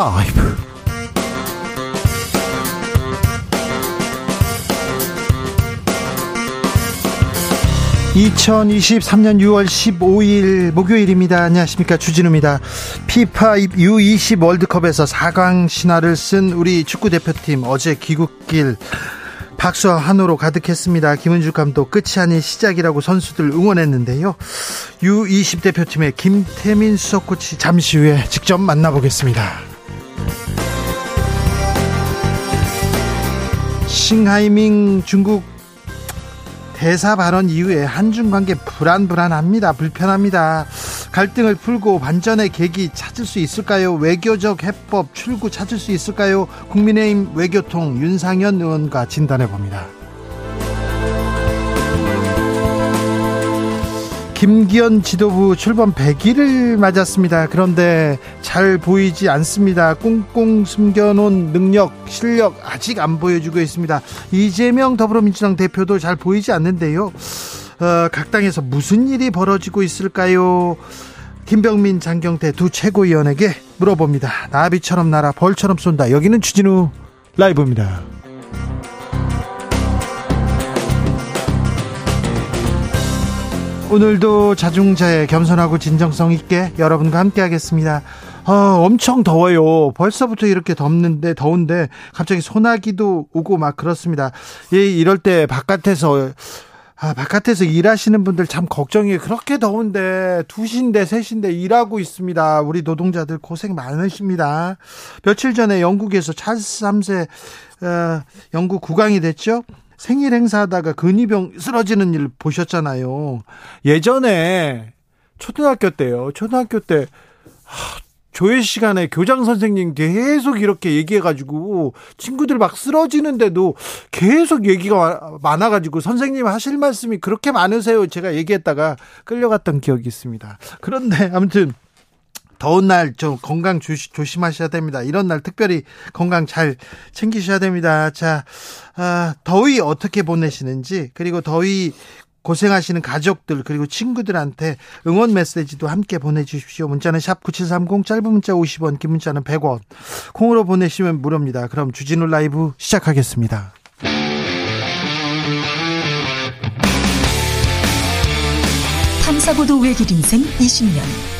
라이브. 2023년 6월 15일 목요일입니다. 안녕하십니까. 주진우입니다. 피파 U20 월드컵에서 4강 신화를 쓴 우리 축구대표팀 어제 귀국길 박수와 한호로 가득했습니다. 김은주 감독 끝이 아닌 시작이라고 선수들 응원했는데요. U20 대표팀의 김태민 수석 코치 잠시 후에 직접 만나보겠습니다. 싱하이밍 중국 대사 발언 이후에 한중 관계 불안불안합니다. 불편합니다. 갈등을 풀고 반전의 계기 찾을 수 있을까요? 외교적 해법 출구 찾을 수 있을까요? 국민의힘 외교통 윤상현 의원과 진단해 봅니다. 김기현 지도부 출범 100일을 맞았습니다. 그런데 잘 보이지 않습니다. 꽁꽁 숨겨놓은 능력, 실력 아직 안 보여주고 있습니다. 이재명 더불어민주당 대표도 잘 보이지 않는데요. 어, 각 당에서 무슨 일이 벌어지고 있을까요? 김병민, 장경태 두 최고위원에게 물어봅니다. 나비처럼 날아 벌처럼 쏜다. 여기는 추진우 라이브입니다. 오늘도 자중자애 겸손하고 진정성 있게 여러분과 함께 하겠습니다. 어, 엄청 더워요. 벌써부터 이렇게 덥는데 더운데 갑자기 소나기도 오고 막 그렇습니다. 예, 이럴 때 바깥에서 아, 바깥에서 일하시는 분들 참 걱정이에요. 그렇게 더운데 2시인데 3시인데 일하고 있습니다. 우리 노동자들 고생 많으십니다. 며칠 전에 영국에서 찰스 3세 어, 영국 국왕이 됐죠. 생일 행사하다가 근위병 쓰러지는 일 보셨잖아요. 예전에 초등학교 때요. 초등학교 때 조회 시간에 교장 선생님 계속 이렇게 얘기해가지고 친구들 막 쓰러지는데도 계속 얘기가 많아가지고 선생님 하실 말씀이 그렇게 많으세요. 제가 얘기했다가 끌려갔던 기억이 있습니다. 그런데 아무튼 더운 날 좀 건강 조시, 조심하셔야 됩니다. 이런 날 특별히 건강 잘 챙기셔야 됩니다. 자, 아, 더위 어떻게 보내시는지 그리고 더위 고생하시는 가족들 그리고 친구들한테 응원 메시지도 함께 보내주십시오. 문자는 샵 9730 짧은 문자 50원 긴 문자는 100원 콩으로 보내시면 무료입니다. 그럼 주진우 라이브 시작하겠습니다. 탐사보도 외길 인생 20년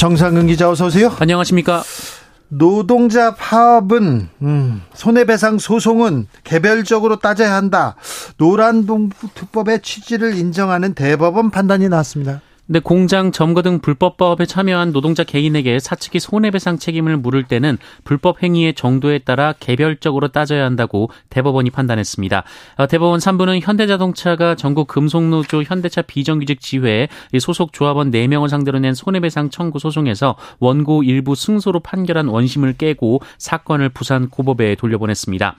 정상근 기자 어서 오세요. 안녕하십니까. 노동자 파업은 음, 손해배상 소송은 개별적으로 따져야 한다. 노란봉투 특법의 취지를 인정하는 대법원 판단이 나왔습니다. 근데 공장 점거 등 불법 파업에 참여한 노동자 개인에게 사측이 손해배상 책임을 물을 때는 불법 행위의 정도에 따라 개별적으로 따져야 한다고 대법원이 판단했습니다. 어, 대법원 3부는 현대자동차가 전국 금속노조 현대차 비정규직 지회 소속 조합원 4명을 상대로 낸 손해배상 청구 소송에서 원고 일부 승소로 판결한 원심을 깨고 사건을 부산 고법에 돌려보냈습니다.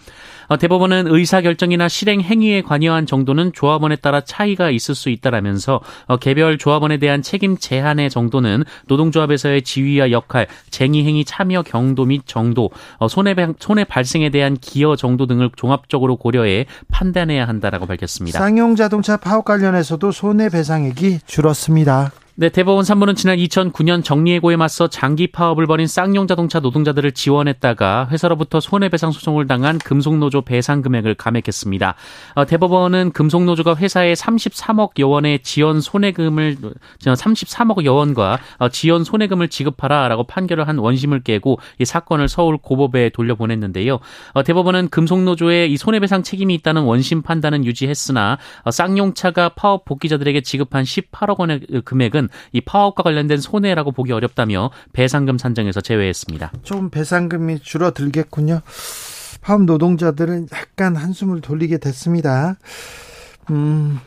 어, 대법원은 의사결정이나 실행 행위에 관여한 정도는 조합원에 따라 차이가 있을 수 있다라면서 어, 개별 조합원에 대한 책임 제한의 정도는 노동조합에서의 지위와 역할, 쟁의 행위 참여 경도 및 정도, 어, 손해 손해 발생에 대한 기여 정도 등을 종합적으로 고려해 판단해야 한다라고 밝혔습니다. 쌍용 자동차 파업 관련해서도 손해배상액이 줄었습니다. 네, 대법원 3부는 지난 2009년 정리해고에 맞서 장기 파업을 벌인 쌍용 자동차 노동자들을 지원했다가 회사로부터 손해배상 소송을 당한 금속노조 배상 금액을 감액했습니다. 어, 대법원은 금속노조가 회사에 33억 여원의 지원 손해금을 33억 여원과 어, 지원 손해금을 지급하라라고 판결을 한 원심을 깨고 이 사건을 서울 고법에 돌려보냈는데요. 어, 대법원은 금속노조의 이 손해배상 책임이 있다는 원심 판단은 유지했으나 어, 쌍용차가 파업 복귀자들에게 지급한 18억 원의 금액은 이 파업과 관련된 손해라고 보기 어렵다며 배상금 산정에서 제외했습니다. 좀 배상금이 줄어들겠군요. 파업 노동자들은 약간 한숨을 돌리게 됐습니다. 음,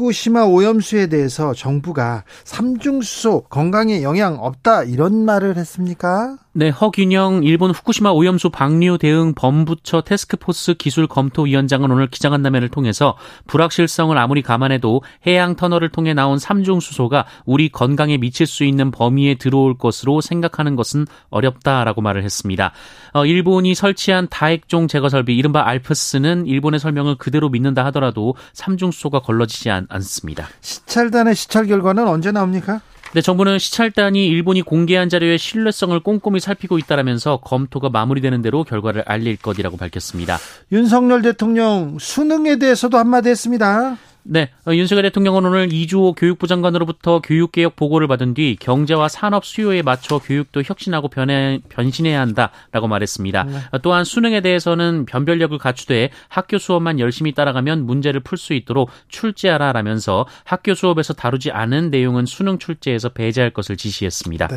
후쿠시마 오염수에 대해서 정부가 삼중수소 건강에 영향 없다 이런 말을 했습니까? 네, 허균영 일본 후쿠시마 오염수 방류 대응 범부처 테스크포스 기술 검토위원장은 오늘 기자간담회를 통해서 불확실성을 아무리 감안해도 해양 터널을 통해 나온 삼중수소가 우리 건강에 미칠 수 있는 범위에 들어올 것으로 생각하는 것은 어렵다라고 말을 했습니다. 어, 일본이 설치한 다액종 제거 설비 이른바 알프스는 일본의 설명을 그대로 믿는다 하더라도 삼중 수소가 걸러지지 않, 않습니다. 시찰단의 시찰 결과는 언제 나옵니까? 네, 정부는 시찰단이 일본이 공개한 자료의 신뢰성을 꼼꼼히 살피고 있다라면서 검토가 마무리되는 대로 결과를 알릴 것이라고 밝혔습니다. 윤석열 대통령 수능에 대해서도 한마디 했습니다. 네, 어, 윤석열 대통령은 오늘 이주호 교육부 장관으로부터 교육개혁 보고를 받은 뒤 경제와 산업 수요에 맞춰 교육도 혁신하고 변해, 변신해야 한다라고 말했습니다. 네. 어, 또한 수능에 대해서는 변별력을 갖추되 학교 수업만 열심히 따라가면 문제를 풀 수 있도록 출제하라라면서 학교 수업에서 다루지 않은 내용은 수능 출제에서 배제할 것을 지시했습니다. 네.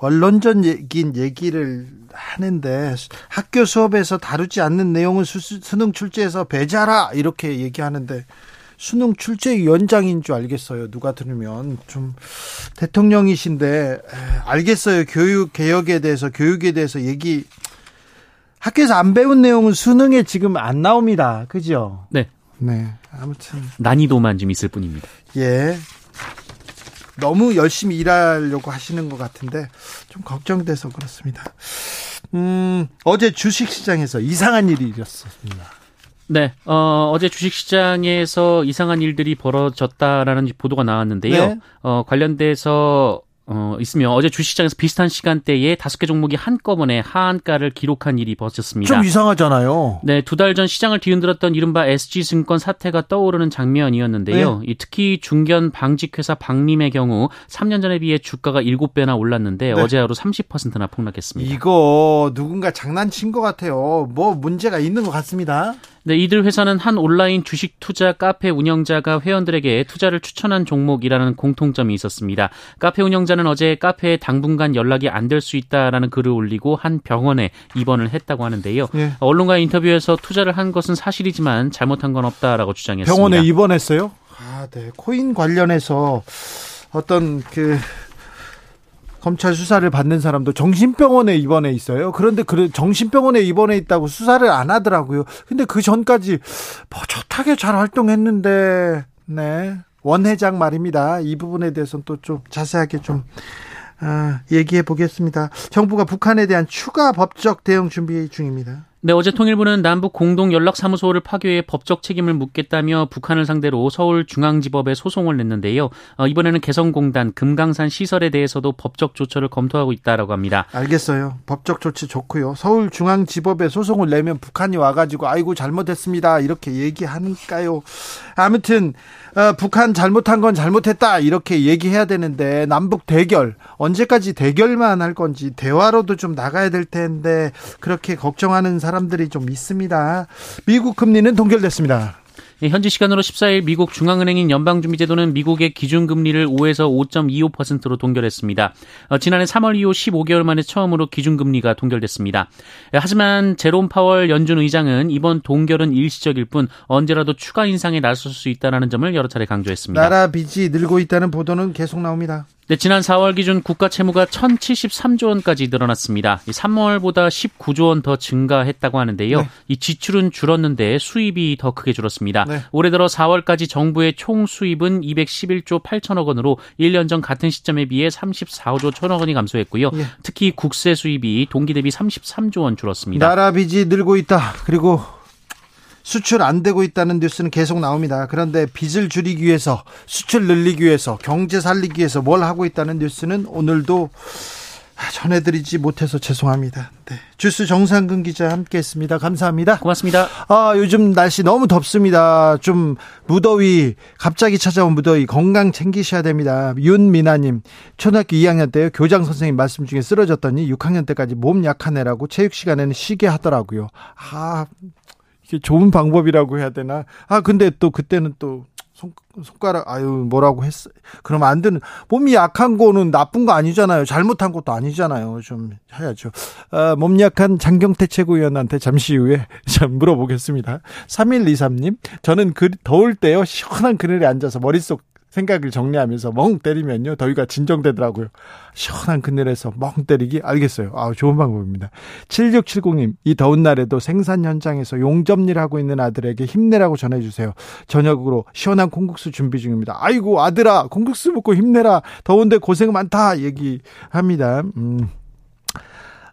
원론전 얘긴 얘기를 하는데 학교 수업에서 다루지 않는 내용은 수, 수능 출제에서 배제하라 이렇게 얘기하는데 수능 출제위원장인 줄 알겠어요. 누가 들으면 좀 대통령이신데 알겠어요. 교육 개혁에 대해서 교육에 대해서 얘기 학교에서 안 배운 내용은 수능에 지금 안 나옵니다. 그죠? 네. 네. 아무튼 난이도만 좀 있을 뿐입니다. 예. 너무 열심히 일하려고 하시는 것 같은데 좀 걱정돼서 그렇습니다. 음, 어제 주식시장에서 이상한 일이 일었습니다. 네, 어, 어제 주식시장에서 이상한 일들이 벌어졌다라는 보도가 나왔는데요. 네. 어, 관련돼서 어, 있으며 어제 주시장에서 비슷한 시간대에 다섯 개 종목이 한꺼번에 하한가를 기록한 일이 벌어졌습니다. 좀 이상하잖아요. 네, 두 달 전 시장을 뒤흔들었던 이른바 SG증권 사태가 떠오르는 장면이었는데요. 네. 특히 중견 방직회사 박림의 경우 3년 전에 비해 주가가 7배나 올랐는데 네. 어제 하루 30%나 폭락했습니다. 이거 누군가 장난친 것 같아요. 뭐 문제가 있는 것 같습니다. 네, 이들 회사는 한 온라인 주식 투자 카페 운영자가 회원들에게 투자를 추천한 종목이라는 공통점이 있었습니다. 카페 운영자는 어제 카페에 당분간 연락이 안 될 수 있다라는 글을 올리고 한 병원에 입원을 했다고 하는데요. 네. 언론과 인터뷰에서 투자를 한 것은 사실이지만 잘못한 건 없다라고 주장했습니다. 병원에 입원했어요? 아, 네. 코인 관련해서 어떤 그 검찰 수사를 받는 사람도 정신병원에 입원해 있어요. 그런데 그 정신병원에 입원해 있다고 수사를 안 하더라고요. 근데 그 전까지 버젓하게 잘 활동했는데, 네. 원 회장 말입니다. 이 부분에 대해서는 또 좀 자세하게 좀 아, 얘기해 보겠습니다. 정부가 북한에 대한 추가 법적 대응 준비 중입니다. 네, 어제 통일부는 남북 공동 연락사무소를 파괴해 법적 책임을 묻겠다며 북한을 상대로 서울중앙지법에 소송을 냈는데요. 어, 이번에는 개성공단 금강산 시설에 대해서도 법적 조처를 검토하고 있다라고 합니다. 알겠어요. 법적 조치 좋고요. 서울중앙지법에 소송을 내면 북한이 와가지고 아이고 잘못했습니다 이렇게 얘기하니까요. 아무튼 어, 북한 잘못한 건 잘못했다 이렇게 얘기해야 되는데 남북 대결 언제까지 대결만 할 건지 대화로도 좀 나가야 될 텐데 그렇게 걱정하는 사람. 사람들이 좀 있습니다. 미국 금리는 동결됐습니다. 예, 현지 시간으로 14일 미국 중앙은행인 연방준비제도는 미국의 기준금리를 5에서 5.25%로 동결했습니다. 어, 지난해 3월 이후 15개월 만에 처음으로 기준금리가 동결됐습니다. 예, 하지만 제롬 파월 연준 의장은 이번 동결은 일시적일 뿐 언제라도 추가 인상에 나설 수 있다는 점을 여러 차례 강조했습니다. 나라 빚이 늘고 있다는 보도는 계속 나옵니다. 네, 지난 4월 기준 국가 채무가 1,073조 원까지 늘어났습니다. 3월보다 19조 원 더 증가했다고 하는데요. 네. 이 지출은 줄었는데 수입이 더 크게 줄었습니다. 네. 올해 들어 4월까지 정부의 총 수입은 211조 8천억 원으로 1년 전 같은 시점에 비해 34조 1천억 원이 감소했고요. 네. 특히 국세 수입이 동기 대비 33조 원 줄었습니다. 나라 빚이 늘고 있다. 그리고 수출 안 되고 있다는 뉴스는 계속 나옵니다. 그런데 빚을 줄이기 위해서 수출 늘리기 위해서 경제 살리기 위해서 뭘 하고 있다는 뉴스는 오늘도 전해드리지 못해서 죄송합니다. 네. 주스 정상근 기자 함께했습니다. 감사합니다. 고맙습니다. 아 요즘 날씨 너무 덥습니다. 좀 무더위 갑자기 찾아온 무더위 건강 챙기셔야 됩니다. 윤미나님 초등학교 2학년 때 교장 선생님 말씀 중에 쓰러졌더니 6학년 때까지 몸 약한 애라고 체육 시간에는 쉬게 하더라고요. 아 좋은 방법이라고 해야 되나? 아 근데 또 그때는 또 손, 손가락 아유 뭐라고 했어 그러면 안 되는 몸이 약한 거는 나쁜 거 아니잖아요. 잘못한 것도 아니잖아요. 좀 해야죠. 아, 몸 약한 장경태 최고위원한테 잠시 후에 좀 물어보겠습니다. 3123님 저는 그 더울 때요. 시원한 그늘에 앉아서 머릿속 생각을 정리하면서 멍 때리면요 더위가 진정되더라고요. 시원한 그늘에서 멍 때리기 알겠어요. 아 좋은 방법입니다. 7670님 이 더운 날에도 생산 현장에서 용접일 하고 있는 아들에게 힘내라고 전해주세요. 저녁으로 시원한 콩국수 준비 중입니다. 아이고 아들아 콩국수 먹고 힘내라. 더운데 고생 많다 얘기합니다. 음.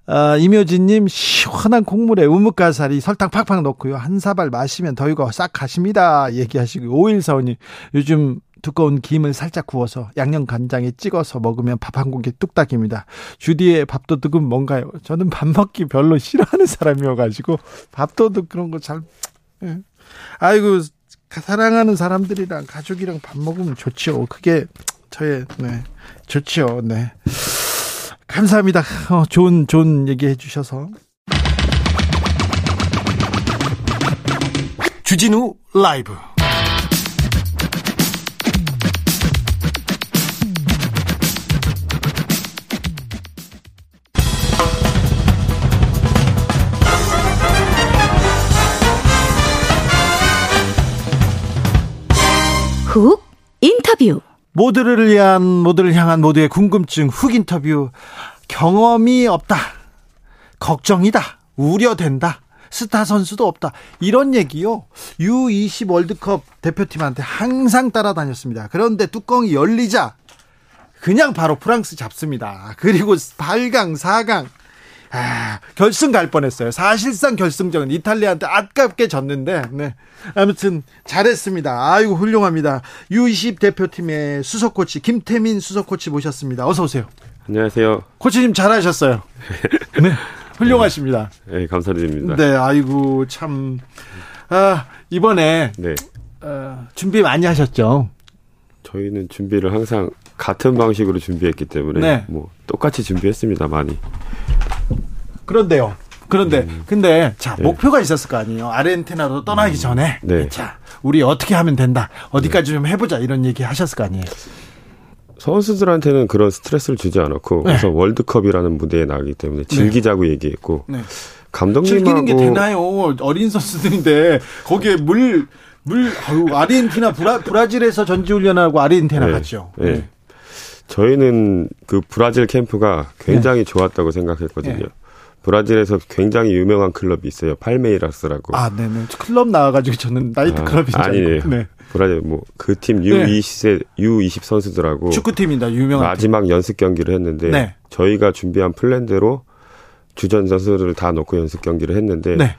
아, 이묘진님 시원한 콩물에 우뭇가사리 설탕 팍팍 넣고요 한 사발 마시면 더위가 싹 가십니다 얘기하시고 5145님 요즘 두꺼운 김을 살짝 구워서 양념 간장에 찍어서 먹으면 밥 한 공기 뚝딱입니다. 주디의 밥도둑은 뭔가요? 저는 밥 먹기 별로 싫어하는 사람이어가지고 밥도둑 그런 거 잘. 예. 아이고 사랑하는 사람들이랑 가족이랑 밥 먹으면 좋지요. 그게 저의 네 좋지요. 네 감사합니다. 어, 좋은 좋은 얘기 해 주셔서. 주진우 라이브. 훅 인터뷰. 모두를 위한 모두를 향한 모두의 궁금증 훅 인터뷰. 경험이 없다. 걱정이다. 우려된다. 스타 선수도 없다. 이런 얘기요. U20 월드컵 대표팀한테 항상 따라다녔습니다. 그런데 뚜껑이 열리자 그냥 바로 프랑스 잡습니다. 그리고 8강 4강 아, 결승 갈 뻔했어요. 사실상 결승전은 이탈리아한테 아깝게 졌는데, 네. 아무튼 잘했습니다. 아이고 훌륭합니다. U20 대표팀의 수석 코치 김태민 수석 코치 모셨습니다. 어서 오세요. 안녕하세요. 코치님 잘하셨어요. 네. 훌륭하십니다. 네, 감사드립니다. 네, 아이고 참 아, 이번에 네. 어, 준비 많이 하셨죠? 저희는 준비를 항상 같은 방식으로 준비했기 때문에 네. 뭐 똑같이 준비했습니다. 많이. 그런데요. 그런데 음. 근데 자 네. 목표가 있었을 거 아니에요. 아르헨티나로 떠나기 전에 네. 자 우리 어떻게 하면 된다. 어디까지 좀 해보자 이런 얘기 하셨을 거 아니에요. 선수들한테는 그런 스트레스를 주지 않았고 네. 우선 월드컵이라는 무대에 나가기 때문에 즐기자고 얘기했고 네. 감독님하고 즐기는 게 되나요? 어린 선수들인데 거기에 물 물, 아유, 아르헨티나, 브라, 브라질에서 전지훈련하고 아르헨티나 네. 갔죠. 네. 저희는 그 브라질 캠프가 굉장히 좋았다고 생각했거든요. 네. 브라질에서 굉장히 유명한 클럽이 있어요. 팔메이라스라고. 아, 네네. 클럽 나와가지고 저는 나이트 아, 클럽인 줄 아니에요. 알고. 네. 브라질 뭐 그 팀 U20세 U20 선수들하고 축구팀입니다. 유명한. 마지막 연습 경기를 했는데 네. 저희가 준비한 플랜대로 주전 선수를 다 넣고 연습 경기를 했는데 팀. 네.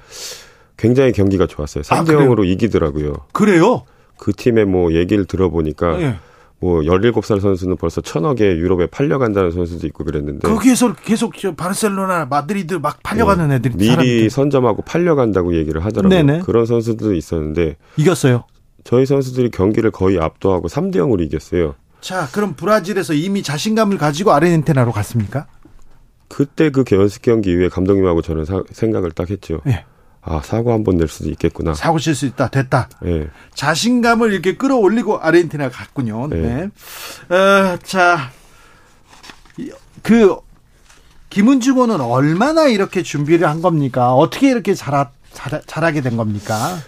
굉장히 경기가 좋았어요. 3대 아, 그래요? 0으로 이기더라고요. 그래요? 그 팀의 뭐 얘기를 들어보니까 네. 뭐 17살 선수는 벌써 천억에 유럽에 팔려간다는 선수도 있고 그랬는데 거기에서 계속 저 바르셀로나, 마드리드 막 팔려가는 애들이 네. 미리 사람들. 선점하고 팔려간다고 얘기를 하더라고요. 네네. 그런 선수도 있었는데 이겼어요. 저희 선수들이 경기를 거의 압도하고 3대 0으로 이겼어요. 자, 그럼 브라질에서 이미 자신감을 가지고 아르헨티나로 갔습니까? 그때 그 연습 경기 이후에 감독님하고 저는 사- 생각을 딱 했죠. 예. 아 사고 한 번 낼 수도 있겠구나. 사고 칠 수 있다. 됐다. 예. 자신감을 이렇게 끌어올리고 아르헨티나 갔군요. 네. 네. 어, 자, 이- 그 김은중호는 얼마나 이렇게 준비를 한 겁니까? 어떻게 이렇게 잘하, 잘, 잘하게 된 겁니까?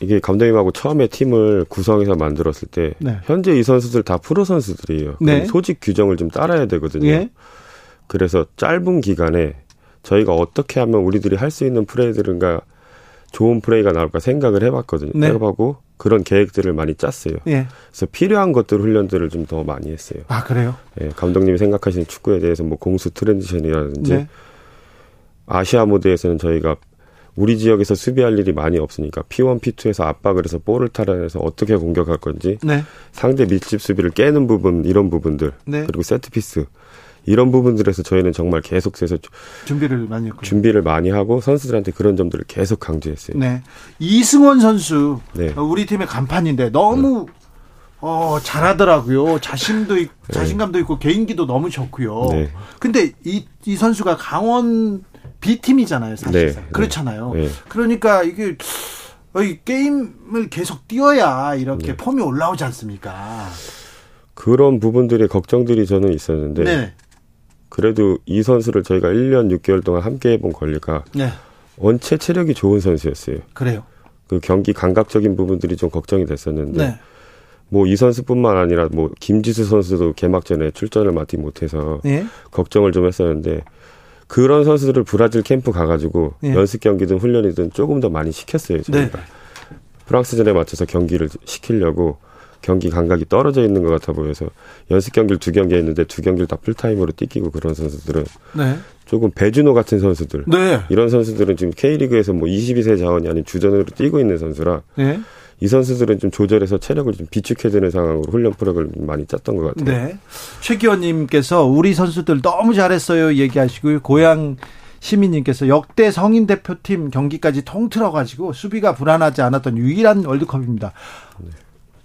이게 감독님하고 처음에 팀을 구성해서 만들었을 때 네. 현재 이 선수들 다 프로 선수들이에요. 네. 소집 규정을 좀 따라야 되거든요. 예. 그래서 짧은 기간에 저희가 어떻게 하면 우리들이 할 수 있는 플레이들은가 좋은 플레이가 나올까 생각을 해봤거든요. 네. 해보고 그런 계획들을 많이 짰어요. 예. 그래서 필요한 것들 훈련들을 좀 더 많이 했어요. 아, 그래요? 예, 감독님이 생각하시는 축구에 대해서 뭐 공수 transition이라든지 네. 아시아 무대에서는 저희가 우리 지역에서 수비할 일이 많이 없으니까 P1, P2에서 압박을 해서 볼을 탈환해서 어떻게 공격할 건지 네. 상대 밀집 수비를 깨는 부분 이런 부분들 네. 그리고 세트 피스 이런 부분들에서 저희는 정말 계속해서 주- 준비를 많이 했군요. 준비를 많이 하고 선수들한테 그런 점들을 계속 강조했어요. 네. 이승원 선수 네. 어, 우리 팀의 간판인데 너무 어, 잘하더라고요. 자신도 있, 자신감도 있고 개인기도 너무 좋고요. 네. 근데 이, 이 선수가 강원 B 팀이잖아요, 사실상. 네. 그렇잖아요. 네. 그러니까 이게 이 게임을 계속 뛰어야 이렇게 네. 폼이 올라오지 않습니까? 그런 부분들의 걱정들이 저는 있었는데 네. 그래도 이 선수를 저희가 1년 6개월 동안 함께 해본 권리가 네. 원체 체력이 좋은 선수였어요. 그래요. 그 경기 감각적인 부분들이 좀 걱정이 됐었는데 네. 뭐이 선수뿐만 아니라 뭐 김지수 선수도 개막전에 출전을 맡지 못해서 네. 걱정을 좀 했었는데 그런 선수들을 브라질 캠프 가가지고 예. 연습 경기든 훈련이든 조금 더 많이 시켰어요 저희가 네. 프랑스전에 맞춰서 경기를 시키려고 경기 감각이 떨어져 있는 것 같아 보여서 연습 경기를 두 경기 했는데 두 경기를 다 풀타임으로 뛰기고 그런 선수들은 네. 조금 배준호 같은 선수들 네. 이런 선수들은 지금 K리그에서 뭐 22세 자원이 아닌 주전으로 뛰고 있는 선수라 네. 이 선수들은 좀 조절해서 체력을 좀 비축해주는 상황으로 훈련 프로그램을 많이 짰던 것 같아요. 네. 최 기원님께서 우리 선수들 너무 잘했어요 얘기하시고요. 고향 시민님께서 역대 성인 대표팀 경기까지 통틀어 가지고 수비가 불안하지 않았던 유일한 월드컵입니다.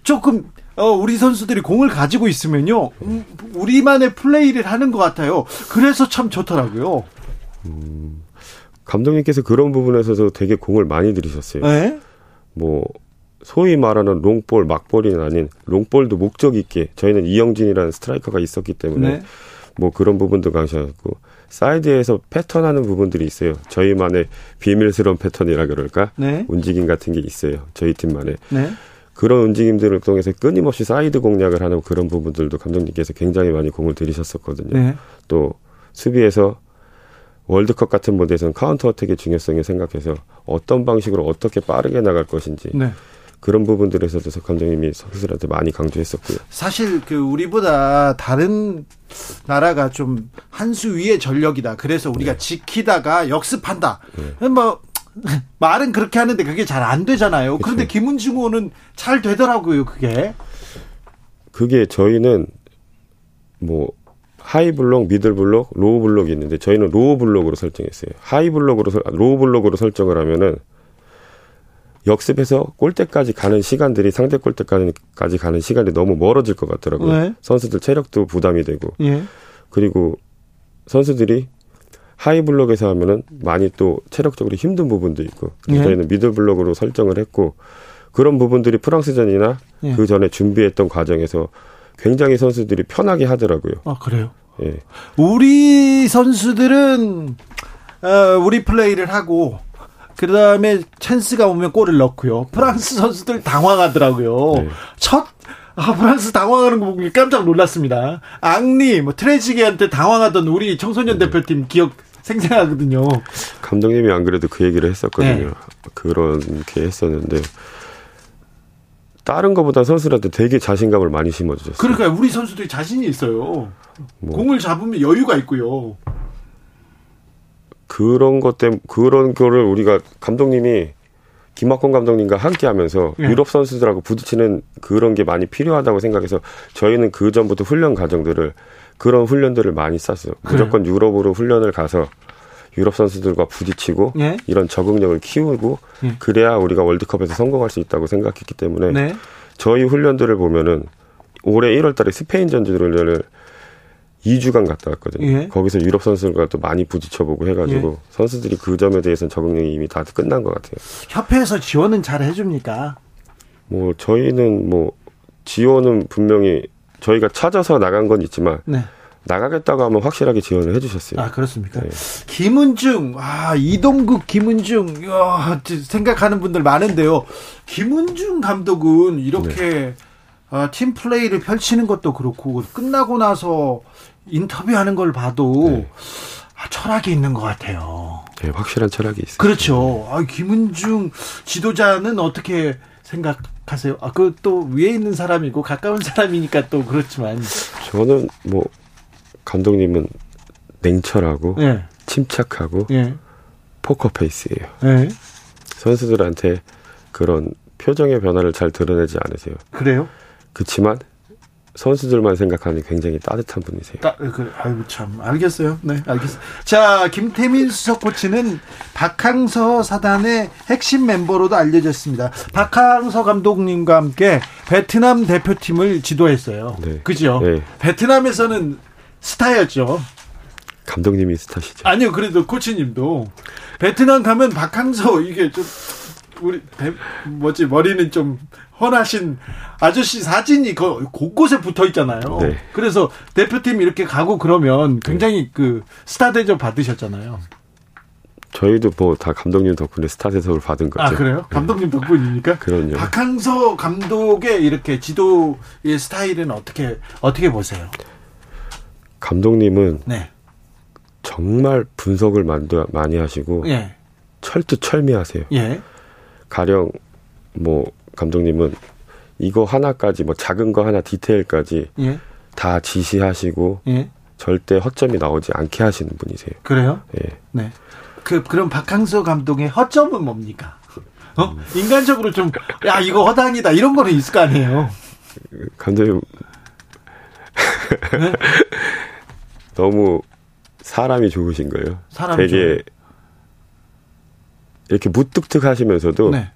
조금 어, 우리 선수들이 공을 가지고 있으면요, 음, 우리만의 플레이를 하는 것 같아요. 그래서 참 좋더라고요. 감독님께서 그런 부분에서도 되게 공을 많이 들이셨어요. 네? 뭐 소위 말하는 long ball, 막볼이 아닌 long ball도 목적 있게 저희는 이영준이라는 스트라이커가 있었기 때문에 네. 뭐 그런 부분도 강조하고 사이드에서 패턴하는 부분들이 있어요. 저희만의 비밀스러운 패턴이라 그럴까? 네. 움직임 같은 게 있어요. 저희 팀만의 네. 그런 움직임들을 통해서 끊임없이 사이드 공략을 하는 그런 부분들도 감독님께서 굉장히 많이 공을 들이셨었거든요. 네. 또 수비에서 월드컵 같은 무대에서는 counter attack의 중요성을 생각해서 어떤 방식으로 어떻게 빠르게 나갈 것인지 네. 그런 부분들에서도 감독님이 선수들한테 많이 강조했었고요. 사실 그 우리보다 다른 나라가 좀 한 수 위의 전력이다. 그래서 우리가 지키다가 역습한다. 뭐 말은 그렇게 하는데 그게 잘 안 되잖아요. 그런데 김은중호는 잘 되더라고요. 그게. 그게 저희는 뭐 high block, middle block, low block이 있는데 저희는 low block으로 설정했어요. high block으로 설- low block으로 설정을 하면은 역습해서 골대까지 가는 시간들이 상대 골대까지 가는 시간이 너무 멀어질 것 같더라고요. 네. 선수들 체력도 부담이 되고 예. 그리고 선수들이 하이 블록에서 하면은 많이 또 체력적으로 힘든 부분도 있고 그래서 예. 저희는 미들 블록으로 설정을 했고 그런 부분들이 프랑스전이나 예. 그 전에 준비했던 과정에서 굉장히 선수들이 편하게 하더라고요. 아 그래요. 예. 우리 선수들은 어, 우리 플레이를 하고 그 다음에 찬스가 오면 골을 넣고요. 프랑스 선수들 당황하더라고요. 네. 첫 아, 프랑스 당황하는 거 보고 깜짝 놀랐습니다. 앙리, 뭐 트레지게한테 당황하던 우리 청소년 네. 대표팀 기억 생생하거든요. 감독님이 안 그래도 그 얘기를 했었거든요. 네. 그렇게 했었는데 다른 것보다 선수들한테 되게 자신감을 많이 심어주셨어요. 그러니까 우리 선수들이 자신이 있어요. 뭐. 공을 잡으면 여유가 있고요. 그런 것 때문에 그런 거를 우리가 감독님이 김학권 감독님과 함께 하면서 네. 유럽 선수들하고 부딪히는 그런 게 많이 필요하다고 생각해서 저희는 그 전부터 훈련 과정들을 그런 훈련들을 많이 쌌어요. 무조건 유럽으로 훈련을 가서 유럽 선수들과 부딪히고 예. 이런 적응력을 키우고 예. 그래야 우리가 월드컵에서 성공할 수 있다고 생각했기 때문에 네. 저희 훈련들을 보면은 올해 1월 달에 스페인 전지 훈련을 2주간 갔다 왔거든요. 예. 거기서 유럽 선수들과 또 많이 부딪혀보고 해가지고 선수들이 그 점에 대해서는 적응력이 이미 다 끝난 것 같아요. 협회에서 지원은 잘 해줍니까? 뭐 저희는 뭐 지원은 분명히 저희가 찾아서 나간 건 있지만 네. 나가겠다고 하면 확실하게 지원을 해주셨어요. 아 그렇습니까? 네. 김은중, 아 이동국, 김은중, 이야, 생각하는 분들 많은데요. 김은중 감독은 이렇게 네. 아, 팀 플레이를 펼치는 것도 그렇고 끝나고 나서 인터뷰하는 걸 봐도 네. 아, 철학이 있는 것 같아요. 네, 확실한 철학이 있어요. 그렇죠. 아, 김은중 지도자는 어떻게 생각하세요? 아, 그 또 위에 있는 사람이고 가까운 사람이니까 또 그렇지만, 저는 뭐 감독님은 냉철하고 예, 침착하고 예, 포커페이스예요. 예, 선수들한테 그런 표정의 변화를 잘 드러내지 않으세요. 그래요? 그렇지만 선수들만 생각하는 굉장히 따뜻한 분이세요. 따, 그, 아이고 참 알겠어요. 네, 알겠어요. 자, 김태민 수석 코치는 박항서 사단의 핵심 멤버로도 알려졌습니다. 박항서 감독님과 함께 베트남 대표팀을 지도했어요. 네. 그죠? 네. 베트남에서는 스타였죠. 감독님이 스타시죠. 아니요, 그래도 코치님도 베트남 가면 박항서 이게 좀 우리 배, 뭐지 머리는 좀 헌하신 아저씨 사진이 그 곳곳에 붙어 있잖아요. 네. 그래서 대표팀 이렇게 가고 그러면 굉장히 네. 그 스타 대접 받으셨잖아요. 저희도 뭐 다 감독님 덕분에 스타 대접을 받은 거죠. 아 그래요? 감독님 덕분이니까. 그럼요. 박항서 감독의 이렇게 지도의 스타일은 어떻게 어떻게 보세요? 감독님은 네. 정말 분석을 많이 하시고 예. 철두철미하세요. 예. 가령 뭐 감독님은 이거 하나까지 뭐 작은 거 하나 디테일까지 예. 다 지시하시고 예. 절대 허점이 나오지 않게 하시는 분이세요. 그래요? 예. 네. 그 그럼 박항서 감독의 허점은 뭡니까? 어? 음. 인간적으로 좀 야 이거 허당이다 이런 거는 있을 거 아니에요. 감독님 네? 너무 사람이 좋으신 거예요. 사람 되게 좋아요. 이렇게 무뚝뚝하시면서도 네.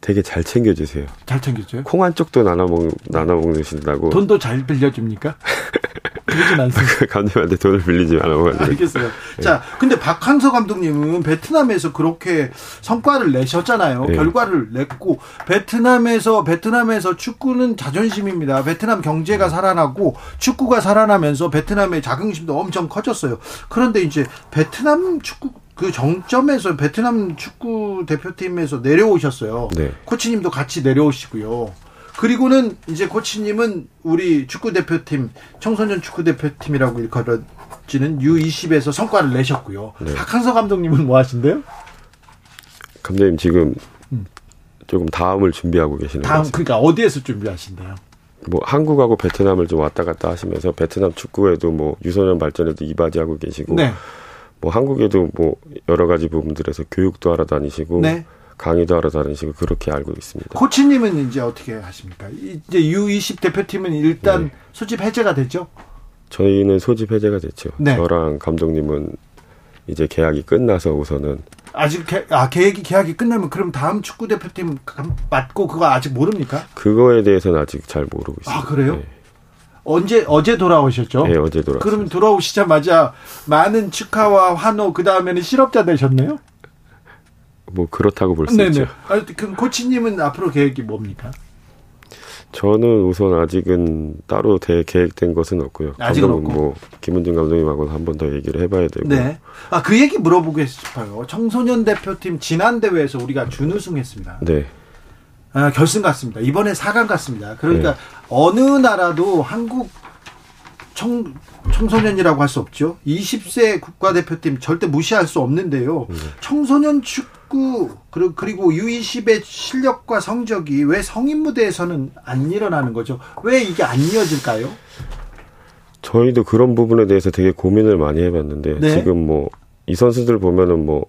되게 잘 챙겨주세요. 잘 챙겨줘요? 콩 한 쪽도 나눠 먹 나눠 먹으신다고. 돈도 잘 빌려줍니까? 그러진 않습니다. 감독님한테 돈을 빌리지 말아고. 알겠어요. 네. 자, 근데 박항서 감독님은 베트남에서 그렇게 성과를 내셨잖아요. 네. 결과를 냈고 베트남에서 베트남에서 축구는 자존심입니다. 베트남 경제가 살아나고 축구가 살아나면서 베트남의 자긍심도 엄청 커졌어요. 그런데 이제 베트남 축구 그 정점에서 베트남 축구 대표팀에서 내려오셨어요. 네. 코치님도 같이 내려오시고요. 그리고는 이제 코치님은 우리 축구 대표팀 청소년 축구 대표팀이라고 일컬어지는 U20에서 성과를 내셨고요. 네. 박항서 감독님은 뭐 하신대요? 감독님 지금 음. 조금 다음을 준비하고 계시는 다음 거죠. 그러니까 어디에서 준비하신대요? 뭐 한국하고 베트남을 좀 왔다 갔다 하시면서 베트남 축구에도 뭐 유소년 발전에도 이바지하고 계시고 네. 뭐 한국에도 뭐 여러 가지 부분들에서 교육도 하러 다니시고 네. 강의도 하러 다니시고 그렇게 알고 있습니다. 코치님은 이제 어떻게 하십니까? 이제 U20 대표팀은 일단 네. 소집 해제가 됐죠? 저희는 소집 해제가 됐죠. 네. 저랑 감독님은 이제 계약이 끝나서 우선은 아직 개, 아 계획이 계약이 끝나면 그럼 다음 축구 대표팀 맞고 그거 아직 모릅니까? 그거에 대해서는 아직 잘 모르고 있습니다. 아 그래요? 네. 언제 어제 돌아오셨죠? 네, 어제 돌아. 그러면 돌아오시자마자 많은 축하와 환호 그 다음에는 실업자 되셨네요? 뭐 그렇다고 볼 수 있죠. 아, 그럼 코치님은 앞으로 계획이 뭡니까? 저는 우선 아직은 따로 대 계획된 것은 없고요. 아직은 없고. 뭐 김은중 감독님하고 한번 더 얘기를 해봐야 되고. 네. 아그 얘기 물어보고 싶어요. 청소년 대표팀 지난 대회에서 우리가 준우승했습니다. 네. 아, 결승 갔습니다. 이번에 4강 갔습니다. 그러니까 네. 어느 나라도 한국 청, 청소년이라고 할 수 없죠. 20세 국가대표팀 절대 무시할 수 없는데요. 네. 청소년 축구 그리고 U20의 실력과 성적이 왜 성인 무대에서는 안 일어나는 거죠? 왜 이게 안 이어질까요? 저희도 그런 부분에 대해서 되게 고민을 많이 해봤는데 네. 지금 뭐 이 선수들 보면은 뭐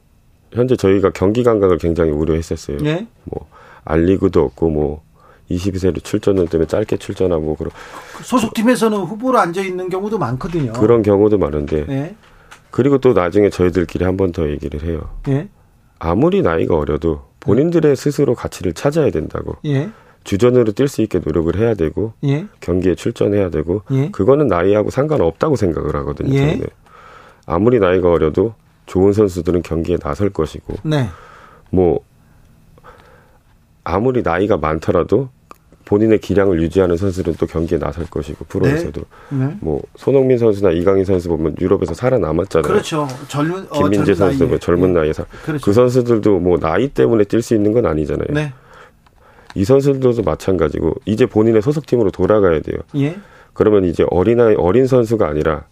현재 저희가 경기 감각을 굉장히 우려했었어요. 네. 뭐 알리그도 없고 뭐 22세로 출전을 때문에 짧게 출전하고 그런 소속팀에서는 후보로 앉아 있는 경우도 많거든요. 그런 경우도 많은데 네. 그리고 또 나중에 저희들끼리 한 번 더 얘기를 해요. 네. 아무리 나이가 어려도 본인들의 스스로 가치를 찾아야 된다고. 예. 주전으로 뛸 수 있게 노력을 해야 되고 예. 경기에 출전해야 되고 예. 그거는 나이하고 상관없다고 생각을 하거든요. 예. 저희는 아무리 나이가 어려도 좋은 선수들은 경기에 나설 것이고 네. 뭐 아무리 나이가 많더라도 본인의 기량을 유지하는 선수들은 또 경기에 나설 것이고 프로에서도 네. 네. 뭐 손흥민 선수나 이강인 선수 보면 유럽에서 살아남았잖아요. 그렇죠. 젊은 어, 김민재 선수 뭐 젊은 네. 나이에서 그렇죠. 그 선수들도 뭐 나이 때문에 뛸 수 있는 건 아니잖아요. 네. 이 선수들도 마찬가지고 이제 본인의 소속팀으로 돌아가야 돼요. 예. 그러면 이제 어린아이 어린 선수가 아니라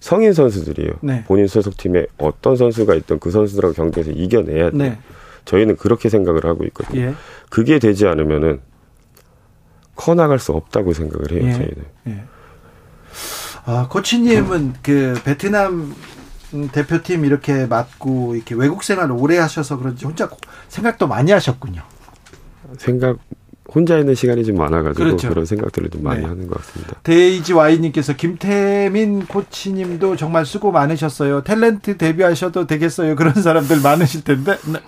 성인 선수들이에요. 네. 본인 소속팀에 어떤 선수가 있던 그 선수들하고 경기에서 이겨내야 돼요. 네. 저희는 그렇게 생각을 하고 있거든요. 예. 그게 되지 않으면은 커 나갈 수 없다고 생각을 해요. 예. 저희는. 예. 아 코치님은 그 베트남 대표팀 이렇게 맡고 이렇게 외국 생활을 오래 하셔서 그런지 혼자 생각도 많이 하셨군요. 생각 혼자 있는 시간이 좀 많아가지고 그렇죠. 그런 생각들을 좀 많이 네. 하는 것 같습니다. 데이지 와이님께서 김태민 코치님도 정말 수고 많으셨어요. 탤런트 데뷔하셔도 되겠어요. 그런 사람들 많으실 텐데 네.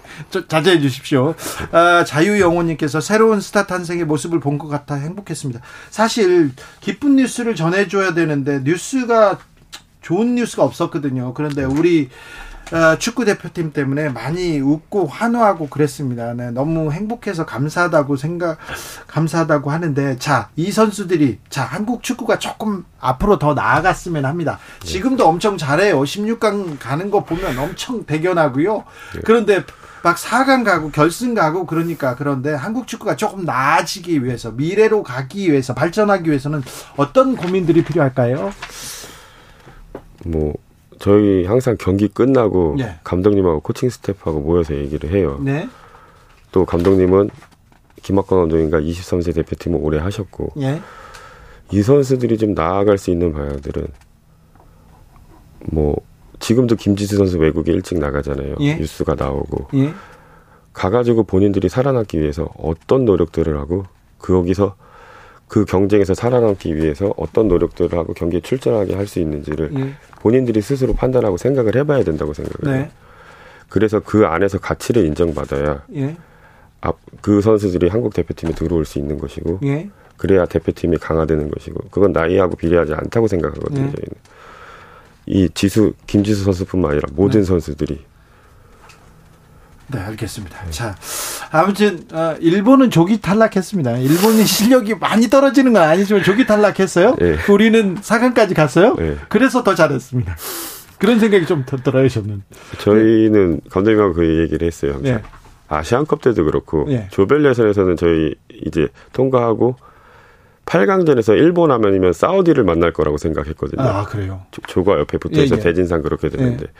자제해 주십시오. 아, 자유영호님께서 새로운 스타 탄생의 모습을 본 것 같아 행복했습니다. 사실 기쁜 뉴스를 전해줘야 되는데 뉴스가 좋은 뉴스가 없었거든요. 그런데 우리 어, 축구 대표팀 때문에 많이 웃고 환호하고 그랬습니다. 네, 너무 행복해서 감사하다고 생각 감사하다고 하는데 자 이 선수들이 자 한국 축구가 조금 앞으로 더 나아갔으면 합니다. 네. 지금도 엄청 잘해요. 16강 가는 거 보면 엄청 대견하고요. 네. 그런데 막 4강 가고 결승 가고 그러니까 그런데 한국 축구가 조금 나아지기 위해서 미래로 가기 위해서 발전하기 위해서는 어떤 고민들이 필요할까요? 뭐 저희 항상 경기 끝나고 네. 감독님하고 코칭 스태프하고 모여서 얘기를 해요. 네. 또 감독님은 김학건 감독님과 23세 대표팀을 오래 하셨고 네. 이 선수들이 좀 나아갈 수 있는 방향들은 뭐 지금도 김지수 선수 외국에 일찍 나가잖아요. 예? 뉴스가 나오고 예? 가가지고 본인들이 살아남기 위해서 어떤 노력들을 하고 거기서 그 경쟁에서 살아남기 위해서 어떤 노력들을 하고 경기에 출전하게 할 수 있는지를 예. 본인들이 스스로 판단하고 생각을 해봐야 된다고 생각을 해요. 네. 그래서 그 안에서 가치를 인정받아야 예. 앞, 그 선수들이 한국 대표팀에 들어올 수 있는 것이고 예. 그래야 대표팀이 강화되는 것이고 그건 나이하고 비례하지 않다고 생각하거든요. 예. 저희는 이 지수 김지수 선수뿐만 아니라 모든 네. 선수들이 네, 알겠습니다. 네. 자, 아무튼 어, 일본은 조기 탈락했습니다. 일본의 실력이 많이 떨어지는 건 아니지만 조기 탈락했어요. 네. 우리는 4강까지 갔어요. 네. 그래서 더 잘했습니다. 그런 생각이 좀 들어요, 저는. 저희는 감독님하고 그 얘기를 했어요. 항상. 네. 아시안컵 때도 그렇고 네. 조별 예선에서는 저희 이제 통과하고 8강전에서 일본 하면이면 사우디를 만날 거라고 생각했거든요. 아, 그래요? 조, 가 옆에 붙어 있어 예, 예. 대진상 그렇게 됐는데. 예.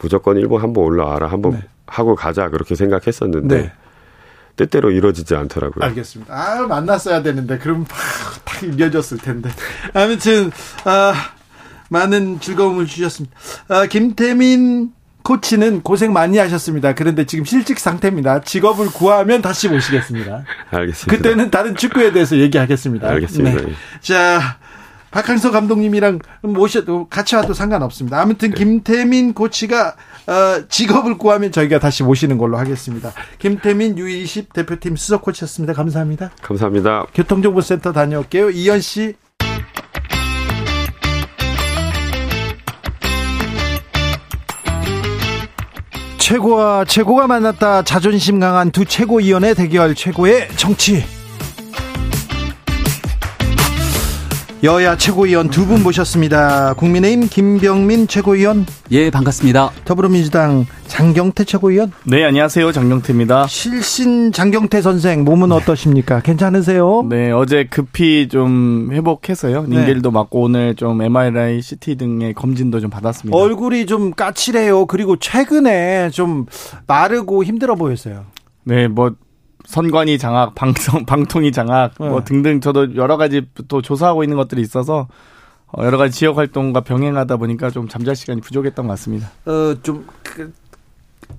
무조건 일본 한번 올라와라. 한번 네. 하고 가자. 그렇게 생각했었는데. 네. 때때로 이루어지지 않더라고요. 알겠습니다. 아, 만났어야 되는데. 그럼 탁 이어졌을 텐데. 아무튼, 아, 많은 즐거움을 주셨습니다. 아, 김태민 코치는 고생 많이 하셨습니다. 그런데 지금 실직 상태입니다. 직업을 구하면 다시 모시겠습니다. 알겠습니다. 그때는 다른 축구에 대해서 얘기하겠습니다. 알겠습니다. 네. 자, 박항서 감독님이랑 모셔도 같이 와도 상관없습니다. 아무튼 김태민 코치가 어, 직업을 구하면 저희가 다시 모시는 걸로 하겠습니다. 김태민 U20 대표팀 수석 코치였습니다. 감사합니다. 감사합니다. 교통정보센터 다녀올게요. 이현 씨. 최고와 최고가 만났다. 자존심 강한 두 최고위원의 대결 최고의 정치. 여야 최고위원 두 분 모셨습니다. 국민의힘 김병민 최고위원. 예, 반갑습니다. 더불어민주당 장경태 최고위원. 네, 안녕하세요. 장경태입니다. 실신 장경태 선생 몸은 어떠십니까? 괜찮으세요? 네, 어제 급히 좀 회복해서요. 네. 닌겔도 네. 맞고 오늘 좀 MRI, CT 등의 검진도 좀 받았습니다. 얼굴이 좀 까칠해요. 그리고 최근에 좀 마르고 힘들어 보였어요. 네, 뭐 선관위 장악, 방송, 방통위 장악, 뭐 네. 뭐 등등 저도 여러 가지 또 조사하고 있는 것들이 있어서 어, 여러 가지 지역 활동과 병행하다 보니까 좀 잠잘 시간이 부족했던 것 같습니다. 어, 좀, 그,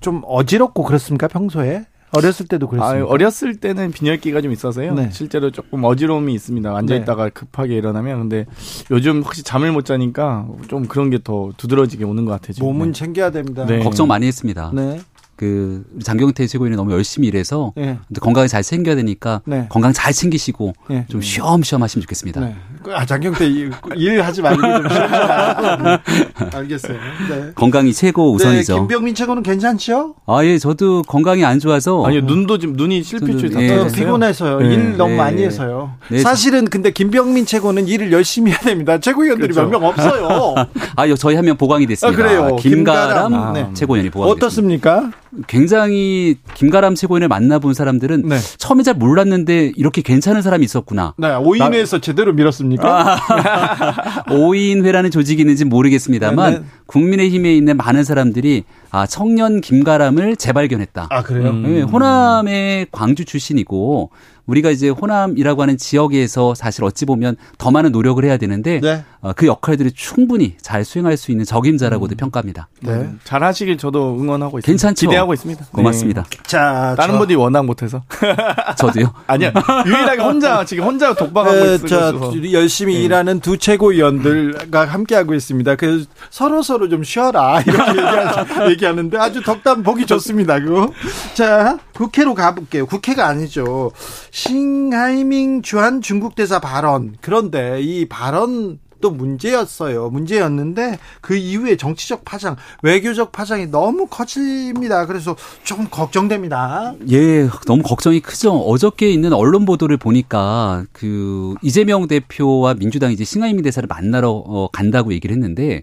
좀 어지럽고 그렇습니까, 평소에? 어렸을 때도 그랬어요. 아, 어렸을 때는 빈혈기가 좀 있어서요. 네. 실제로 조금 어지러움이 있습니다. 앉아 있다가 네. 급하게 일어나면 근데 요즘 혹시 잠을 못 자니까 좀 그런 게 더 두드러지게 오는 것 같아요. 몸은 네. 챙겨야 됩니다. 네. 걱정 많이 했습니다. 네. 그 장경태 최고위원이 너무 열심히 일해서 네. 건강을 잘 챙겨야 되니까 네. 건강 잘 챙기시고 네. 좀 쉬엄쉬엄 하시면 좋겠습니다. 네. 아 장경태 일, 하지 말고 좀 알겠어요. 네. 건강이 최고 네, 우선이죠. 김병민 최고는 괜찮죠? 아 예, 저도 건강이 안 좋아서 아니 눈도 지금 눈이 실핏줄이 다 예. 피곤해서요. 일 너무 많이 해서요. 사실은 근데 김병민 최고는 일을 열심히 해야 됩니다. 최고위원들이 그렇죠. 몇명 없어요. 아 저희 한 명 보강이 됐습니다. 아, 그래요. 김가람, 김가람 아. 최고위원이 보강. 어떻습니까? 굉장히 김가람 최고위원을 만나본 사람들은 네. 처음에 잘 몰랐는데 이렇게 괜찮은 사람이 있었구나. 네, 5인회에서 나... 제대로 밀었습니까? 아, 5인회라는 조직이 있는지 모르겠습니다만 네, 네. 국민의힘에 있는 많은 사람들이 아, 청년 김가람을 재발견했다. 아, 그래요? 음. 네, 호남의 광주 출신이고 우리가 이제 호남이라고 하는 지역에서 사실 어찌 보면 더 많은 노력을 해야 되는데 네. 어, 그 역할들을 충분히 잘 수행할 수 있는 적임자라고도 음. 평가합니다. 네. 음. 잘 하시길 저도 응원하고 있습니다. 괜찮죠? 기대하고 있습니다. 고맙습니다. 네. 자, 다른 저... 분이 워낙 못해서. 저도요? 아니야. 유일하게 혼자 지금 혼자 독박하고 네, 있어요. 열심히 네. 일하는 두 최고위원들과 함께하고 있습니다. 그래서 서로 서로 좀 쉬어라 이렇게 얘기하, 는데 아주 덕담 보기 좋습니다. 그거. 자, 국회로 가볼게요. 국회가 아니죠. 싱하이밍 주한 중국 대사 발언. 그런데 이 발언 것도 문제였어요. 문제였는데 그 이후에 정치적 파장, 외교적 파장이 너무 커집니다. 그래서 좀 걱정됩니다. 예, 너무 걱정이 크죠. 어저께 있는 언론 보도를 보니까 그 이재명 대표와 민주당 이제 싱하이밍 대사를 만나러 어, 간다고 얘기를 했는데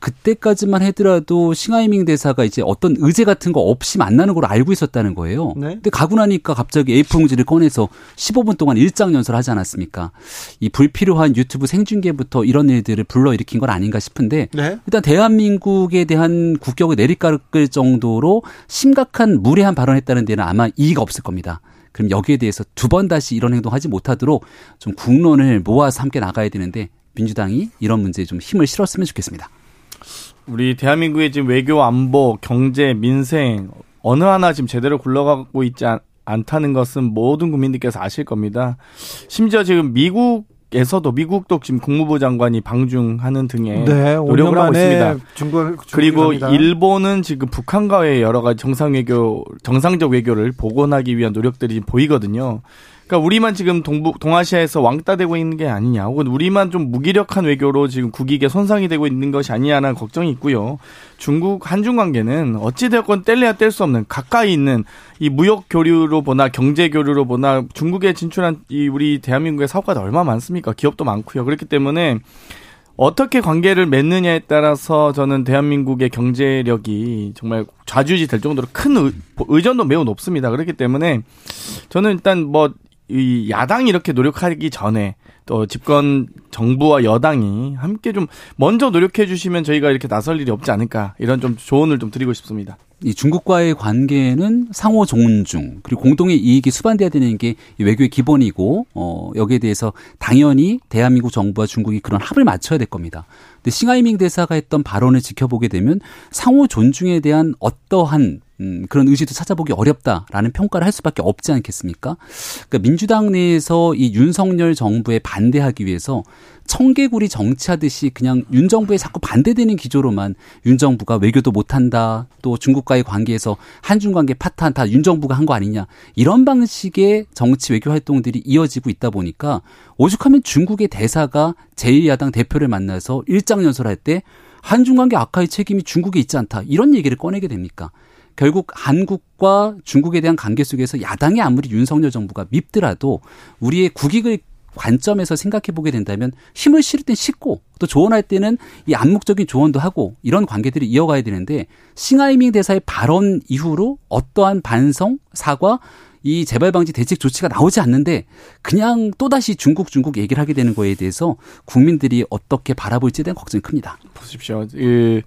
그때까지만 하더라도 싱하이밍 대사가 이제 어떤 의제 같은 거 없이 만나는 걸 알고 있었다는 거예요. 네? 근데 가고 나니까 갑자기 A4 용지를 꺼내서 15분 동안 일장 연설 하지 않았습니까? 이 불필요한 유튜브 생중계부터 이런 일들을 불러일으킨 건 아닌가 싶은데 네? 일단 대한민국에 대한 국격을 내리깎을 정도로 심각한 무례한 발언했다는 데는 아마 이의가 없을 겁니다. 그럼 여기에 대해서 두 번 다시 이런 행동하지 못하도록 좀 국론을 모아서 함께 나가야 되는데 민주당이 이런 문제에 좀 힘을 실었으면 좋겠습니다. 우리 대한민국의 지금 외교, 안보, 경제, 민생 어느 하나 지금 제대로 굴러가고 있지 않, 않다는 것은 모든 국민들께서 아실 겁니다. 심지어 지금 미국 에서도 미국도 지금 국무부 장관이 방중하는 등의 네, 노력을 하고 있습니다. 중국, 그리고 일본은 지금 북한과의 여러 가지 정상 외교, 정상적 외교를 복원하기 위한 노력들이 보이거든요. 그러니까 우리만 지금 동북 동아시아에서 왕따되고 있는 게 아니냐, 혹은 우리만 좀 무기력한 외교로 지금 국익에 손상이 되고 있는 것이 아니냐는 걱정이 있고요. 중국 한중 관계는 어찌 되었건 뗄래야 뗄 수 없는 가까이 있는 이 무역 교류로 보나 경제 교류로 보나 중국에 진출한 이 우리 대한민국의 사업가도 얼마 많습니까? 기업도 많고요. 그렇기 때문에 어떻게 관계를 맺느냐에 따라서 저는 대한민국의 경제력이 정말 좌지우지 될 정도로 큰 의, 의존도 매우 높습니다. 그렇기 때문에 저는 일단 뭐 이 야당이 이렇게 노력하기 전에 또 집권 정부와 여당이 함께 좀 먼저 노력해 주시면 저희가 이렇게 나설 일이 없지 않을까 이런 좀 조언을 좀 드리고 싶습니다. 이 중국과의 관계는 상호 존중 그리고 공동의 이익이 수반돼야 되는 게 외교의 기본이고 어 여기에 대해서 당연히 대한민국 정부와 중국이 그런 합을 맞춰야 될 겁니다. 근데 싱하이밍 대사가 했던 발언을 지켜보게 되면 상호 존중에 대한 어떠한 음, 그런 의지도 찾아보기 어렵다라는 평가를 할 수밖에 없지 않겠습니까? 그러니까 민주당 내에서 이 윤석열 정부에 반대하기 위해서 청개구리 정치하듯이 그냥 윤 정부에 자꾸 반대되는 기조로만 윤 정부가 외교도 못한다 또 중국과의 관계에서 한중 관계 파탄 다 윤 정부가 한 거 아니냐 이런 방식의 정치 외교 활동들이 이어지고 있다 보니까 오죽하면 중국의 대사가 제1야당 대표를 만나서 일장 연설할 때 한중 관계 악화의 책임이 중국에 있지 않다 이런 얘기를 꺼내게 됩니까? 결국 한국과 중국에 대한 관계 속에서 야당이 아무리 윤석열 정부가 밉더라도 우리의 국익을 관점에서 생각해 보게 된다면 힘을 실을 땐 싣고 또 조언할 때는 이 암묵적인 조언도 하고 이런 관계들이 이어가야 되는데 싱하이밍 대사의 발언 이후로 어떠한 반성, 사과, 이 재발 방지 대책 조치가 나오지 않는데 그냥 또다시 중국 중국 얘기를 하게 되는 거에 대해서 국민들이 어떻게 바라볼지에 대한 걱정이 큽니다. 보십시오. 그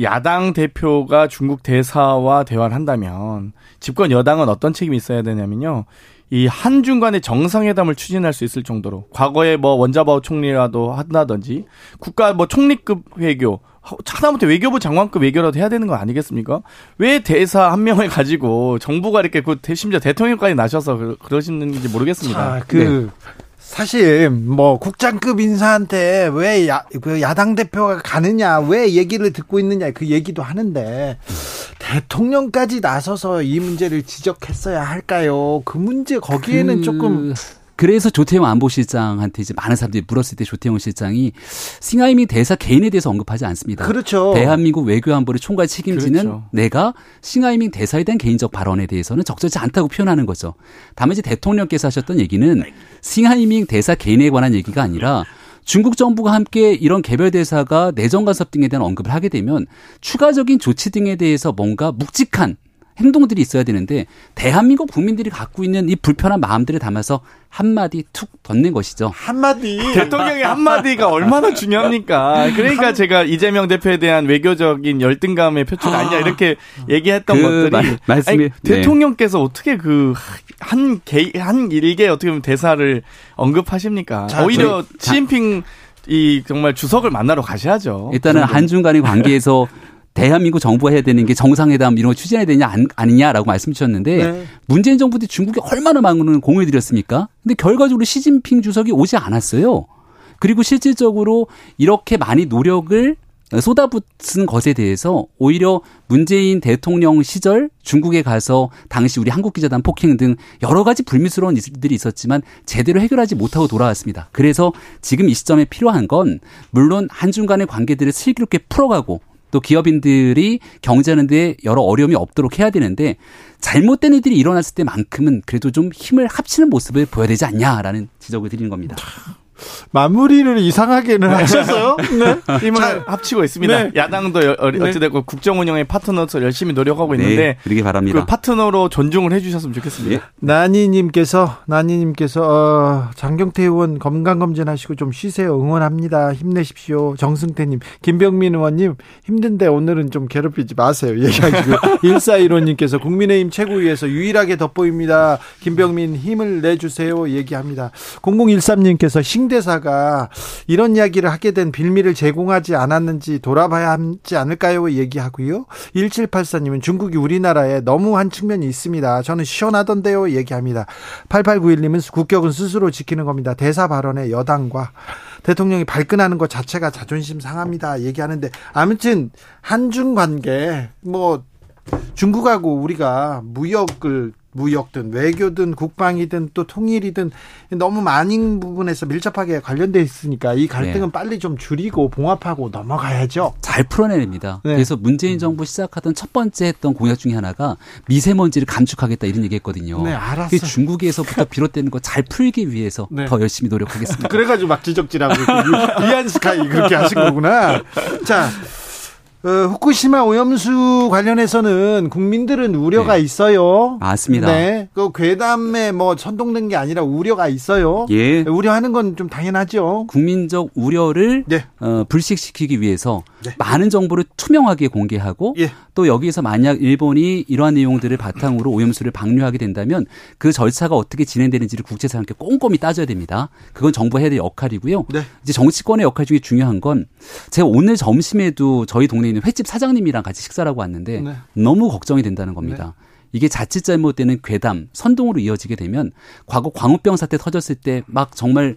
야당 대표가 중국 대사와 대화를 한다면 집권 여당은 어떤 책임이 있어야 되냐면요. 이 한중 간의 정상회담을 추진할 수 있을 정도로 과거에 뭐 원자바오 총리라도 한다든지 국가 뭐 총리급 외교 하다못해 외교부 장관급 외교라도 해야 되는 거 아니겠습니까? 왜 대사 한 명을 가지고 정부가 이렇게 그 심지어 대통령까지 나셔서 그러시는지 모르겠습니다. 자, 그 네. 사실 뭐 국장급 인사한테 왜 야, 그 야당 대표가 가느냐 왜 얘기를 듣고 있느냐 그 얘기도 하는데 대통령까지 나서서 이 문제를 지적했어야 할까요? 그 문제 거기에는 그... 조금 그래서 조태용 안보실장한테 이제 많은 사람들이 물었을 때 조태용 실장이 싱하이밍 대사 개인에 대해서 언급하지 않습니다. 그렇죠. 대한민국 외교안보를 총괄 책임지는 그렇죠. 내가 싱하이밍 대사에 대한 개인적 발언에 대해서는 적절치 않다고 표현하는 거죠. 다만 이제 대통령께서 하셨던 얘기는 싱하이밍 대사 개인에 관한 얘기가 아니라 중국 정부가 함께 이런 개별 대사가 내정 간섭 등에 대한 언급을 하게 되면 추가적인 조치 등에 대해서 뭔가 묵직한 행동들이 있어야 되는데 대한민국 국민들이 갖고 있는 이 불편한 마음들을 담아서 한마디 툭 던낸 것이죠. 한마디. 대통령의 한마디가 얼마나 중요합니까? 그러니까 한... 제가 이재명 대표에 대한 외교적인 열등감의 표출 아니냐 이렇게 얘기했던 그 것들이 말, 말씀이 아니, 네. 대통령께서 어떻게 그 한 개 한 일개 어떻게 보면 대사를 언급하십니까? 자, 오히려 시진핑 이 정말 주석을 만나러 가셔야죠. 일단은 한중 간의 관계에서 대한민국 정부가 해야 되는 게 정상회담 이런 거 추진해야 되냐 아니냐라고 말씀 주셨는데 네. 문재인 정부 때 중국에 얼마나 많은 공을 들였습니까? 근데 결과적으로 시진핑 주석이 오지 않았어요. 그리고 실질적으로 이렇게 많이 노력을 쏟아붓은 것에 대해서 오히려 문재인 대통령 시절 중국에 가서 당시 우리 한국 기자단 폭행 등 여러 가지 불미스러운 일들이 있었지만 제대로 해결하지 못하고 돌아왔습니다. 그래서 지금 이 시점에 필요한 건 물론 한중 간의 관계들을 슬기롭게 풀어가고 또 기업인들이 경제하는데 여러 어려움이 없도록 해야 되는데 잘못된 일들이 일어났을 때만큼은 그래도 좀 힘을 합치는 모습을 보여야 되지 않냐라는 지적을 드리는 겁니다. 마무리를 이상하게는 네. 하셨어요. 네. 힘을 잘, 합치고 있습니다. 네. 야당도 네. 어찌됐건 네. 국정 운영의 파트너로서 열심히 노력하고 있는데 네, 그러기 바랍니다. 그 파트너로 존중을 해주셨으면 좋겠습니다. 예. 나니님께서 나니님께서 어, 장경태 의원 건강 검진하시고 좀 쉬세요. 응원합니다. 힘내십시오. 정승태님, 김병민 의원님 힘든데 오늘은 좀 괴롭히지 마세요. 얘기하시고 1415님께서 국민의힘 최고위에서 유일하게 돋보입니다. 김병민 힘을 내주세요. 얘기합니다. 0013님께서 싱대사가 이런 이야기를 하게 된 빌미를 제공하지 않았는지 돌아봐야 하지 않을까요? 얘기하고요. 1784님은 중국이 우리나라에 너무 한 측면이 있습니다. 저는 시원하던데요. 얘기합니다. 8891님은 국격은 스스로 지키는 겁니다. 대사 발언에 여당과 대통령이 발끈하는 것 자체가 자존심 상합니다. 얘기하는데 아무튼 한중 관계 뭐 중국하고 우리가 무역을 무역든 외교든 국방이든 또 통일이든 너무 많은 부분에서 밀접하게 관련돼 있으니까 이 갈등은 네. 빨리 좀 줄이고 봉합하고 넘어가야죠. 잘 풀어내냅니다. 네. 그래서 문재인 정부 시작하던 첫 번째 했던 공약 중에 하나가 미세먼지를 감축하겠다 이런 얘기했거든요. 네, 알았어요. 중국에서부터 비롯되는 거 잘 풀기 위해서 네. 더 열심히 노력하겠습니다. 그래가지고 막 지적질하고 이안 스카이 그렇게 하신 거구나. 자. 어, 후쿠시마 오염수 관련해서는 국민들은 우려가 네. 있어요. 맞습니다. 네. 그 괴담에 뭐 선동된 게 아니라 우려가 있어요. 예. 우려하는 건 좀 당연하죠. 국민적 우려를 네. 어, 불식시키기 위해서 네. 많은 정보를 투명하게 공개하고 예. 또 여기에서 만약 일본이 이러한 내용들을 바탕으로 오염수를 방류하게 된다면 그 절차가 어떻게 진행되는지를 국제사와 함께 꼼꼼히 따져야 됩니다. 그건 정부 해야 될 역할이고요. 네. 이제 정치권의 역할 중에 중요한 건 제가 오늘 점심에도 저희 동네에 있는 횟집 사장님이랑 같이 식사를 하고 왔는데 네. 너무 걱정이 된다는 겁니다. 네. 이게 자칫 잘못되는 괴담, 선동으로 이어지게 되면 과거 광우병 사태 터졌을 때 막 정말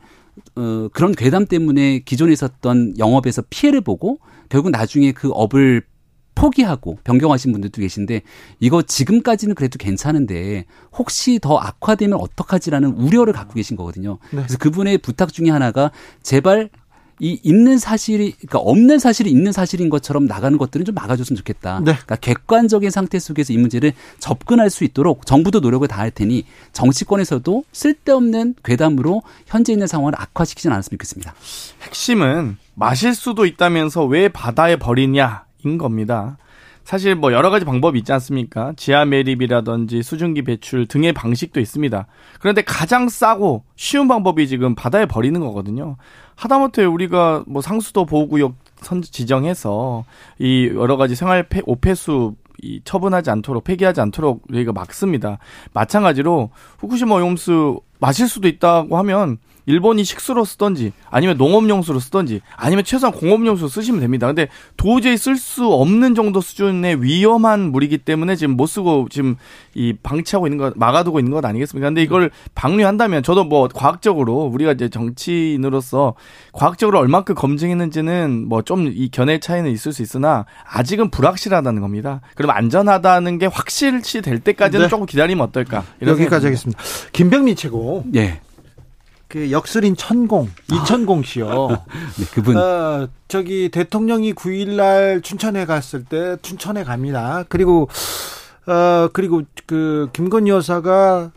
어, 그런 괴담 때문에 기존에 있었던 영업에서 피해를 보고 결국 나중에 그 업을 포기하고 변경하신 분들도 계신데 이거 지금까지는 그래도 괜찮은데 혹시 더 악화되면 어떡하지라는 우려를 갖고 계신 거거든요. 네. 그래서 그분의 부탁 중에 하나가 제발 이 있는 사실이 그러니까 없는 사실이 있는 사실인 것처럼 나가는 것들은 좀 막아줬으면 좋겠다. 네. 그러니까 객관적인 상태 속에서 이 문제를 접근할 수 있도록 정부도 노력을 다할 테니 정치권에서도 쓸데없는 괴담으로 현재 있는 상황을 악화시키지는 않았으면 좋겠습니다. 핵심은 마실 수도 있다면서 왜 바다에 버리냐인 겁니다. 사실 뭐 여러 가지 방법이 있지 않습니까? 지하 매립이라든지 수증기 배출 등의 방식도 있습니다. 그런데 가장 싸고 쉬운 방법이 지금 바다에 버리는 거거든요. 하다못해 우리가 뭐 상수도 보호구역 선 지정해서 이 여러 가지 생활 폐, 오폐수 이 처분하지 않도록 폐기하지 않도록 저희가 막습니다. 마찬가지로 후쿠시마 오염수 마실 수도 있다고 하면 일본이 식수로 쓰던지 아니면 농업용수로 쓰던지 아니면 최소한 공업용수로 쓰시면 됩니다. 근데 도저히 쓸 수 없는 정도 수준의 위험한 물이기 때문에 지금 못 쓰고 지금 이 방치하고 있는 것 막아두고 있는 것 아니겠습니까? 근데 이걸 방류한다면 저도 뭐 과학적으로 우리가 이제 정치인으로서 과학적으로 얼만큼 검증했는지는 뭐 좀 이 견해 차이는 있을 수 있으나 아직은 불확실하다는 겁니다. 그럼 안전하다는 게 확실시 될 때까지는 네. 조금 기다리면 어떨까? 여기까지 하겠습니다. 김병민 최고. 예. 그 역술인 천공 이천공 씨요. 네, 그분. 어, 저기 대통령이 9일날 춘천에 갔을 때 춘천에 갑니다. 그리고 어 그리고 그 김건희 여사가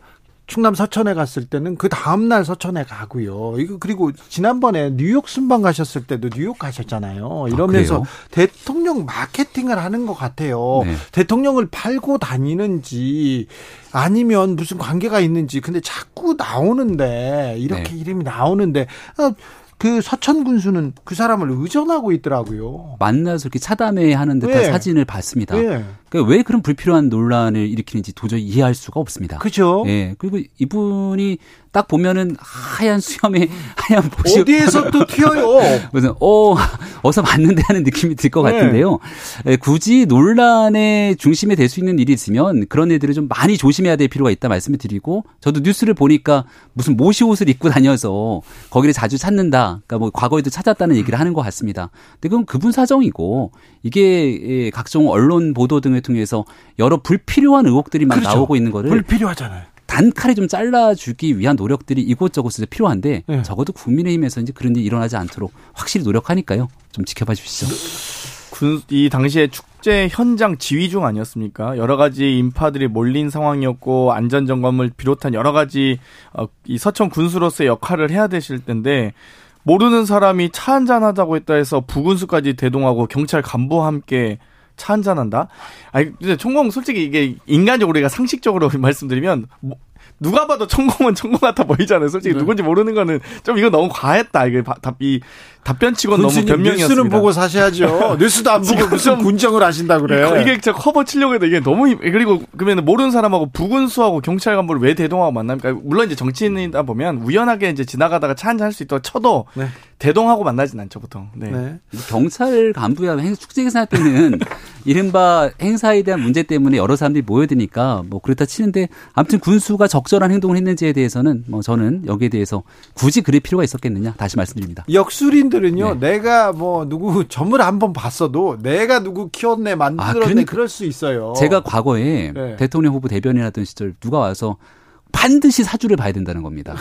충남 서천에 갔을 때는 그 다음 날 서천에 가고요. 이거 그리고 지난번에 뉴욕 순방 가셨을 때도 뉴욕 가셨잖아요. 이러면서 아, 대통령 마케팅을 하는 것 같아요. 네. 대통령을 팔고 다니는지 아니면 무슨 관계가 있는지 근데 자꾸 나오는데 이렇게 네. 이름이 나오는데 어, 그 서천 군수는 그 사람을 의존하고 있더라고요. 만나서 이렇게 차담회 하는데 네. 사진을 봤습니다. 네. 그러니까 왜 그런 불필요한 논란을 일으키는지 도저히 이해할 수가 없습니다. 그죠? 예. 그리고 이분이 딱 보면은 하얀 수염에 하얀 보시 어디에서 또 튀어요? 무슨 어 어서 맞는데 하는 느낌이 들것 네. 같은데요. 네. 굳이 논란의 중심에 될 수 있는 일이 있으면 그런 애들을 좀 많이 조심해야 될 필요가 있다 말씀을 드리고 저도 뉴스를 보니까 무슨 모시 옷을 입고 다녀서 거기를 자주 찾는다. 그러니까 뭐 과거에도 찾았다는 얘기를 하는 것 같습니다. 근데 그건 그분 사정이고 이게 예, 각종 언론 보도 등을 통해서 여러 불필요한 의혹들이 막 그렇죠. 나오고 있는 거를 불필요하잖아요. 단칼에 좀 잘라주기 위한 노력들이 이곳저곳에서 필요한데 네. 적어도 국민의힘에서 이제 그런 일이 일어나지 않도록 확실히 노력하니까요. 좀 지켜봐 주시죠. 군, 이 당시에 축제 현장 지휘 중 아니었습니까? 여러 가지 인파들이 몰린 상황이었고 안전 점검을 비롯한 여러 가지 어, 이 서천 군수로서의 역할을 해야 되실 텐데 모르는 사람이 차 한잔 하자고 했다 해서 부군수까지 대동하고 경찰 간부와 함께 차 한잔 한다? 아니, 근데 총공 솔직히 이게 인간적으로 우리가 상식적으로 말씀드리면 뭐, 누가 봐도 천공은 천공 같아 보이잖아요. 솔직히 네. 누군지 모르는 거는 좀 이거 너무 과했다. 이게 답이 답변치곤 너무 변명이었습니다. 뉴스는 보고 사셔야죠. 뉴스도 안 보고 무슨 군정을 하신다 그래요. 이게 저 커버 치려고 해도 이게 너무 힘, 그리고 그러면 모르는 사람하고 부군수하고 경찰 간부를 왜 대동하고 만납니까? 물론 이제 정치인이다 보면 우연하게 이제 지나가다가 차 한잔 할 수 있도록 쳐도 네. 대동하고 만나진 않죠 보통. 네. 네. 경찰 간부야 축제 행사 때는 이른바 행사에 대한 문제 때문에 여러 사람들이 모여드니까 뭐 그렇다 치는데 아무튼 군수가 적절한 행동을 했는지에 대해서는 뭐 저는 여기에 대해서 굳이 그럴 필요가 있었겠느냐 다시 말씀드립니다. 역술인 들은요 네. 내가 뭐 누구 점을 한번 봤어도 내가 누구 키웠네 만들었네 아, 그러니까 그럴 수 있어요. 제가 과거에 네. 대통령 후보 대변인 하던 시절 누가 와서 반드시 사주를 봐야 된다는 겁니다.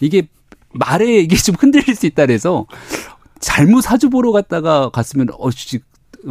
이게 말에 이게 좀 흔들릴 수 있다 그래서 잘못 사주 보러 갔다가 갔으면 어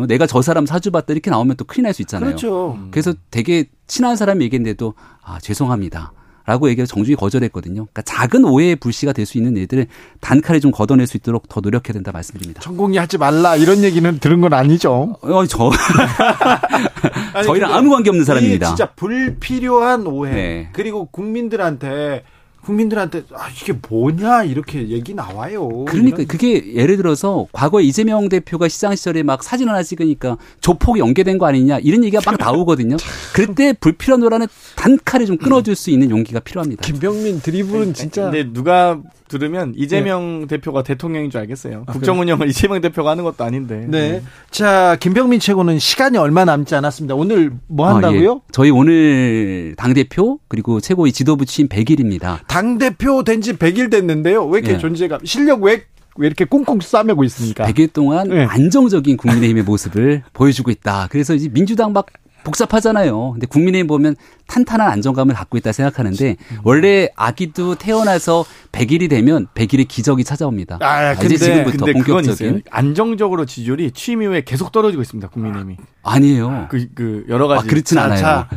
내가 저 사람 사주 봤다 이렇게 나오면 또 큰일 날 수 있잖아요. 그렇죠. 그래서 되게 친한 사람이 얘기했는데도 아 죄송합니다. 라고 얘기해서 정중히 거절했거든요. 그러니까 작은 오해의 불씨가 될 수 있는 일들을 단칼에 좀 걷어낼 수 있도록 더 노력해야 된다 말씀드립니다. 천공이 하지 말라 이런 얘기는 들은 건 아니죠. 어, 저 저희랑 아무 관계 없는 사람입니다. 진짜 불필요한 오해 네. 그리고 국민들한테 국민들한테 아 이게 뭐냐 이렇게 얘기 나와요. 그러니까 이런. 그게 예를 들어서 과거 이재명 대표가 시장 시절에 막 사진 하나 찍으니까 조폭이 연계된 거 아니냐 이런 얘기가 막 나오거든요. 그때 불필요한 노라는 단칼에 좀 끊어줄 수 있는 용기가 필요합니다. 김병민 드리블은 진짜. 근데 누가 들으면 이재명 네. 대표가 대통령인 줄 알겠어요. 아, 국정 운영을 이재명 대표가 하는 것도 아닌데. 네. 네. 자, 김병민 최고는 시간이 얼마 남지 않았습니다. 오늘 뭐 한다고요? 아, 예. 저희 오늘 당 대표 그리고 최고위 지도부 취임 100일입니다. 당 대표 된 지 100일 됐는데요. 왜 이렇게 예. 존재감 실력 왜 왜 이렇게 꽁꽁 싸매고 있습니까? 100일 동안 네. 안정적인 국민의힘의 모습을 보여주고 있다. 그래서 이제 민주당 막 복잡하잖아요. 근데 국민의힘 보면 탄탄한 안정감을 갖고 있다 생각하는데 원래 아기도 태어나서 100일이 되면 100일의 기적이 찾아옵니다. 아, 근데, 지금부터 근데 본격적인 안정적으로 지지율이 취임 이후에 계속 떨어지고 있습니다. 국민의힘이. 아니에요. 그, 그 여러 가지. 아, 그렇진 자, 않아요. 자,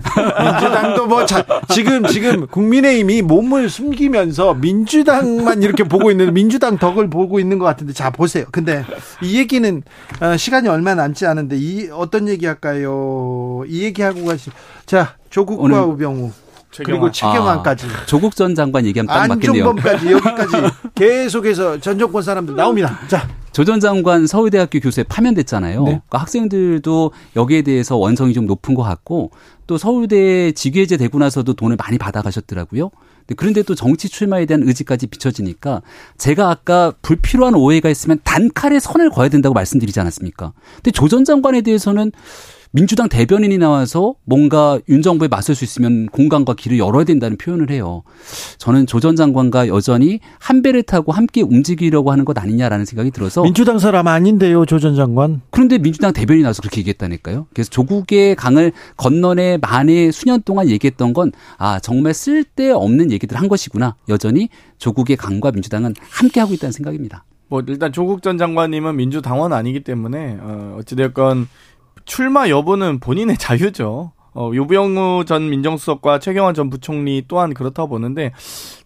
민주당도 뭐 자, 지금 지금 국민의힘이 몸을 숨기면서 민주당만 이렇게 보고 있는 민주당 덕을 보고 있는 것 같은데 자 보세요. 근데 이 얘기는 어, 시간이 얼마 남지 않은데 이 어떤 얘기 할까요? 이 얘기 하고 가시. 자 조국과 우병우. 그리고 최경환까지. 아, 조국 전 장관 얘기하면 딱 맞겠네요. 안종범까지 여기까지 계속해서 전 정권 사람들 나옵니다. 자. 조 전 장관 서울대학교 교수에 파면됐잖아요. 네. 그러니까 학생들도 여기에 대해서 원성이 좀 높은 것 같고 또 서울대 직위해제 되고 나서도 돈을 많이 받아가셨더라고요. 그런데 또 정치 출마에 대한 의지까지 비춰지니까 제가 아까 불필요한 오해가 있으면 단칼에 선을 그어야 된다고 말씀드리지 않았습니까? 근데 조 전 장관에 대해서는 민주당 대변인이 나와서 뭔가 윤 정부에 맞설 수 있으면 공간과 길을 열어야 된다는 표현을 해요. 저는 조 전 장관과 여전히 한 배를 타고 함께 움직이려고 하는 것 아니냐라는 생각이 들어서 민주당 사람 아닌데요, 조 전 장관. 그런데 민주당 대변인이 나와서 그렇게 얘기했다니까요. 그래서 조국의 강을 건너내 만에 수년 동안 얘기했던 건 아, 정말 쓸데없는 얘기들 한 것이구나. 여전히 조국의 강과 민주당은 함께 하고 있다는 생각입니다. 뭐 일단 조국 전 장관님은 민주당원 아니기 때문에 어 어찌 됐건 출마 여부는 본인의 자유죠. 어, 유병우 전 민정수석과 최경환 전 부총리 또한 그렇다고 보는데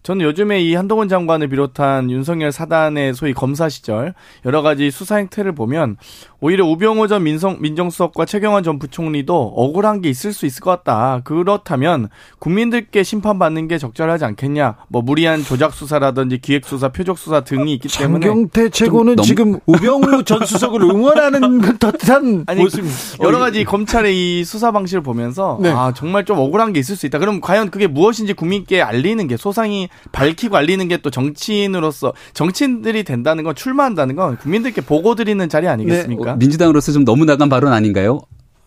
저는 요즘에 이 한동훈 장관을 비롯한 윤석열 사단의 소위 검사 시절 여러 가지 수사 행태를 보면 오히려 우병호 전 민성, 민정수석과 최경환 전 부총리도 억울한 게 있을 수 있을 것 같다. 그렇다면 국민들께 심판받는 게 적절하지 않겠냐. 뭐 무리한 조작 수사라든지 기획 수사, 표적 수사 등이 있기 때문에 장경태 최고는 너무... 지금 우병우 전 수석을 응원하는 듯한 아니, 모습. 여러 가지 검찰의 이 수사 방식을 보면서 네. 아 정말 좀 억울한 게 있을 수 있다. 그럼 과연 그게 무엇인지 국민께 알리는 게 소상히 밝히고 알리는 게 또 정치인으로서 정치인들이 된다는 건 출마한다는 건 국민들께 보고 드리는 자리 아니겠습니까? 네. 민주당으로서 좀 너무 나간 발언 아닌가요?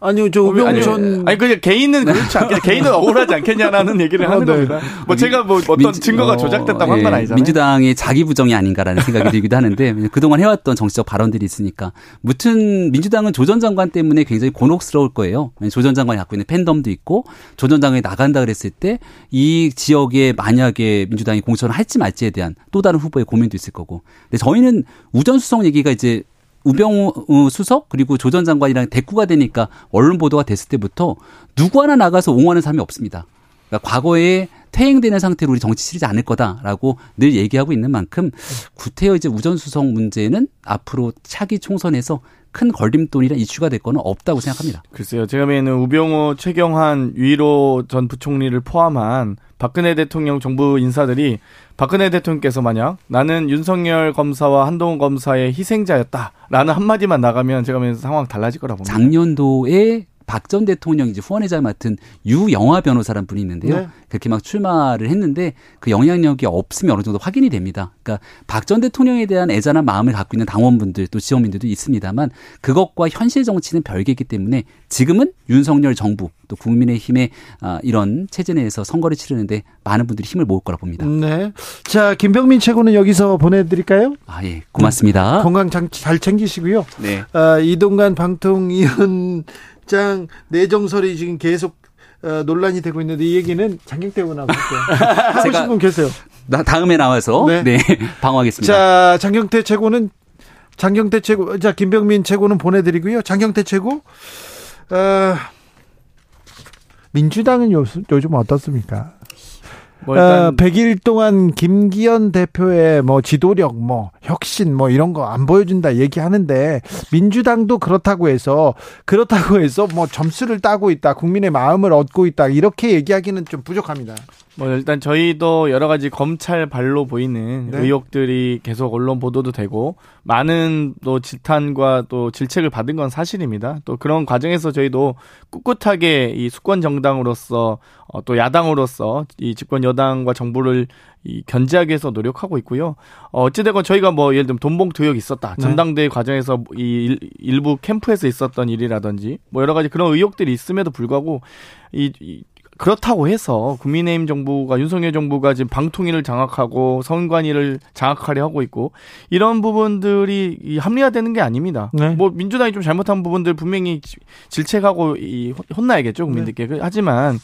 아니요, 저 우병우 전 아니 그 개인은 그렇지 않겠냐, 개인은 억울하지 않겠냐라는 얘기를 하는 아, 네. 겁니다. 뭐 제가 뭐 어떤 민, 증거가 어, 조작됐다고 어, 한건 예, 아니잖아요. 민주당의 자기 부정이 아닌가라는 생각이 들기도 하는데 그동안 해왔던 정치적 발언들이 있으니까 무튼 민주당은 조 전 장관 때문에 굉장히 곤혹스러울 거예요. 조 전 장관이 갖고 있는 팬덤도 있고 조 전 장관이 나간다 그랬을 때 이 지역에 만약에 민주당이 공천을 할지 말지에 대한 또 다른 후보의 고민도 있을 거고. 근데 저희는 우전 수석 얘기가 이제 우병우 수석 그리고 조 전 장관이랑 대꾸가 되니까 언론 보도가 됐을 때부터 누구 하나 나가서 옹호하는 사람이 없습니다. 그러니까 과거에 퇴행되는 상태로 우리 정치 치르지 않을 거다라고 늘 얘기하고 있는 만큼 구태여 이제 우전 수석 문제는 앞으로 차기 총선에서 큰 걸림돌이나 이슈가 될 거는 없다고 생각합니다. 글쎄요. 제가 보기에는 우병우, 최경환, 위로 전 부총리를 포함한 박근혜 대통령 정부 인사들이 박근혜 대통령께서 만약 나는 윤석열 검사와 한동훈 검사의 희생자였다라는 한마디만 나가면 제가 보기에는 상황 달라질 거라 봅니다. 작년도에 박 전 대통령 이제 후원회장 맡은 유영화 변호사란 분이 있는데요. 네. 그렇게 막 출마를 했는데 그 영향력이 없으면 어느 정도 확인이 됩니다. 그러니까 박 전 대통령에 대한 애잔한 마음을 갖고 있는 당원분들 또 지역민들도 있습니다만 그것과 현실 정치는 별개이기 때문에 지금은 윤석열 정부 또 국민의힘의 아, 이런 체제 내에서 선거를 치르는데 많은 분들이 힘을 모을 거라 봅니다. 네. 자, 김병민 최고는 여기서 보내드릴까요? 아, 예. 고맙습니다. 네. 건강 잘 챙기시고요. 네. 아, 이동관 방통위원 장 내정설이 지금 계속 어, 논란이 되고 있는데 이 얘기는 장경태 의원하고 하고 싶은 분 계세요. 나 다음에 나와서 네, 네 방어하겠습니다. 자 장경태 최고는 장경태 최고 자 김병민 최고는 보내드리고요. 장경태 최고 어, 민주당은 요, 요즘 어떻습니까? 뭐 어, 100일 동안 김기현 대표의 뭐 지도력, 뭐 혁신, 뭐 이런 거 안 보여준다 얘기하는데 민주당도 그렇다고 해서 그렇다고 해서 뭐 점수를 따고 있다, 국민의 마음을 얻고 있다 이렇게 얘기하기는 좀 부족합니다. 뭐 일단 저희도 여러 가지 검찰 발로 보이는 네. 의혹들이 계속 언론 보도도 되고 많은 또 질탄과 또 질책을 받은 건 사실입니다. 또 그런 과정에서 저희도 꿋꿋하게 이 수권 정당으로서 어, 또 야당으로서 이 집권 여 당과 정부를 이 견제하기 위해서 노력하고 있고요. 어, 어찌되건 저희가 뭐 예를 들면 돈봉투 의혹이 있었다. 네. 전당대회 과정에서 이 일, 부 캠프에서 있었던 일이라든지 뭐 여러 가지 그런 의혹들이 있음에도 불구하고 이, 이 그렇다고 해서 국민의힘 정부가 윤석열 정부가 지금 방통위를 장악하고 선관위를 장악하려 하고 있고 이런 부분들이 합리화되는 게 아닙니다. 네. 뭐 민주당이 좀 잘못한 부분들 분명히 질책하고 이 혼나야겠죠 국민들께. 네. 하지만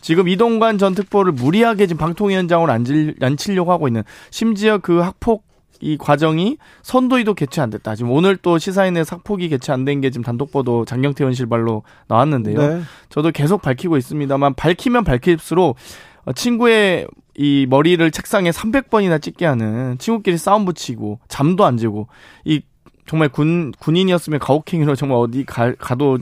지금 이동관 전 특보를 무리하게 지금 방통위 원장으로 앉을, 앉히려고 하고 있는 심지어 그 학폭 이 과정이 선도위도 개최 안 됐다. 지금 오늘 또 시사인의 삭폭이 개최 안 된 게 지금 단독 보도 장경태 의원실발로 나왔는데요. 네. 저도 계속 밝히고 있습니다만 밝히면 밝힐수록 친구의 이 머리를 책상에 300번이나 찍게 하는 친구끼리 싸움 붙이고 잠도 안 재고 이 정말 군 군인이었으면 가혹행위로 정말 어디 가, 가도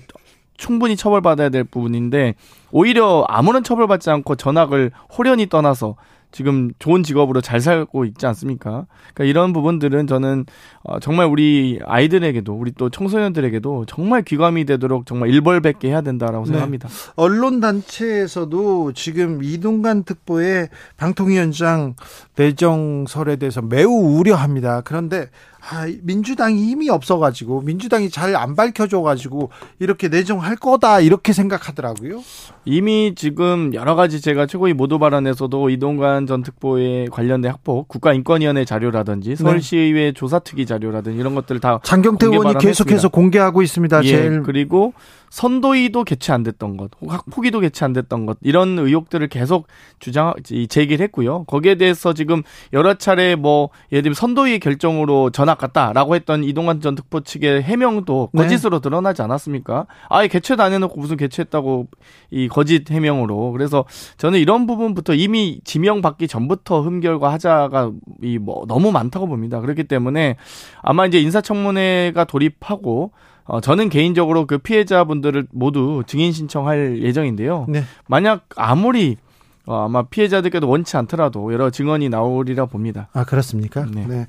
충분히 처벌받아야 될 부분인데 오히려 아무런 처벌받지 않고 전학을 호련히 떠나서 지금 좋은 직업으로 잘 살고 있지 않습니까? 그러니까 이런 부분들은 저는 어, 정말 우리 아이들에게도 우리 또 청소년들에게도 정말 귀감이 되도록 정말 일벌백계 해야 된다라고 네. 생각합니다. 언론 단체에서도 지금 이동관 특보의 방통위원장 내정설에 대해서 매우 우려합니다. 그런데 아, 민주당이 힘이 없어가지고 민주당이 잘 안 밝혀줘가지고 이렇게 내정할 거다 이렇게 생각하더라고요. 이미 지금 여러 가지 제가 최고위 모두 발언에서도 이동관 전 특보에 관련된 학폭 국가인권위원회 자료라든지 네. 서울시의회 네. 조사특위 자료라든지 이런 것들을 다 장경태 의원이 계속해서 공개하고 있습니다. 예, 제일 그리고 선도위도 개최 안 됐던 것, 학폭위도 개최 안 됐던 것 이런 의혹들을 계속 주장 제기를 했고요. 거기에 대해서 지금 여러 차례 뭐 예를 들면 선도위 결정으로 전학 갔다라고 했던 이동관 전 특보 측의 해명도 네. 거짓으로 네. 드러나지 않았습니까? 아예 개최도 안 해놓고 무슨 개최했다고 이 거짓 해명으로 그래서 저는 이런 부분부터 이미 지명 받기 전부터 흠결과 하자가 이 뭐 너무 많다고 봅니다. 그렇기 때문에 아마 이제 인사청문회가 돌입하고 어, 저는 개인적으로 그 피해자분들을 모두 증인 신청할 예정인데요. 네. 만약 아무리 어, 아마 피해자들께도 원치 않더라도 여러 증언이 나오리라 봅니다. 아 그렇습니까? 네. 네.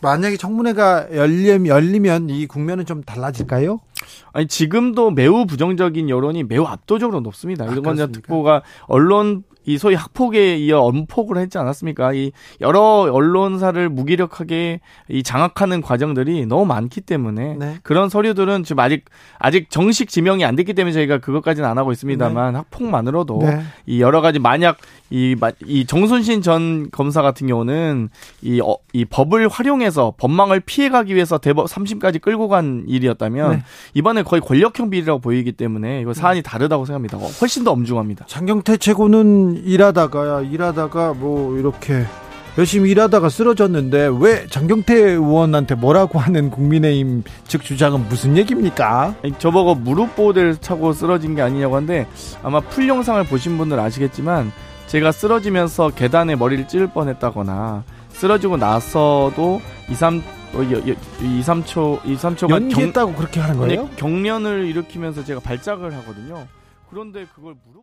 만약에 청문회가 열리, 열리면 이 국면은 좀 달라질까요? 아니 지금도 매우 부정적인 여론이 매우 압도적으로 높습니다. 아, 이동관 특보가 언론 이 소위 학폭에 이어 엄폭을 했지 않았습니까? 이 여러 언론사를 무기력하게 이 장악하는 과정들이 너무 많기 때문에 네. 그런 서류들은 지금 아직 아직 정식 지명이 안 됐기 때문에 저희가 그것까지는 안 하고 있습니다만 네. 학폭만으로도 네. 이 여러 가지 만약 이, 이 정순신 전 검사 같은 경우는 이, 어, 이 법을 활용해서 법망을 피해가기 위해서 대법 3심까지 끌고 간 일이었다면 네. 이번에 거의 권력형 비리라고 보이기 때문에 이거 사안이 다르다고 생각합니다. 훨씬 더 엄중합니다. 장경태 최고는 일하다가 일하다가 뭐 이렇게 열심히 일하다가 쓰러졌는데 왜 장경태 의원한테 뭐라고 하는 국민의힘 측 주장은 무슨 얘기입니까? 저보고 무릎 보호대를 차고 쓰러진 게 아니냐고 하는데 아마 풀 영상을 보신 분들 아시겠지만 제가 쓰러지면서 계단에 머리를 찌를 뻔했다거나 쓰러지고 나서도 2, 3 어, 2, 3초, 2, 3초가 연기했다고 경, 그렇게 하는 거예요? 경련을 일으키면서 제가 발작을 하거든요. 그런데 그걸 무릎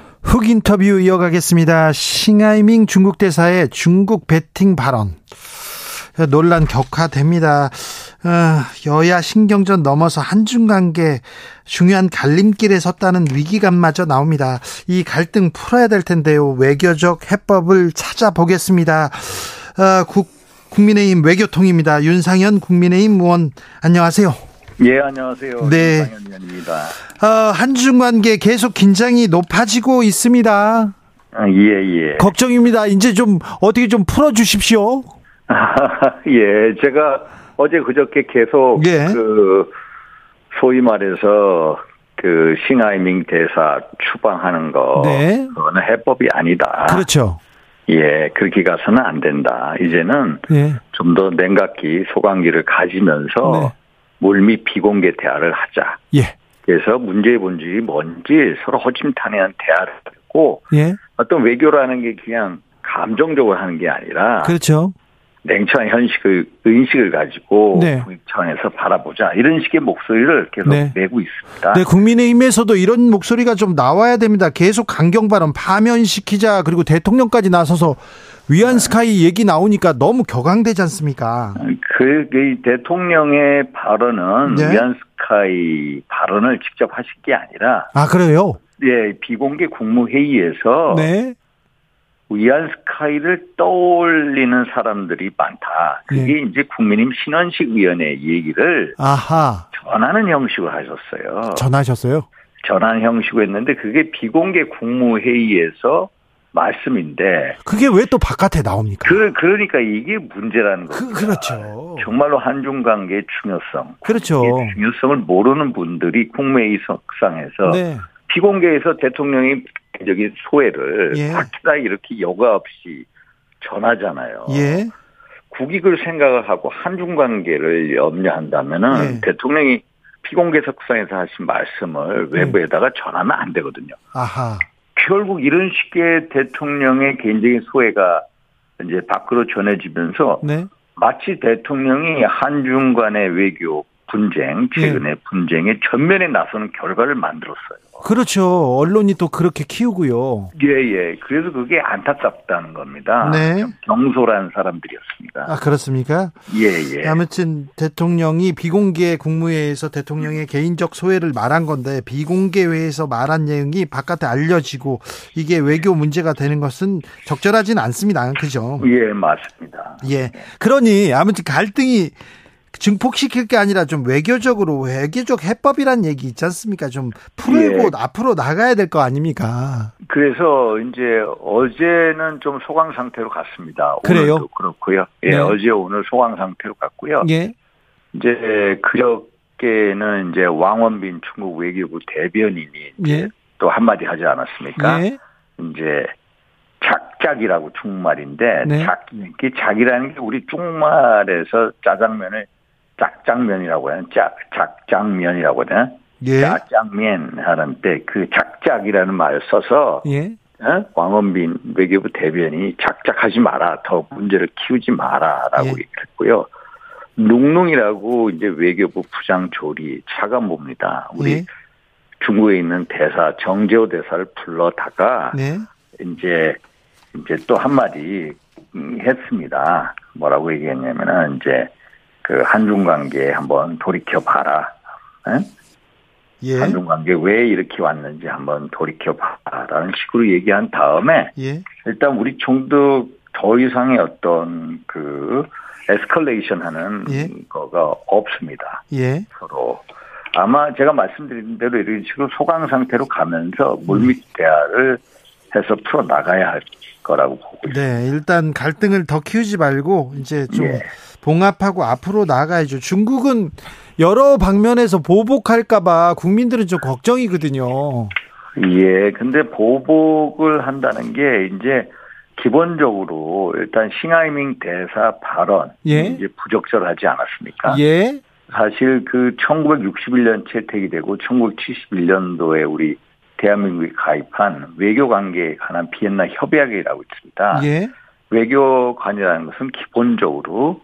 흑 인터뷰 이어가겠습니다. 싱하이밍 중국 대사의 중국 배팅 발언. 논란 격화됩니다. 어, 여야 신경전 넘어서 한중 관계 중요한 갈림길에 섰다는 위기감마저 나옵니다. 이 갈등 풀어야 될 텐데요. 외교적 해법을 찾아보겠습니다. 어, 국, 국민의힘 외교통입니다. 윤상현 국민의힘 의원 안녕하세요. 예, 안녕하세요. 네. 김상현입니다. 어, 한중 관계 계속 긴장이 높아지고 있습니다. 아, 예, 예. 걱정입니다. 이제 좀 어떻게 좀 풀어 주십시오. 예, 제가 어제 그저께 계속 예. 그 소위 말해서 그 싱하이밍 대사 추방하는 거 네. 그거는 해법이 아니다. 그렇죠. 예, 그렇게 가서는 안 된다. 이제는 예. 좀더 냉각기, 소강기를 가지면서 네. 물밑 비공개 대화를 하자. 예. 그래서 문제의 본질이 뭔지 서로 허심탄회한 대화를 하고 예. 어떤 외교라는 게 그냥 감정적으로 하는 게 아니라 그렇죠. 냉철한 현실을 의식을 가지고 네. 국익 차원에서 바라보자 이런 식의 목소리를 계속 네. 내고 있습니다. 네, 국민의힘에서도 이런 목소리가 좀 나와야 됩니다. 계속 강경 발언 파면시키자 그리고 대통령까지 나서서 위안 스카이 얘기 나오니까 너무 격앙되지 않습니까? 그, 그 대통령의 발언은 네. 위안 스카이 발언을 직접 하실 게 아니라 아 그래요? 예, 비공개 국무회의에서 네. 위안 스카이를 떠올리는 사람들이 많다. 그게 네. 이제 국민의힘 신원식 위원회 얘기를 아하. 전하는 형식으로 하셨어요. 전하셨어요? 전하는 형식으로 했는데 그게 비공개 국무회의에서 말씀인데 그게 왜 또 바깥에 나옵니까? 그 그러니까 이게 문제라는 거죠. 그, 그렇죠. 정말로 한중 관계의 중요성. 그렇죠. 중요성을 모르는 분들이 국무회의 석상에서 네. 비공개에서 대통령이 개 적인 소회를 예. 각자 이렇게 여과 없이 전하잖아요. 예. 국익을 생각을 하고 한중 관계를 염려한다면은 예. 대통령이 피공개 석상에서 하신 말씀을 네. 외부에다가 전하면 안 되거든요. 아하. 결국 이런 식의 대통령의 개인적인 소회가 이제 밖으로 전해지면서 네. 마치 대통령이 한중 간의 외교 분쟁, 최근에 예. 분쟁에 전면에 나서는 결과를 만들었어요. 그렇죠. 언론이 또 그렇게 키우고요. 예, 예. 그래서 그게 안타깝다는 겁니다. 네. 경솔한 사람들이었습니다. 아, 그렇습니까? 예, 예. 아무튼 대통령이 비공개 국무회의에서 대통령의 개인적 소회를 말한 건데 비공개회에서 말한 내용이 바깥에 알려지고 이게 외교 문제가 되는 것은 적절하진 않습니다. 그죠? 예, 맞습니다. 예. 그러니 아무튼 갈등이 증폭시킬 게 아니라 좀 외교적으로 외교적 해법이란 얘기 있지 않습니까? 좀 풀고 예. 앞으로 나가야 될 거 아닙니까? 그래서 이제 어제는 좀 소강 상태로 갔습니다. 그래요? 오늘도 그렇고요. 예, 네. 어제 오늘 소강 상태로 갔고요. 예. 이제 그저께는 이제 왕원빈 중국 외교부 대변인이 예. 또 한마디 하지 않았습니까? 예. 이제 작작이라고 중말인데 네. 작, 작이라는 게 우리 중말에서 짜장면을 짝장면이라고 하는 짝, 작장면이라고 하는 예. 짝장면 하는데 그 작작이라는 말을 써서 예. 어? 왕원빈 외교부 대변이 작작하지 마라 더 문제를 키우지 마라라고 예. 얘기했고요. 눅눅이라고 이제 외교부 부장 조리 차관봅니다. 우리 예. 중국에 있는 대사 정재호 대사를 불러다가 네. 이제 이제 또 한마디 했습니다. 뭐라고 얘기했냐면은 이제 그 한중 관계 한번 돌이켜 봐라. 예. 한중 관계 왜 이렇게 왔는지 한번 돌이켜 봐라라는 식으로 얘기한 다음에 예. 일단 우리 총도 더 이상의 어떤 그 에스컬레이션 하는 예. 거가 없습니다. 예. 서로. 아마 제가 말씀드린 대로 이런 식으로 소강 상태로 가면서 물밑 대화를 해서 풀어 나가야 할 거라고 보고 있습니다. 네, 일단 갈등을 더 키우지 말고 이제 좀 예. 봉합하고 앞으로 나가야죠. 중국은 여러 방면에서 보복할까봐 국민들은 좀 걱정이거든요. 예, 근데 보복을 한다는 게 이제 기본적으로 일단 싱하이밍 대사 발언 예? 이제 부적절하지 않았습니까? 예. 사실 그 1961년 채택이 되고 1971년도에 우리 대한민국이 가입한 외교관계에 관한 비엔나 협약이라고 있습니다. 예. 외교관이라는 것은 기본적으로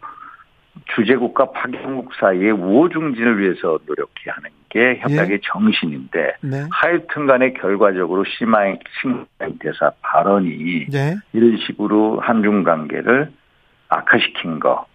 주재국과 파견국 사이의 우호중진을 위해서 노력해야 하는 게 협약의 예. 정신인데 네. 하여튼간에 결과적으로 시마인 대사 발언이 네. 이런 식으로 한중 관계를 악화시킨 거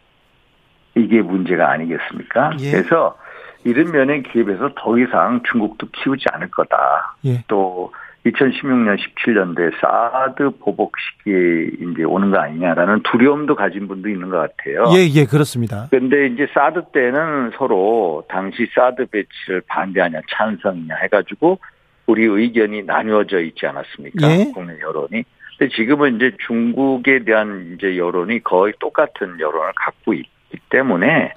이게 문제가 아니겠습니까? 예. 그래서 이런 면에 기입해서 더 이상 중국도 키우지 않을 거다. 예. 또 2016년, 17년도에 사드 보복 시기에 이제 오는 거 아니냐라는 두려움도 가진 분도 있는 것 같아요. 예, 예, 그렇습니다. 그런데 이제 사드 때는 서로 당시 사드 배치를 반대하냐, 찬성이냐 해가지고 우리 의견이 나뉘어져 있지 않았습니까? 예? 국내 여론이. 근데 지금은 이제 중국에 대한 이제 여론이 거의 똑같은 여론을 갖고 있기 때문에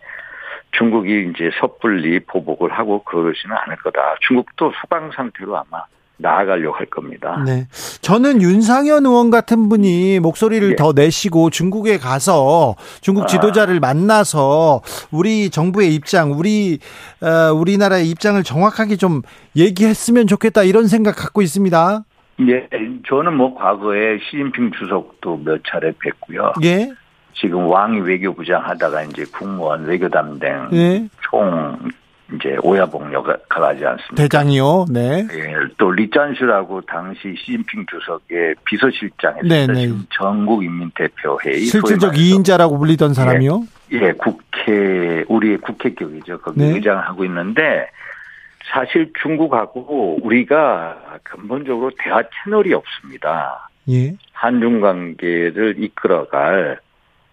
중국이 이제 섣불리 보복을 하고 그러지는 않을 거다. 중국도 수강 상태로 아마 나아가려고 할 겁니다. 네. 저는 윤상현 의원 같은 분이 목소리를 네. 더 내시고 중국에 가서 중국 아. 지도자를 아. 만나서 우리 정부의 입장, 우리 어, 우리나라의 입장을 정확하게 좀 얘기했으면 좋겠다 이런 생각 갖고 있습니다. 예, 저는 뭐 과거에 시진핑 주석도 몇 차례 뵀고요. 예. 지금 왕이 외교부장 하다가 이제 국무원 외교담당 네. 총 이제 오야봉 역할을 하지 않습니까? 대장이요. 네. 예, 또 리짠슈라고 당시 시진핑 주석의 비서실장에서 네, 네. 전국 인민대표회의 실질적 2인자라고 불리던 사람이요. 예, 예, 국회 우리의 국회격이죠. 거기 네. 의장을 하고 있는데 사실 중국하고 우리가 근본적으로 대화 채널이 없습니다. 예. 한중 관계를 이끌어갈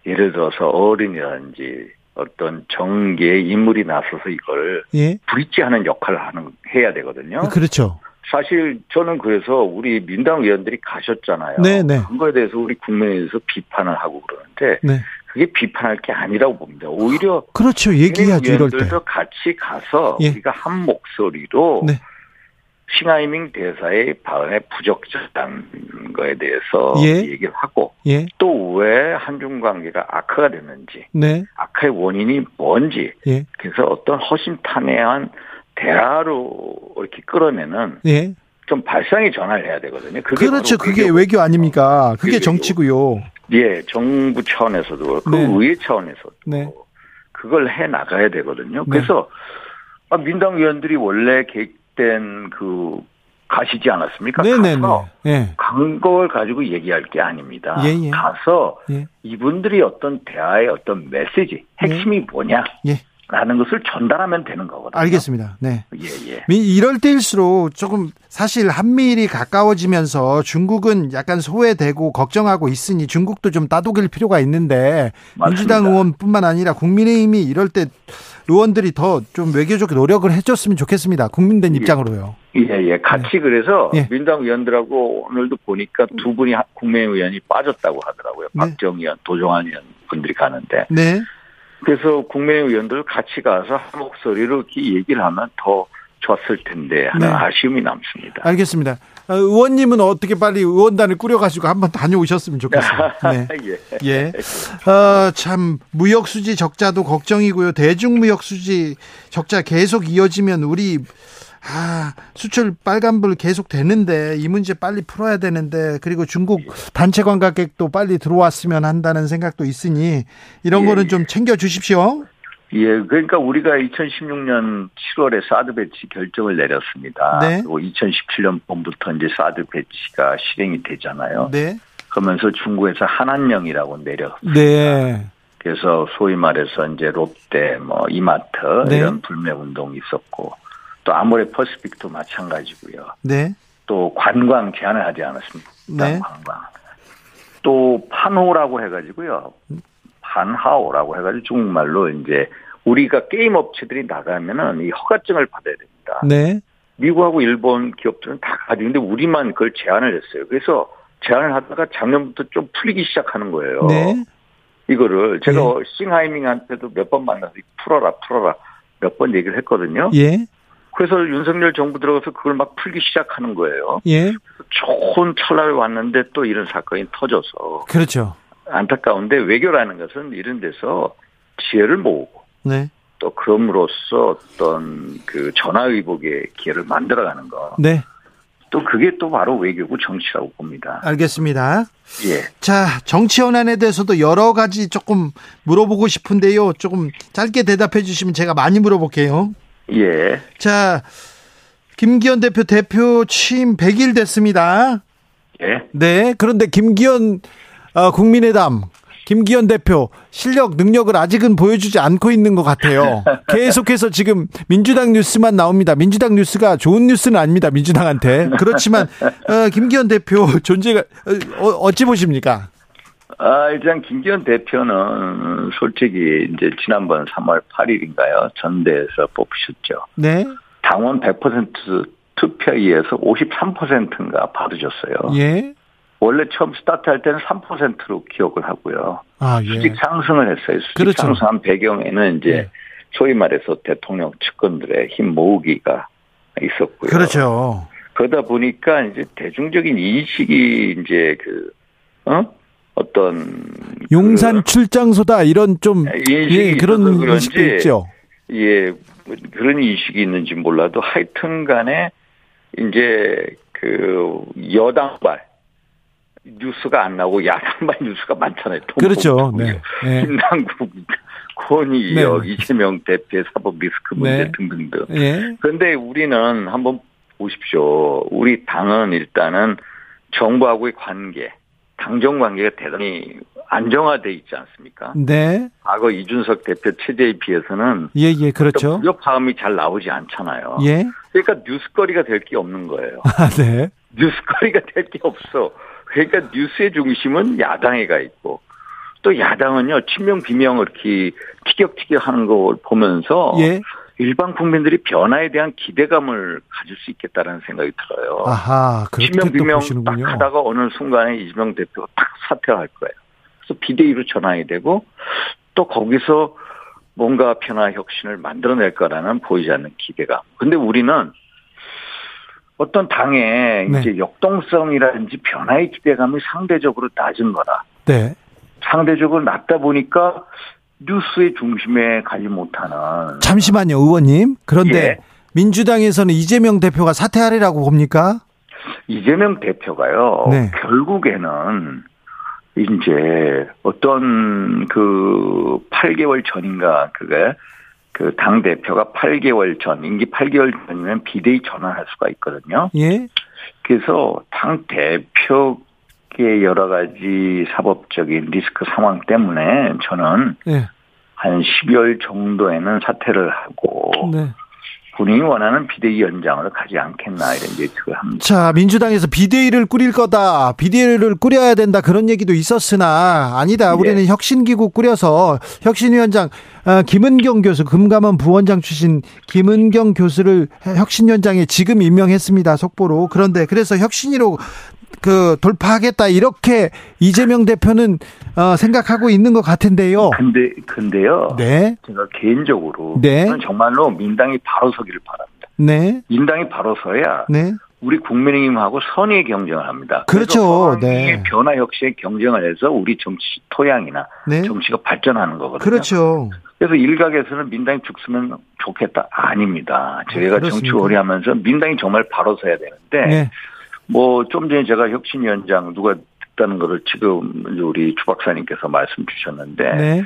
예를 들어서 어른이라든지 어떤 정계의 인물이 나서서 이걸 예. 브릿지하는 역할을 하는 해야 되거든요. 그렇죠. 사실 저는 그래서 우리 민당 의원들이 가셨잖아요. 네, 네. 그거에 대해서 우리 국내에서 비판을 하고 그러는데 네. 그게 비판할 게 아니라고 봅니다. 오히려 그렇죠. 얘기해야죠 이럴 때. 같이 가서 예. 우리가 한 목소리로 네. 싱하이밍 대사의 발언에 부적절한 거에 대해서 예. 얘기를 하고 예. 또왜 한중 관계가 악화가 됐는지 네. 악화의 원인이 뭔지 예. 그래서 어떤 허심탄회한 대화로 이렇게 끌어내는 예. 좀 발상의 전환을 해야 되거든요. 그게 그렇죠. 그게 외교, 외교 아닙니까? 그게 정치고요. 예, 정부 차원에서도 그렇고 네. 의회 차원에서도 네. 그걸 해 나가야 되거든요. 네. 그래서 네. 민당 의원들이 원래 계획 된 그 가시지 않았습니까? 네네네. 가서 예. 간걸 가지고 얘기할 게 아닙니다. 예예. 예. 가서 예. 이분들이 어떤 대화의 어떤 메시지, 핵심이 예. 뭐냐? 예. 라는 것을 전달하면 되는 거거든요. 알겠습니다. 네. 예, 예. 이럴 때일수록 조금 사실 한미일이 가까워지면서 중국은 약간 소외되고 걱정하고 있으니 중국도 좀 따독일 필요가 있는데 맞습니다. 민주당 의원뿐만 아니라 국민의힘이 이럴 때 의원들이 더 좀 외교적 노력을 해줬으면 좋겠습니다. 국민된 예. 입장으로요. 예, 예. 같이 네. 그래서 예. 민당 의원들하고 오늘도 보니까 두 분이 국민의 의원이 빠졌다고 하더라고요. 네. 박정 의원, 도종환 의원 분들이 가는데. 네. 그래서 국민의 의원들 같이 가서 한 목소리로 이렇게 얘기를 하면 더 좋았을 텐데 하는 네. 아쉬움이 남습니다. 알겠습니다. 어, 의원님은 어떻게 빨리 의원단을 꾸려가지고 한번 다녀오셨으면 좋겠습니다. 네. 예. 예. 어, 참 무역 수지 적자도 걱정이고요. 대중 무역 수지 적자 계속 이어지면 우리 아, 수출 빨간불 계속 되는데 이 문제 빨리 풀어야 되는데 그리고 중국 단체 관광객도 빨리 들어왔으면 한다는 생각도 있으니 이런 예, 거는 좀 챙겨 주십시오. 예, 그러니까 우리가 2016년 7월에 사드 배치 결정을 내렸습니다. 네. 그리고 2017년 봄부터 이제 사드 배치가 실행이 되잖아요. 네. 그러면서 중국에서 한한령이라고 내렸습니다. 네. 그래서 소위 말해서 이제 롯데, 뭐 이마트 네. 이런 불매 운동이 있었고 또 아모레 퍼시픽도 마찬가지고요. 네. 또 관광 제한을 하지 않았습니까? 네. 관광. 또 판호라고 해가지고요. 판하오라고 해가지고 중국말로 이제 우리가 게임 업체들이 나가면은 이 허가증을 받아야 됩니다. 네. 미국하고 일본 기업들은 다 가지고 있는데 우리만 그걸 제한을 했어요. 그래서 제한을 하다가 작년부터 좀 풀리기 시작하는 거예요. 네. 이거를 제가 네. 싱하이밍한테도 몇 번 만나서 풀어라 풀어라 몇 번 얘기를 했거든요. 예. 그래서 윤석열 정부 들어가서 그걸 막 풀기 시작하는 거예요. 예. 좋은 찰나에 왔는데 또 이런 사건이 터져서. 그렇죠. 안타까운데 외교라는 것은 이런 데서 지혜를 모으고. 네. 또 그럼으로써 어떤 그 전화위복의 기회를 만들어가는 거. 네. 또 그게 또 바로 외교고 정치라고 봅니다. 알겠습니다. 예. 자, 정치 현안에 대해서도 여러 가지 조금 물어보고 싶은데요. 조금 짧게 대답해 주시면 제가 많이 물어볼게요. 예. 자, 김기현 대표 대표 취임 100일 됐습니다. 예. 네. 그런데 김기현 어, 국민의당 김기현 대표 실력 능력을 아직은 보여주지 않고 있는 것 같아요. 계속해서 지금 민주당 뉴스만 나옵니다. 민주당 뉴스가 좋은 뉴스는 아닙니다. 민주당한테 그렇지만 어, 김기현 대표 존재가 어, 어찌 보십니까? 아, 일단 김기현 대표는 솔직히 이제 지난번 3월 8일인가요? 전대에서 뽑히셨죠. 네. 당원 100% 투표에 의해서 53%인가 받으셨어요. 예. 원래 처음 스타트할 때는 3%로 기억을 하고요. 아, 예. 수직 상승을 했어요. 수직 그렇죠. 상승한 배경에는 이제 예. 소위 말해서 대통령 측근들의 힘 모으기가 있었고요. 그렇죠. 그러다 보니까 이제 대중적인 인식이 이제 그, 어? 어떤 용산 그 출장소다 이런 좀 예, 그런 인식도 있죠. 예, 그런 인식이 있는지 몰라도 하여튼간에 이제 그 여당발 뉴스가 안 나오고 야당발 뉴스가 많잖아요. 그렇죠. 네. 네. 김남국, 권의역, 네. 이재명 대표의 사법 리스크 문제 네. 등등등. 네. 그런데 우리는 한번 보십시오. 우리 당은 일단은 정부하고의 관계, 당정 관계가 대단히 안정화돼 있지 않습니까? 네. 과거 이준석 대표 체제에 비해서는 예, 예, 그렇죠. 무역 파음이 잘 나오지 않잖아요. 예. 그러니까 뉴스거리가 될 게 없는 거예요. 아, 네. 뉴스거리가 될 게 없어. 그러니까 뉴스의 중심은 야당에 가 있고 또 야당은요 친명 비명 이렇게 티격티격 하는 걸 보면서 예. 일반 국민들이 변화에 대한 기대감을 가질 수 있겠다라는 생각이 들어요. 아하, 친명 비명 딱 하다가 어느 순간에 이재명 대표가 딱 사퇴할 거예요. 그래서 비대위로 전환이 되고 또 거기서 뭔가 변화 혁신을 만들어낼 거라는 보이지 않는 기대감. 근데 우리는 어떤 당의 네. 이제 역동성이라든지 변화의 기대감이 상대적으로 낮은 거라. 네. 상대적으로 낮다 보니까 뉴스의 중심에 가지 못하는. 잠시만요, 의원님. 그런데 예. 민주당에서는 이재명 대표가 사퇴하리라고 봅니까? 이재명 대표가요. 네. 결국에는 이제 어떤 그 8개월 전인가 그게 그 당 대표가 8개월 전 임기 8개월 전이면 비대위 전환할 수가 있거든요. 예. 그래서 당 대표 의 여러 가지 사법적인 리스크 상황 때문에 저는 예. 한 12월 정도에는 사퇴를 하고 네. 본인이 원하는 비대위 연장으로 가지 않겠나 이런 예측을 합니다. 자, 민주당에서 비대위를 꾸릴 거다. 비대위를 꾸려야 된다. 그런 얘기도 있었으나 아니다. 우리는 예. 혁신기구 꾸려서 혁신위원장 어, 김은경 교수 금감원 부원장 출신 김은경 교수를 혁신위원장에 지금 임명했습니다. 속보로. 그런데 그래서 혁신위로 그 돌파하겠다 이렇게 이재명 대표는 어, 생각하고 있는 것 같은데요. 근데 근데요. 네. 제가 개인적으로 네. 정말로 민당이 바로 서기를 바랍니다. 네. 민당이 바로 서야 네. 우리 국민의힘하고 선의의 경쟁을 합니다. 그렇죠. 네. 변화 혁신의 경쟁을 해서 우리 정치 토양이나 네. 정치가 발전하는 거거든요. 그렇죠. 그래서 일각에서는 민당이 죽으면 좋겠다. 아닙니다. 저희가 그 정치 오래 하면서 민당이 정말 바로 서야 되는데 네. 뭐 좀 전에 제가 혁신위원장 누가 듣다는 거를 지금 우리 주 박사님께서 말씀 주셨는데 네.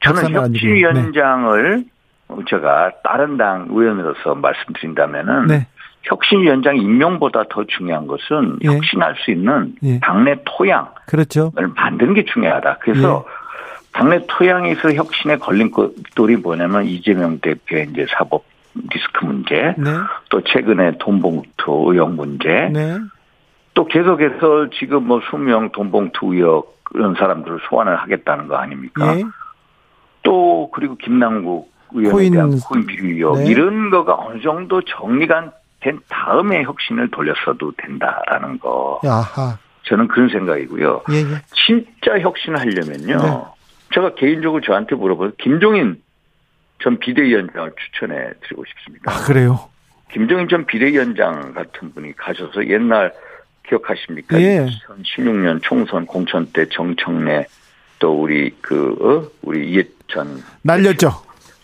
저는 혁신위원장을 네. 제가 다른 당 의원으로서 말씀드린다면은 네. 혁신위원장 임명보다 더 중요한 것은 예. 혁신할 수 있는 예. 당내 토양을 그렇죠. 만드는 게 중요하다. 그래서 예. 당내 토양에서 혁신에 걸린 것들이 뭐냐면 이재명 대표의 이제 사법 리스크 문제, 네. 또 최근에 돈봉투 의혹 문제, 네. 또 계속해서 지금 뭐 수명 돈봉투 의혹 이런 사람들을 소환을 하겠다는 거 아닙니까? 예. 또 그리고 김남국 의원에 코인, 대한 코인 비리 의혹 네. 이런 거가 어느 정도 정리가 된 다음에 혁신을 돌렸어도 된다라는 거. 야하. 저는 그런 생각이고요. 예, 예. 진짜 혁신을 하려면요. 네. 제가 개인적으로 저한테 물어봐서 김종인 전 비대위원장을 추천해 드리고 싶습니다. 아, 그래요? 김종인 전 비대위원장 같은 분이 가셔서 옛날 기억하십니까? 예. 2016년 총선 공천 때 정청래 또 우리 그 어? 우리 이해찬 날렸죠.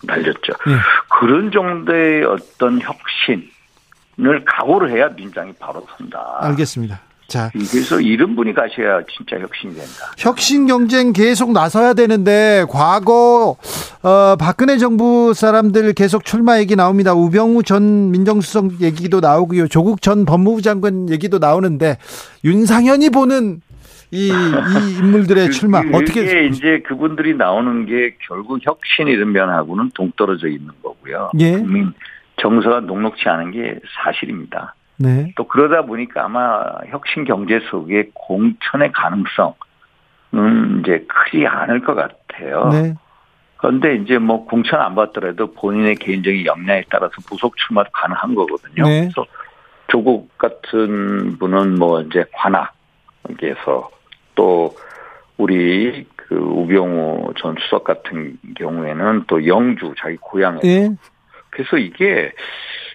날렸죠. 예. 그런 정도의 어떤 혁신을 각오를 해야 민장이 바로 선다. 알겠습니다. 자. 그래서 이런 분이 가셔야 진짜 혁신이 된다. 혁신 경쟁 계속 나서야 되는데 과거 어, 박근혜 정부 사람들 계속 출마 얘기 나옵니다. 우병우 전 민정수석 얘기도 나오고요. 조국 전 법무부 장관 얘기도 나오는데 윤상현이 보는 이, 이 인물들의 그, 출마 그, 어떻게 이게 이제 그분들이 나오는 게 결국 혁신 이런 면하고는 동떨어져 있는 거고요. 예. 국민 정서가 녹록치 않은 게 사실입니다. 네. 또 그러다 보니까 아마 혁신 경제 속에 공천의 가능성은 이제 크지 않을 것 같아요. 네. 그런데 이제 뭐 공천 안 받더라도 본인의 개인적인 역량에 따라서 부속 출마도 가능한 거거든요. 네. 그래서 조국 같은 분은 뭐 이제 관악에서 또 우리 그 우병우 전 수석 같은 경우에는 또 영주 자기 고향에서 네. 그래서 이게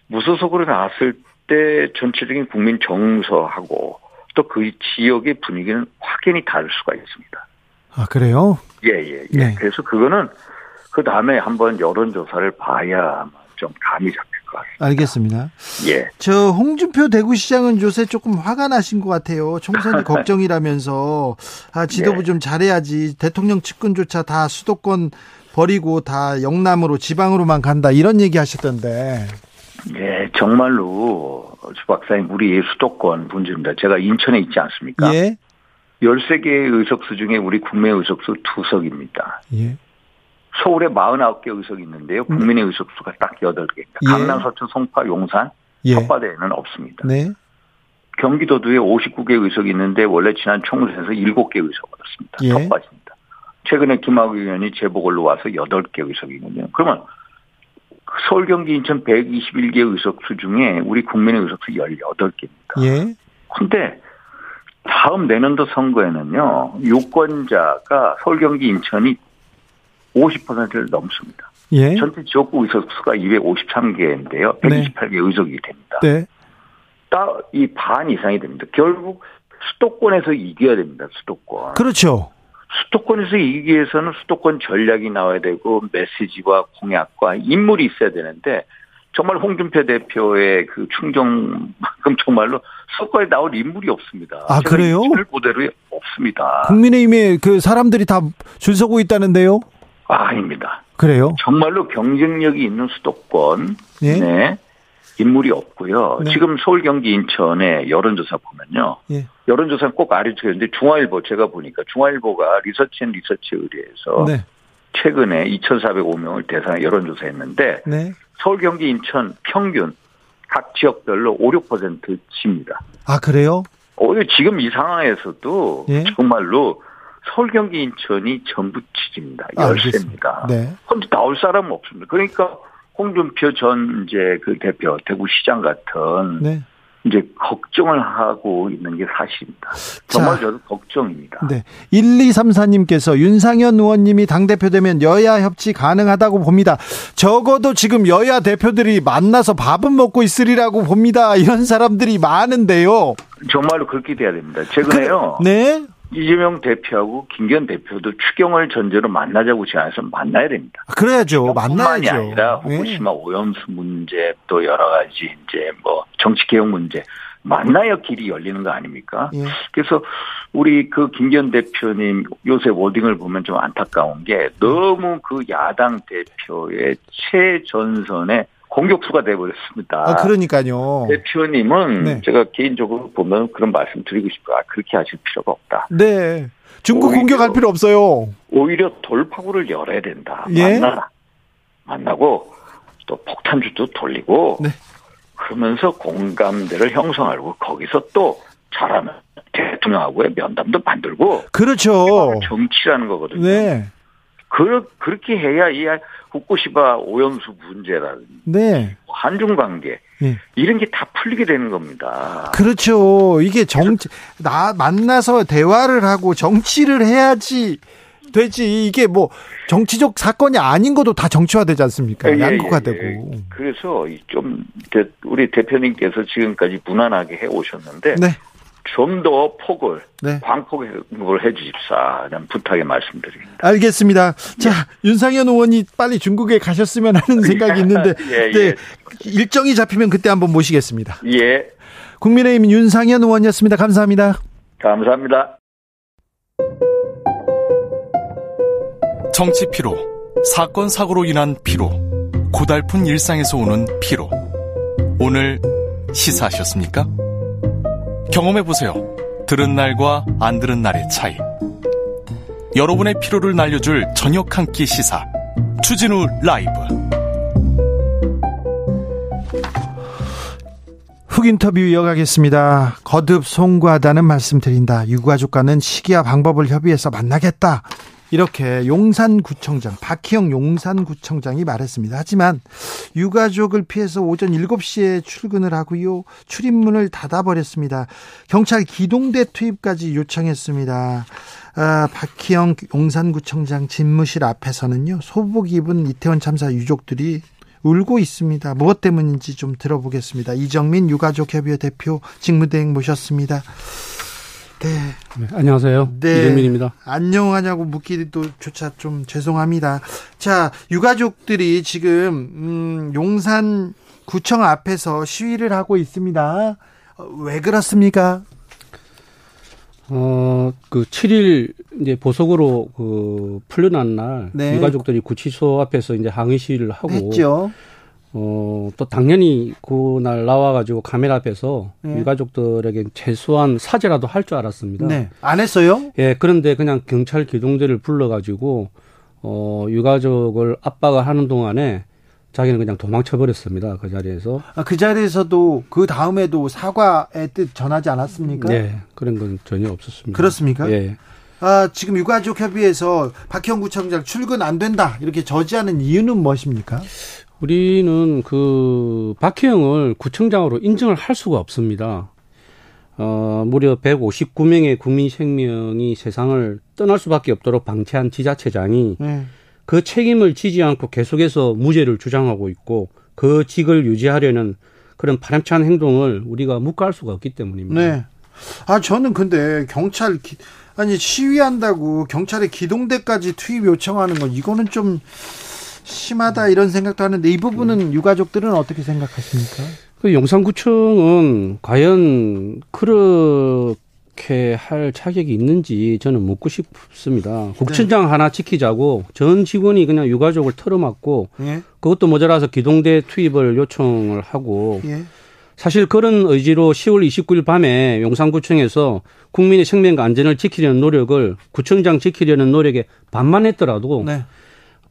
무소속으로 나왔을 때 전체적인 국민 정서하고 또 그 지역의 분위기는 확연히 다를 수가 있습니다. 아 그래요? 예예 예, 예. 네. 그래서 그거는 그 다음에 한번 여론 조사를 봐야 좀 감이 잡힐 것 같습니다. 알겠습니다. 예. 저 홍준표 대구시장은 요새 조금 화가 나신 것 같아요. 총선이 걱정이라면서 아 지도부 예. 좀 잘해야지 대통령 측근조차 다 수도권 버리고 다 영남으로 지방으로만 간다 이런 얘기 하셨던데. 예, 정말로 주 박사님 우리 수도권 문제입니다. 제가 인천에 있지 않습니까? 예. 13개의 의석수 중에 우리 국내 의석수 두 석입니다. 예. 서울에 49개 의석이 있는데요. 음. 국민의 의석수가 딱 8개입니다. 예. 강남, 서천, 송파, 용산, 예. 혓바다에는 없습니다. 네. 경기도도에 59개 의석이 있는데 원래 지난 총선에서 7개 의석 얻었습니다. 예. 텃밭입니다. 최근에 김학의 의원이 재보궐로 와서 8개 의석이거든요. 그러면 서울, 경기, 인천 121개 의석수 중에 우리 국민의 의석수 18개입니다. 예. 근데 다음 내년도 선거에는요, 유권자가 서울, 경기, 인천이 50%를 넘습니다. 예. 전체 지역구 의석수가 253개인데요. 128개 네. 의석이 됩니다. 네. 딱 이 반 이상이 됩니다. 결국 수도권에서 이겨야 됩니다. 수도권. 그렇죠. 수도권에서 이기기 위해서는 수도권 전략이 나와야 되고 메시지와 공약과 인물이 있어야 되는데 정말 홍준표 대표의 그 충정만큼 정말로 수도권에 나올 인물이 없습니다. 아 그래요? 그대로 없습니다. 국민의힘에 그 사람들이 다 줄 서고 있다는데요? 아, 아닙니다. 그래요? 정말로 경쟁력이 있는 수도권 예? 네. 인물이 없고요. 네. 지금 서울, 경기, 인천의 여론조사 보면요. 예. 여론조사는 꼭 알려줘야 되는데 중앙일보 제가 보니까 중앙일보가 리서치 앤 리서치 의뢰해서 네. 최근에 2,405명을 대상에 여론조사했는데 네. 서울, 경기, 인천 평균 각 지역별로 5, 6% 칩니다. 아 그래요? 오히려 지금 이 상황에서도 예? 정말로 서울, 경기, 인천이 전부 지지입니다. 열세입니다. 네. 그런데 나올 사람은 없습니다. 그러니까 홍준표 전 이제 그 대표 대구시장 같은 네. 이제 걱정을 하고 있는 게 사실입니다. 정말 자, 저도 걱정입니다. 네. 1234님께서 윤상현 의원님이 당대표 되면 여야 협치 가능하다고 봅니다. 적어도 지금 여야 대표들이 만나서 밥은 먹고 있으리라고 봅니다. 이런 사람들이 많은데요. 정말로 그렇게 돼야 됩니다. 최근에요. 그, 네. 이재명 대표하고 김기현 대표도 추경을 전제로 만나자고 제안해서 만나야 됩니다. 아, 그래야죠. 만나야죠. 아니라 후쿠시마 네. 오염수 문제 또 여러 가지 이제 뭐 정치 개혁 문제 만나야 길이 열리는 거 아닙니까? 예. 그래서 우리 그 김기현 대표님 요새 워딩을 보면 좀 안타까운 게 너무 그 야당 대표의 최전선에 공격수가 돼버렸습니다. 아, 그러니까요. 대표님은 네. 제가 개인적으로 보면 그런 말씀 드리고 싶어요. 아, 그렇게 하실 필요가 없다. 네. 중국 오히려, 공격할 필요 없어요. 오히려 돌파구를 열어야 된다. 예? 만나. 만나고 또 폭탄주도 돌리고 네. 그러면서 공감대를 형성하고 거기서 또 잘하면 대통령하고의 면담도 만들고 그렇죠. 정치라는 거거든요. 네. 그, 그렇게 해야 이 후쿠시마 오염수 문제라든지 네. 한중 관계 네. 이런 게 다 풀리게 되는 겁니다. 그렇죠. 이게 정치 나 만나서 대화를 하고 정치를 해야지 되지. 이게 뭐 정치적 사건이 아닌 것도 다 정치화되지 않습니까? 예, 예 양극화되고. 예, 예. 그래서 좀 우리 대표님께서 지금까지 무난하게 해 오셨는데 네. 좀 더 폭을 네. 광폭을 해주십사 이런 부탁의 말씀드립니다. 알겠습니다. 자 예. 윤상현 의원이 빨리 중국에 가셨으면 하는 생각이 있는데 예, 네, 예. 일정이 잡히면 그때 한번 모시겠습니다. 예. 국민의힘 윤상현 의원이었습니다. 감사합니다. 감사합니다. 정치 피로, 사건 사고로 인한 피로, 고달픈 일상에서 오는 피로. 오늘 시사하셨습니까? 경험해보세요. 들은 날과 안 들은 날의 차이. 여러분의 피로를 날려줄 저녁 한 끼 시사. 추진우 라이브. 훅 인터뷰 이어가겠습니다. 거듭 송구하다는 말씀 드린다. 유가족과는 시기와 방법을 협의해서 만나겠다. 이렇게 용산구청장 박희영 용산구청장이 말했습니다. 하지만 유가족을 피해서 오전 7시에 출근을 하고요. 출입문을 닫아버렸습니다. 경찰 기동대 투입까지 요청했습니다. 아, 박희영 용산구청장 집무실 앞에서는요. 소복 입은 이태원 참사 유족들이 울고 있습니다. 무엇 때문인지 좀 들어보겠습니다. 이정민 유가족협의회 대표 직무대행 모셨습니다. 네. 네. 안녕하세요. 네. 이정민입니다. 안녕하냐고 묻기도 조차 좀 죄송합니다. 자, 유가족들이 지금 음, 용산 구청 앞에서 시위를 하고 있습니다. 어, 왜 그렇습니까? 어, 그 7일 이제 보석으로 그 풀려난 날 네. 유가족들이 구치소 앞에서 이제 항의 시위를 하고 했죠. 어, 또 당연히 그날 나와가지고 카메라 앞에서 네. 유가족들에게 최소한 사죄라도 할 줄 알았습니다. 네. 안 했어요? 예, 그런데 그냥 경찰 기동대를 불러가지고, 어, 유가족을 압박을 하는 동안에 자기는 그냥 도망쳐 버렸습니다. 그 자리에서. 아, 그 자리에서도 그 다음에도 사과의 뜻 전하지 않았습니까? 네, 그런 건 전혀 없었습니다. 그렇습니까? 예. 아, 지금 유가족 협의회에서 박형구청장 출근 안 된다 이렇게 저지하는 이유는 무엇입니까? 우리는 그 박희영을 구청장으로 인정을 할 수가 없습니다. 어, 무려 159명의 국민 생명이 세상을 떠날 수밖에 없도록 방치한 지자체장이 네. 그 책임을 지지 않고 계속해서 무죄를 주장하고 있고 그 직을 유지하려는 그런 바람찬 행동을 우리가 묵과할 수가 없기 때문입니다. 네. 아, 저는 근데 경찰, 기, 아니, 시위한다고 경찰의 기동대까지 투입 요청하는 건 이거는 좀 심하다 이런 생각도 하는데 이 부분은 음. 유가족들은 어떻게 생각하십니까? 그 용산구청은 과연 그렇게 그렇게 할 자격이 있는지 저는 묻고 싶습니다. 국천장 네. 하나 지키자고 전 직원이 그냥 유가족을 털어맞고 예. 그것도 모자라서 기동대 투입을 요청을 하고 예. 사실 그런 의지로 10월 29일 밤에 용산구청에서 국민의 생명과 안전을 지키려는 노력을 구청장 지키려는 노력에 반만 했더라도 네.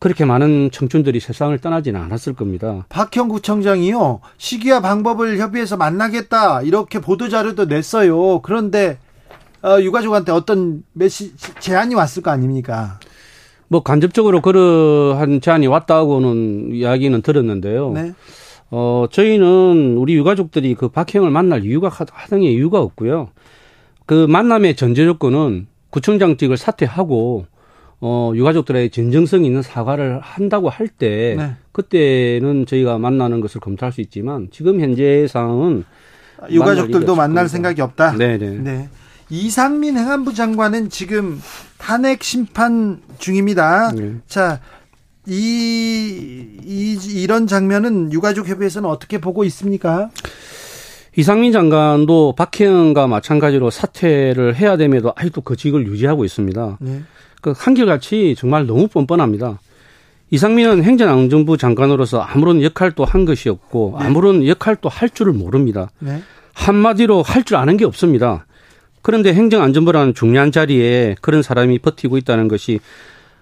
그렇게 많은 청춘들이 세상을 떠나지는 않았을 겁니다. 박형 구청장이요 시기와 방법을 협의해서 만나겠다 이렇게 보도 자료도 냈어요. 그런데 어, 유가족한테 어떤 메시 제안이 왔을 거 아닙니까? 뭐 간접적으로 그러한 제안이 왔다고는 이야기는 들었는데요. 네. 어, 저희는 우리 유가족들이 그 박형을 만날 이유가 하등의 이유가 없고요. 그 만남의 전제 조건은 구청장직을 사퇴하고 어, 유가족들의 진정성 있는 사과를 한다고 할때 네. 그때는 저희가 만나는 것을 검토할 수 있지만 지금 현재 상황은 유가족들도 만날 생각이 없다. 네네. 네. 네. 이상민 행안부 장관은 지금 탄핵 심판 중입니다. 네. 자, 이, 이 이런 장면은 유가족 협의회에서는 어떻게 보고 있습니까? 이상민 장관도 박혜영과 마찬가지로 사퇴를 해야 됨에도 아직도 그 직을 유지하고 있습니다. 네. 그 한결같이 정말 너무 뻔뻔합니다. 이상민은 행정안전부 장관으로서 아무런 역할도 한 것이 없고 네. 아무런 역할도 할 줄을 모릅니다. 네. 한마디로 할 줄 아는 게 없습니다. 그런데 행정안전부라는 중요한 자리에 그런 사람이 버티고 있다는 것이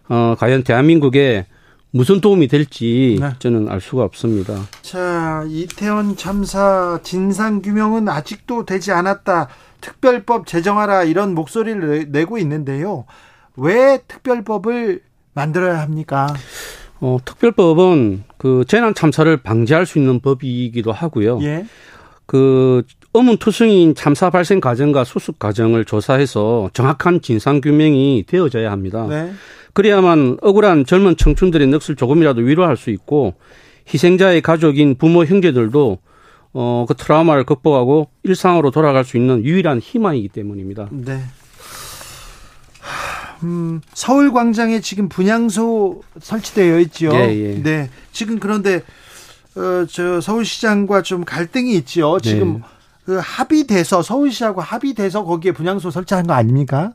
어, 과연 대한민국에 무슨 도움이 될지 네. 저는 알 수가 없습니다. 자, 이태원 참사 진상 규명은 아직도 되지 않았다. 특별법 제정하라 이런 목소리를 내고 있는데요. 왜 특별법을 만들어야 합니까? 어, 특별법은 그 재난 참사를 방지할 수 있는 법이기도 하고요. 예. 그 어문투성인 참사 발생 과정과 수습 과정을 조사해서 정확한 진상 규명이 되어져야 합니다. 네. 그래야만 억울한 젊은 청춘들의 넋을 조금이라도 위로할 수 있고 희생자의 가족인 부모 형제들도 어, 그 트라우마를 극복하고 일상으로 돌아갈 수 있는 유일한 희망이기 때문입니다. 네. 음, 서울 광장에 지금 분향소 설치되어 있죠. 예, 예. 네. 지금 그런데 어, 저 서울시장과 좀 갈등이 있죠. 지금 네. 그 합의돼서 서울시하고 합의돼서 거기에 분향소 설치한 거 아닙니까?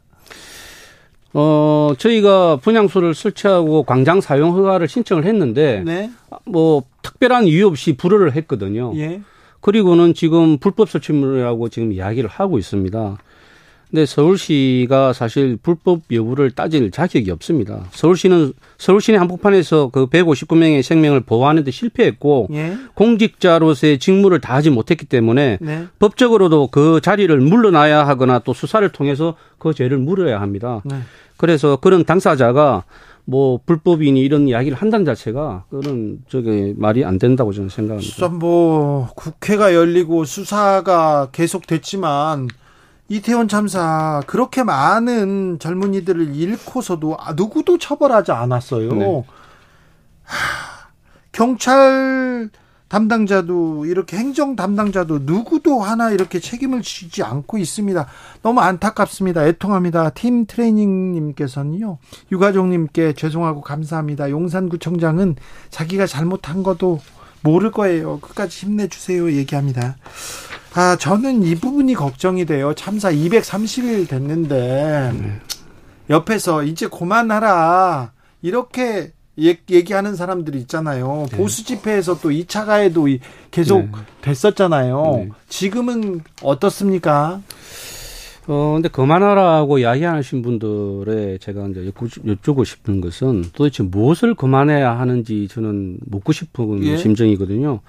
어, 저희가 분향소를 설치하고 광장 사용 허가를 신청을 했는데 네. 뭐 특별한 이유 없이 불허를 했거든요. 예. 그리고는 지금 불법 설치물이라고 지금 이야기를 하고 있습니다. 근데 서울시가 사실 불법 여부를 따질 자격이 없습니다. 서울시는 서울시내 한복판에서 그 159명의 생명을 보호하는데 실패했고 예. 공직자로서의 직무를 다하지 못했기 때문에 네. 법적으로도 그 자리를 물러나야 하거나 또 수사를 통해서 그 죄를 물어야 합니다. 네. 그래서 그런 당사자가 뭐 불법이니 이런 이야기를 한다는 자체가 그런 저게 말이 안 된다고 저는 생각합니다. 뭐 국회가 열리고 수사가 계속됐지만 이태원 참사 그렇게 많은 젊은이들을 잃고서도 아, 누구도 처벌하지 않았어요. 네. 하, 경찰 담당자도 이렇게 행정 담당자도 누구도 하나 이렇게 책임을 지지 않고 있습니다. 너무 안타깝습니다. 애통합니다. 팀 트레이닝님께서는요. 유가족님께 죄송하고 감사합니다. 용산구청장은 자기가 잘못한 것도 모를 거예요. 끝까지 힘내주세요. 얘기합니다. 아, 저는 이 부분이 걱정이 돼요. 참사 230일 됐는데, 네. 옆에서 이제 그만하라. 이렇게 얘기하는 사람들이 있잖아요. 네. 보수 집회에서 또 2차 가해도 계속 네. 됐었잖아요. 네. 지금은 어떻습니까? 어, 근데 그만하라고 이야기하신 분들의 제가 이제 여쭈고 싶은 것은 도대체 무엇을 그만해야 하는지 저는 묻고 싶은 예? 심정이거든요.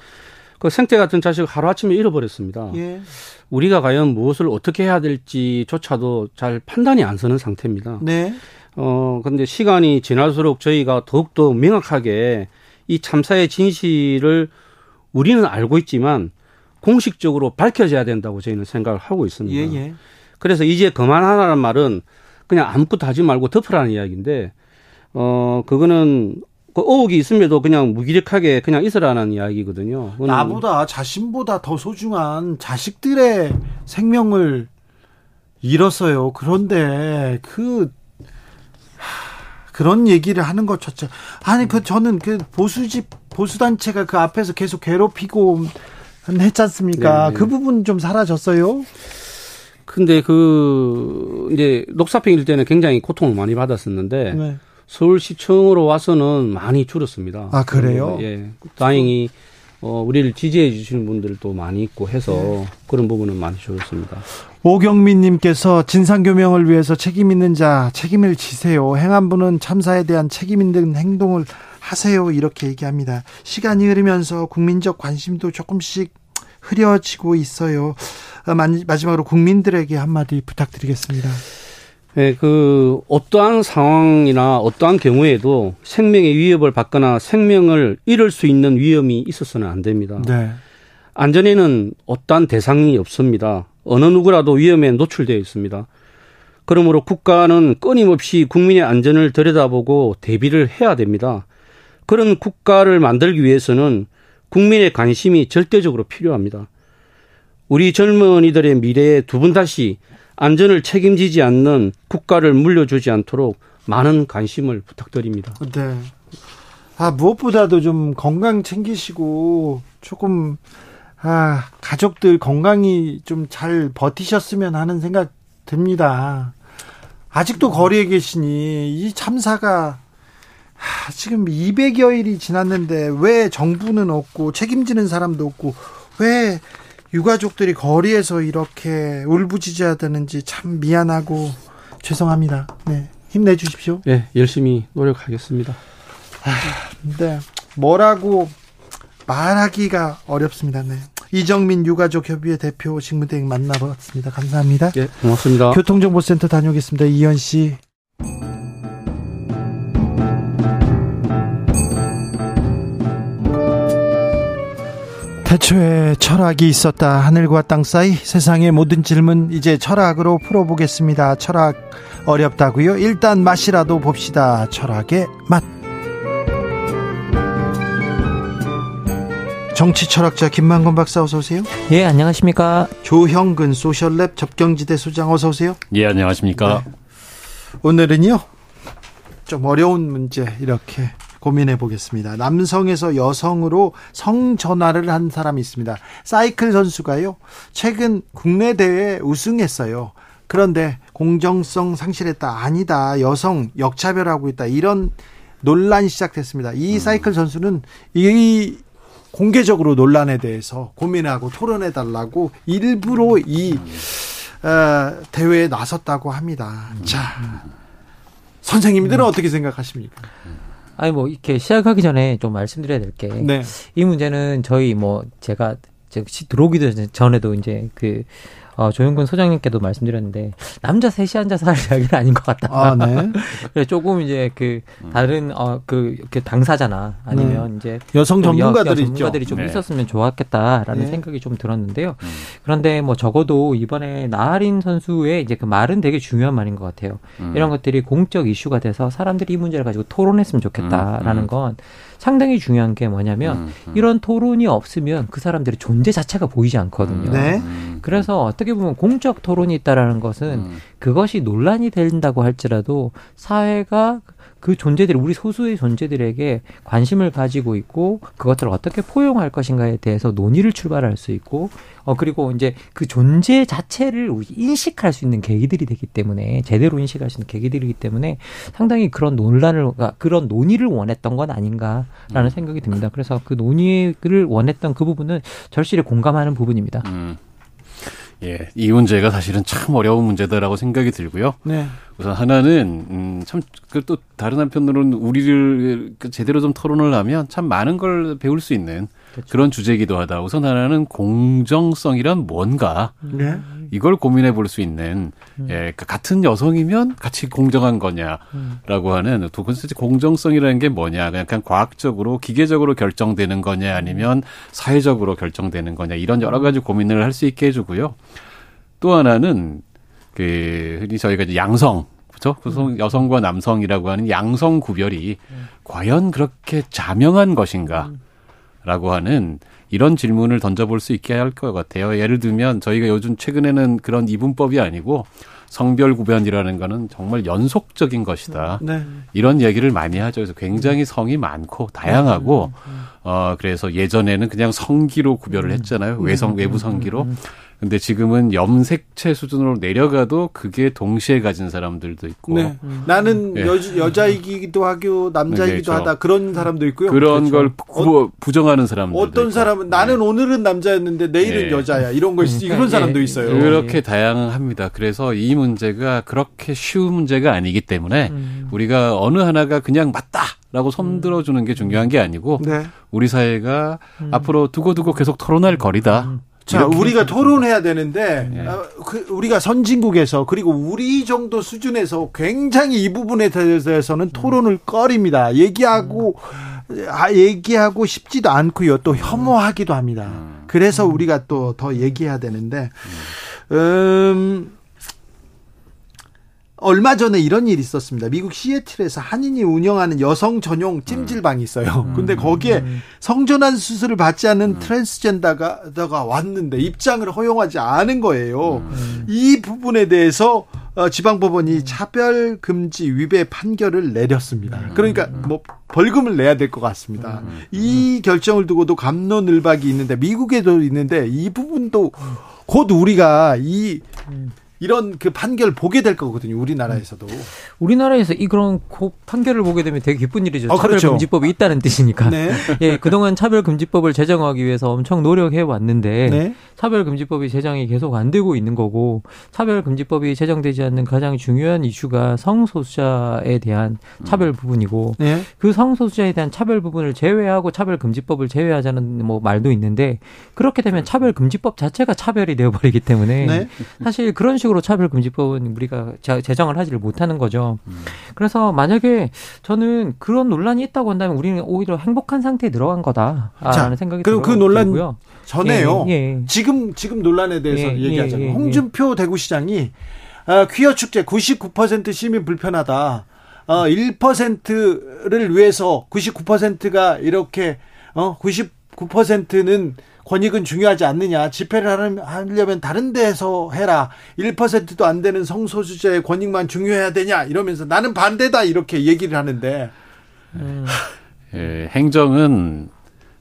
그 생태 같은 자식을 하루아침에 잃어버렸습니다. 예. 우리가 과연 무엇을 어떻게 해야 될지조차도 잘 판단이 안 서는 상태입니다. 네. 어, 근데 시간이 지날수록 저희가 더욱더 명확하게 이 참사의 진실을 우리는 알고 있지만 공식적으로 밝혀져야 된다고 저희는 생각을 하고 있습니다. 예, 예. 그래서 이제 그만하라는 말은 그냥 아무것도 하지 말고 덮으라는 이야기인데, 어, 그거는 그 의혹이 있음에도 그냥 무기력하게 그냥 있으라는 이야기거든요. 나보다 자신보다 더 소중한 자식들의 생명을 잃었어요. 그런데 그 그런 얘기를 하는 것 자체 아니 그 저는 그 보수집 보수 단체가 그 앞에서 계속 괴롭히고 했지 않습니까? 네, 네. 그 부분 좀 사라졌어요. 근데 그 이제 녹사평일 때는 굉장히 고통을 많이 받았었는데 네. 서울시청으로 와서는 많이 줄었습니다. 아 그래요? 예, 다행히 어, 우리를 지지해 주시는 분들도 많이 있고 해서 네. 그런 부분은 많이 줄었습니다. 오경민님께서 진상규명을 위해서 책임 있는 자 책임을 지세요. 행안부는 참사에 대한 책임 있는 행동을 하세요. 이렇게 얘기합니다. 시간이 흐르면서 국민적 관심도 조금씩 흐려지고 있어요. 어, 마지막으로 국민들에게 한마디 부탁드리겠습니다. 네, 그 어떠한 상황이나 어떠한 경우에도 생명의 위협을 받거나 생명을 잃을 수 있는 위험이 있어서는 안 됩니다. 네. 안전에는 어떠한 대상이 없습니다. 어느 누구라도 위험에 노출되어 있습니다. 그러므로 국가는 끊임없이 국민의 안전을 들여다보고 대비를 해야 됩니다. 그런 국가를 만들기 위해서는 국민의 관심이 절대적으로 필요합니다. 우리 젊은이들의 미래에 두분 다시 안전을 책임지지 않는 국가를 물려주지 않도록 많은 관심을 부탁드립니다. 네. 아, 무엇보다도 좀 건강 챙기시고 조금 아, 가족들 건강히 좀잘 버티셨으면 하는 생각 듭니다. 아직도 거리에 계시니 이 참사가 하, 지금 200여일이 지났는데 왜 정부는 없고 책임지는 사람도 없고 왜 유가족들이 거리에서 이렇게 울부짖어야 되는지 참 미안하고 죄송합니다. 네. 힘내 주십시오. 네, 열심히 노력하겠습니다. 아, 네. 뭐라고 말하기가 어렵습니다. 네. 이정민 유가족 협의회 대표 직무대행 만나봤습니다. 감사합니다. 예, 고맙습니다. 교통정보센터 다녀오겠습니다. 이현 씨. 태초에 철학이 있었다. 하늘과 땅 사이 세상의 모든 질문 이제 철학으로 풀어보겠습니다. 철학 어렵다고요? 일단 맛이라도 봅시다. 철학의 맛. 정치 철학자 김만건 박사 어서 오세요. 예, 안녕하십니까? 조형근 소셜랩 접경지대 소장 어서 오세요. 예, 안녕하십니까? 네. 오늘은요. 좀 어려운 문제 이렇게 고민해 보겠습니다. 남성에서 여성으로 성전환을 한 사람이 있습니다. 사이클 선수가요. 최근 국내 대회 우승했어요. 그런데 공정성 상실했다. 아니다. 여성 역차별하고 있다. 이런 논란이 시작됐습니다. 이 음. 사이클 선수는 이 공개적으로 논란에 대해서 고민하고 토론해 달라고 일부러 이 어, 대회에 나섰다고 합니다. 자, 선생님들은 음. 어떻게 생각하십니까? 아니 뭐 이렇게 시작하기 전에 좀 말씀드려야 될 게이 네. 문제는 저희 뭐 제가 들어오기도 전에도 이제 그 어, 조영근 소장님께도 말씀드렸는데 남자 셋이 앉아서 할 이야기는 아닌 것 같다. 아, 네. 그래 조금 이제 그 다른 어그 그 당사자나 아니면 음. 이제 여성 전문가들이 여, 전문가들이 좀 네. 있었으면 좋았겠다라는 네. 생각이 좀 들었는데요. 음. 그런데 뭐 적어도 이번에 나하린 선수의 이제 그 말은 되게 중요한 말인 것 같아요. 음. 이런 것들이 공적 이슈가 돼서 사람들이 이 문제를 가지고 토론했으면 좋겠다라는 음, 음. 건 상당히 중요한 게 뭐냐면 음, 음. 이런 토론이 없으면 그 사람들의 존재 자체가 보이지 않거든요. 네. 그래서 어떻게 보면 공적 토론이 있다라는 것은 음. 그것이 논란이 된다고 할지라도 사회가 그 존재들이 우리 소수의 존재들에게 관심을 가지고 있고 그것들을 어떻게 포용할 것인가에 대해서 논의를 출발할 수 있고 어 그리고 이제 그 존재 자체를 인식할 수 있는 계기들이 되기 때문에 제대로 인식할 수 있는 계기들이기 때문에 상당히 그런 논란을 그런 논의를 원했던 건 아닌가라는 음. 생각이 듭니다. 그래서 그 논의를 원했던 그 부분은 절실히 공감하는 부분입니다. 음. 예, 이 문제가 사실은 참 어려운 문제다라고 생각이 들고요. 네. 우선 하나는 음, 참또 그 다른 한편으로는 우리를 그 제대로 좀 토론을 하면 참 많은 걸 배울 수 있는 그렇죠. 그런 주제이기도 하다. 우선 하나는 공정성이란 뭔가 네. 이걸 고민해 볼 수 있는 음. 예, 그 같은 여성이면 같이 공정한 거냐라고 음. 하는 두 번째 공정성이라는 게 뭐냐 그냥, 그냥 과학적으로 기계적으로 결정되는 거냐 아니면 사회적으로 결정되는 거냐 이런 여러 가지 고민을 할 수 있게 해주고요. 또 하나는 그 흔히 저희가 이제 양성 그렇죠? 음. 여성과 남성이라고 하는 양성 구별이 음. 과연 그렇게 자명한 것인가? 음. 라고 하는 이런 질문을 던져볼 수 있게 할 것 같아요. 예를 들면 저희가 요즘 최근에는 그런 이분법이 아니고 성별 구별이라는 거는 정말 연속적인 것이다. 네. 이런 얘기를 많이 하죠. 그래서 굉장히 성이 많고 다양하고 어 그래서 예전에는 그냥 성기로 구별을 했잖아요. 외성 외부 성기로. 근데 지금은 염색체 수준으로 내려가도 그게 동시에 가진 사람들도 있고. 네. 음. 나는 네. 여, 여자이기도 하고 남자이기도 네, 그렇죠. 하다 그런 사람도 있고요. 그런 그렇죠. 걸 부, 어, 부정하는 사람들. 어떤 사람은 나는 네. 오늘은 남자였는데 내일은 네. 여자야 이런 음. 이런 사람도 있어요. 그렇게 다양합니다. 그래서 이 문제가 그렇게 쉬운 문제가 아니기 때문에 음. 우리가 어느 하나가 그냥 맞다. 라고 손들어 주는 게 중요한 게 아니고 네. 우리 사회가 음. 앞으로 두고두고 계속 토론할 거리다. 음. 자, 우리가 토론해야 되는데 네. 어, 그, 우리가 선진국에서 그리고 우리 정도 수준에서 굉장히 이 부분에 대해서는 토론을 꺼립니다. 얘기하고 아, 얘기하고 싶지도 않고요. 또 혐오하기도 합니다. 그래서 우리가 또 더 얘기해야 되는데 음 얼마 전에 이런 일이 있었습니다. 미국 시애틀에서 한인이 운영하는 여성 전용 찜질방이 있어요. 음. 근데 거기에 성전환 수술을 받지 않는 음. 트랜스젠더가 왔는데 입장을 허용하지 않은 거예요. 음. 이 부분에 대해서 어, 지방법원이 차별 금지 위배 판결을 내렸습니다. 그러니까 뭐 벌금을 내야 될 것 같습니다. 이 결정을 두고도 감론을박이 있는데 미국에도 있는데 이 부분도 곧 우리가 이 이런 그 판결 보게 될 거거든요. 우리나라에서도. 우리나라에서 이 그런 판결을 보게 되면 되게 기쁜 일이죠. 어, 그렇죠. 차별금지법이 있다는 뜻이니까. 네. 예, 그동안 차별금지법을 제정하기 위해서 엄청 노력해 왔는데 네. 차별금지법이 제정이 계속 안 되고 있는 거고 차별금지법이 제정되지 않는 가장 중요한 이슈가 성소수자에 대한 차별 부분이고 네. 그 성소수자에 대한 차별 부분을 제외하고 차별금지법을 제외하자는 뭐 말도 있는데 그렇게 되면 차별금지법 자체가 차별이 되어 버리기 때문에 네. 사실 그런 식으로 차별금지법은 우리가 제정을 하지를 못하는 거죠. 음. 그래서 만약에 저는 그런 논란이 있다고 한다면 우리는 오히려 행복한 상태에 들어간 거다라는 생각이 그리고 그 논란 들고요. 전에요. 예, 예. 지금 지금 논란에 대해서 예, 예 얘기하자면 예, 홍준표 대구시장이 어, 퀴어 축제 99% 시민 불편하다. 어, 1%를 위해서 99%가 이렇게 어 99%는 권익은 중요하지 않느냐. 집회를 하려면 다른 데서 해라. 1%도 안 되는 성소수자의 권익만 중요해야 되냐. 이러면서 나는 반대다. 이렇게 얘기를 하는데. 음. 예, 행정은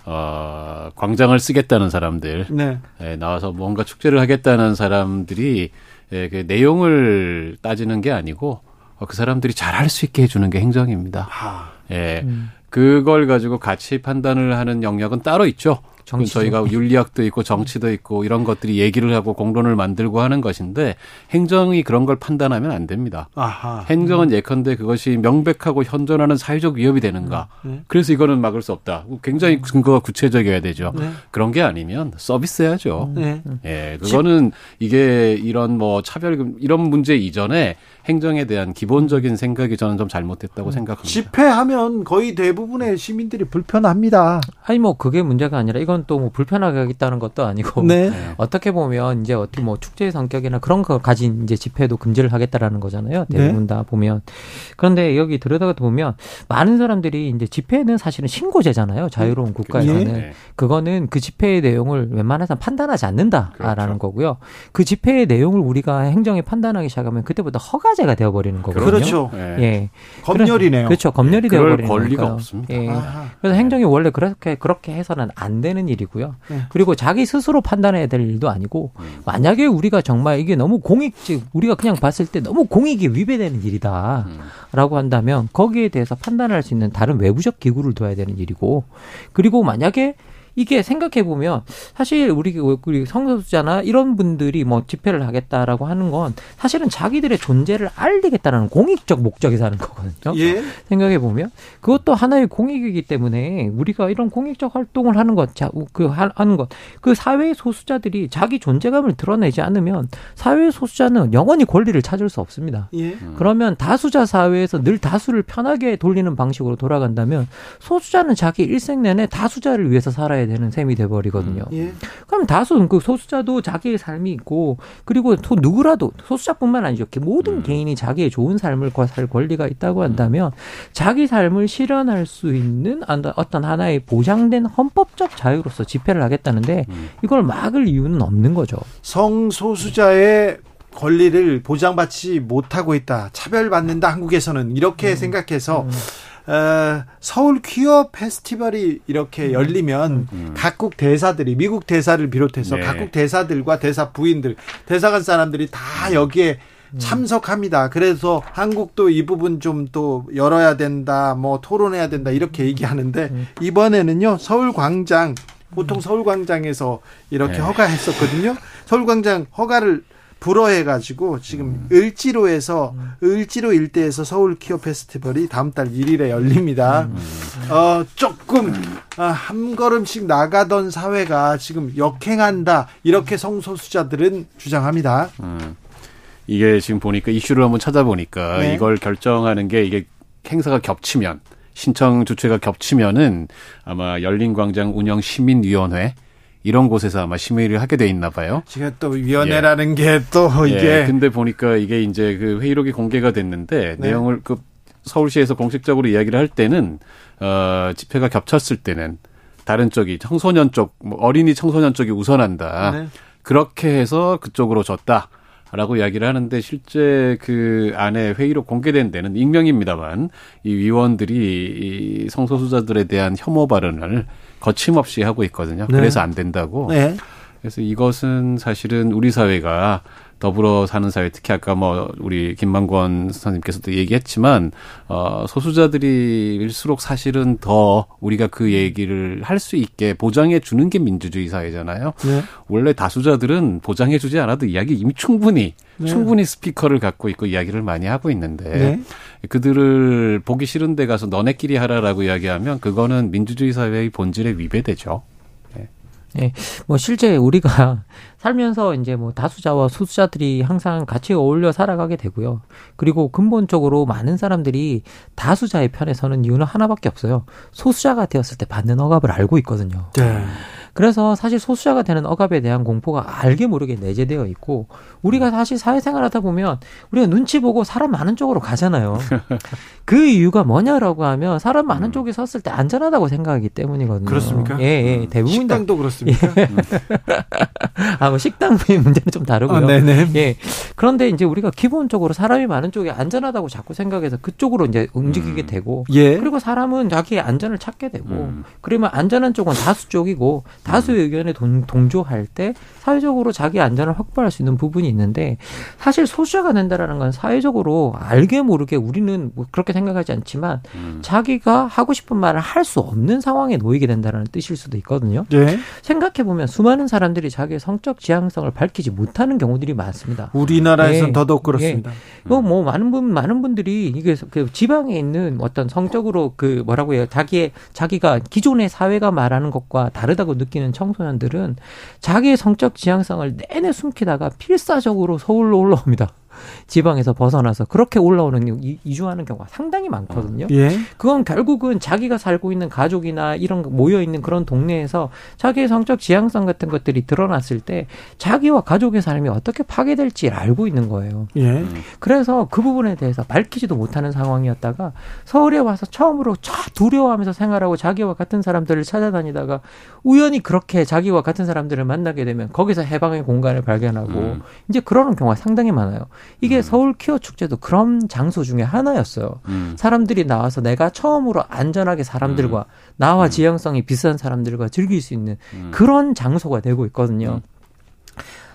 어, 광장을 쓰겠다는 사람들, 네. 예, 나와서 뭔가 축제를 하겠다는 사람들이 예, 그 내용을 따지는 게 아니고 어, 그 사람들이 잘할 수 있게 해주는 게 행정입니다. 아. 예, 음. 그걸 가지고 가치 판단을 하는 영역은 따로 있죠. 정치 저희가 윤리학도 있고 정치도 있고 이런 것들이 얘기를 하고 공론을 만들고 하는 것인데 행정이 그런 걸 판단하면 안 됩니다. 아하. 행정은 음. 예컨대 그것이 명백하고 현존하는 사회적 위협이 되는가. 음. 네. 그래서 이거는 막을 수 없다. 굉장히 음. 근거가 구체적이어야 되죠. 네. 그런 게 아니면 서비스해야죠. 네. 예, 그거는 이게 이런 뭐 차별 이런 문제 이전에 행정에 대한 기본적인 생각이 저는 좀 잘못됐다고 음. 생각합니다. 집회하면 거의 대부분의 시민들이 불편합니다. 아니 뭐 그게 문제가 아니라 이건 또 뭐 불편하게 하겠다는 것도 아니고 네. 어떻게 보면 이제 어떻게 뭐 축제의 성격이나 그런 거 가진 이제 집회도 금지를 하겠다라는 거잖아요. 네. 대부분 네. 다 보면 그런데 여기 들여다가 보면 많은 사람들이 이제 집회는 사실은 신고제잖아요. 자유로운 음. 국가에서는 네. 그거는 그 집회의 내용을 웬만해서 판단하지 않는다라는 그렇죠. 거고요. 그 집회의 내용을 우리가 행정에 판단하기 시작하면 그때부터 허가 화제가 되어버리는 거거든요. 그렇죠. 예. 예. 검열이네요. 그렇죠. 검열이 예. 되어버리는 권리가 거니까요. 없습니다. 예. 그래서 행정이 원래 그렇게 그렇게 해서는 안 되는 일이고요. 예. 그리고 자기 스스로 판단해야 될 일도 아니고 음. 만약에 우리가 정말 이게 너무 공익적 우리가 그냥 봤을 때 너무 공익이 위배되는 일이다라고 음. 한다면 거기에 대해서 판단할 수 있는 다른 외부적 기구를 둬야 되는 일이고 그리고 만약에 이게 생각해 보면 사실 우리 우리 성소수자나 이런 분들이 뭐 집회를 하겠다라고 하는 건 사실은 자기들의 존재를 알리겠다는 공익적 목적에서 하는 거거든요. 예. 생각해 보면 그것도 하나의 공익이기 때문에 우리가 이런 공익적 활동을 하는 것, 그 하는 것, 그 사회 소수자들이 자기 존재감을 드러내지 않으면 사회 소수자는 영원히 권리를 찾을 수 없습니다. 예. 그러면 다수자 사회에서 늘 다수를 편하게 돌리는 방식으로 돌아간다면 소수자는 자기 일생 내내 다수자를 위해서 살아야 살아야 되는 셈이 돼버리거든요. 음. 예. 그럼 다수 그 소수자도 자기의 삶이 있고 그리고 또 누구라도 소수자뿐만 아니죠. 모든 음. 개인이 자기의 좋은 삶을 살 권리가 있다고 한다면 자기 삶을 실현할 수 있는 어떤 하나의 보장된 헌법적 자유로서 집회를 하겠다는데 음. 이걸 막을 이유는 없는 거죠. 성소수자의 권리를 보장받지 못하고 있다. 차별받는다. 한국에서는 이렇게 음. 생각해서 음. 어, 서울 퀴어 페스티벌이 이렇게 음. 열리면 음. 각국 대사들이 미국 대사를 비롯해서 네. 각국 대사들과 대사 부인들, 대사관 사람들이 다 여기에 음. 참석합니다. 그래서 한국도 이 부분 좀 또 열어야 된다, 뭐 토론해야 된다 이렇게 얘기하는데 음. 이번에는요 서울 광장 보통 서울 광장에서 이렇게 네. 허가했었거든요. 서울 광장 허가를 불허해가지고 지금 음. 을지로에서 을지로 일대에서 서울 키어 페스티벌이 다음 달 1일에 열립니다. 어 조금 아, 한 걸음씩 나가던 사회가 지금 역행한다 이렇게 성소수자들은 주장합니다. 음. 이게 지금 보니까 이슈를 한번 찾아보니까 네. 이걸 결정하는 게 이게 행사가 겹치면 신청 주체가 겹치면은 아마 열린광장 운영 시민위원회 이런 곳에서 아마 심의를 하게 돼 있나 봐요. 제가 또 위원회라는 예. 게또 예, 이게 예, 근데 보니까 이게 이제 그 회의록이 공개가 됐는데 네. 내용을 그 서울시에서 공식적으로 이야기를 할 때는 어 집회가 겹쳤을 때는 다른 쪽이 청소년 쪽, 뭐 어린이 청소년 쪽이 우선한다. 네. 그렇게 해서 그쪽으로 졌다. 라고 이야기를 하는데 실제 그 안에 회의로 공개된 데는 익명입니다만 이 위원들이 이 성소수자들에 대한 혐오 발언을 거침없이 하고 있거든요. 네. 그래서 안 된다고. 네. 그래서 이것은 사실은 우리 사회가 더불어 사는 사회 특히 아까 뭐 우리 김만권 선생님께서도 얘기했지만 어 소수자들일수록 사실은 더 우리가 그 얘기를 할 수 있게 보장해 주는 게 민주주의 사회잖아요. 네. 원래 다수자들은 보장해 주지 않아도 이야기 이미 충분히 네. 충분히 스피커를 갖고 있고 이야기를 많이 하고 있는데 네. 그들을 보기 싫은 데 가서 너네끼리 하라라고 이야기하면 그거는 민주주의 사회의 본질에 위배되죠. 예, 뭐 실제 우리가 살면서 이제 뭐 다수자와 소수자들이 항상 같이 어울려 살아가게 되고요. 그리고 근본적으로 많은 사람들이 다수자의 편에 서는 이유는 하나밖에 없어요. 소수자가 되었을 때 받는 억압을 알고 있거든요. 네. 그래서 사실 소수자가 되는 억압에 대한 공포가 알게 모르게 내재되어 있고 우리가 사실 사회생활 하다 보면 우리가 눈치 보고 사람 많은 쪽으로 가잖아요. 그 이유가 뭐냐라고 하면 사람 많은 음. 쪽에 섰을 때 안전하다고 생각하기 때문이거든요. 그렇습니까? 예, 예. 음. 대부분 식당도 그렇습니까? 예. 아, 뭐 식당의 문제는 좀 다르고요. 아, 네네. 예. 그런데 이제 우리가 기본적으로 사람이 많은 쪽이 안전하다고 자꾸 생각해서 그쪽으로 이제 움직이게 음. 되고 예. 그리고 사람은 자기의 안전을 찾게 되고 음. 그러면 안전한 쪽은 다수 쪽이고 다수의 의견에 동, 동조할 때 사회적으로 자기 안전을 확보할 수 있는 부분이 있는데 사실 소수자가 된다라는 건 사회적으로 알게 모르게 우리는 뭐 그렇게 생각하지 않지만 음. 자기가 하고 싶은 말을 할 수 없는 상황에 놓이게 된다는 뜻일 수도 있거든요. 네. 생각해 보면 수많은 사람들이 자기의 성적 지향성을 밝히지 못하는 경우들이 많습니다. 우리나라에서는 네. 더더욱 그렇습니다. 네. 뭐, 뭐 많은 분 많은 분들이 이게 그 지방에 있는 어떤 성적으로 그 뭐라고 해요? 자기의 자기가 기존의 사회가 말하는 것과 다르다고 느끼 는 청소년들은 자기의 성적 지향성을 내내 숨기다가 필사적으로 서울로 올라옵니다. 지방에서 벗어나서 그렇게 올라오는 이주하는 경우가 상당히 많거든요. 예. 그건 결국은 자기가 살고 있는 가족이나 이런 모여 있는 그런 동네에서 자기의 성적 지향성 같은 것들이 드러났을 때 자기와 가족의 삶이 어떻게 파괴될지 알고 있는 거예요. 예. 그래서 그 부분에 대해서 밝히지도 못하는 상황이었다가 서울에 와서 처음으로 두려워하면서 생활하고 자기와 같은 사람들을 찾아다니다가 우연히 그렇게 자기와 같은 사람들을 만나게 되면 거기서 해방의 공간을 발견하고 음. 이제 그러는 경우가 상당히 많아요. 이게 음. 서울 퀴어 축제도 그런 장소 중에 하나였어요. 음. 사람들이 나와서 내가 처음으로 안전하게 사람들과 음. 나와 음. 지향성이 비슷한 사람들과 즐길 수 있는 음. 그런 장소가 되고 있거든요.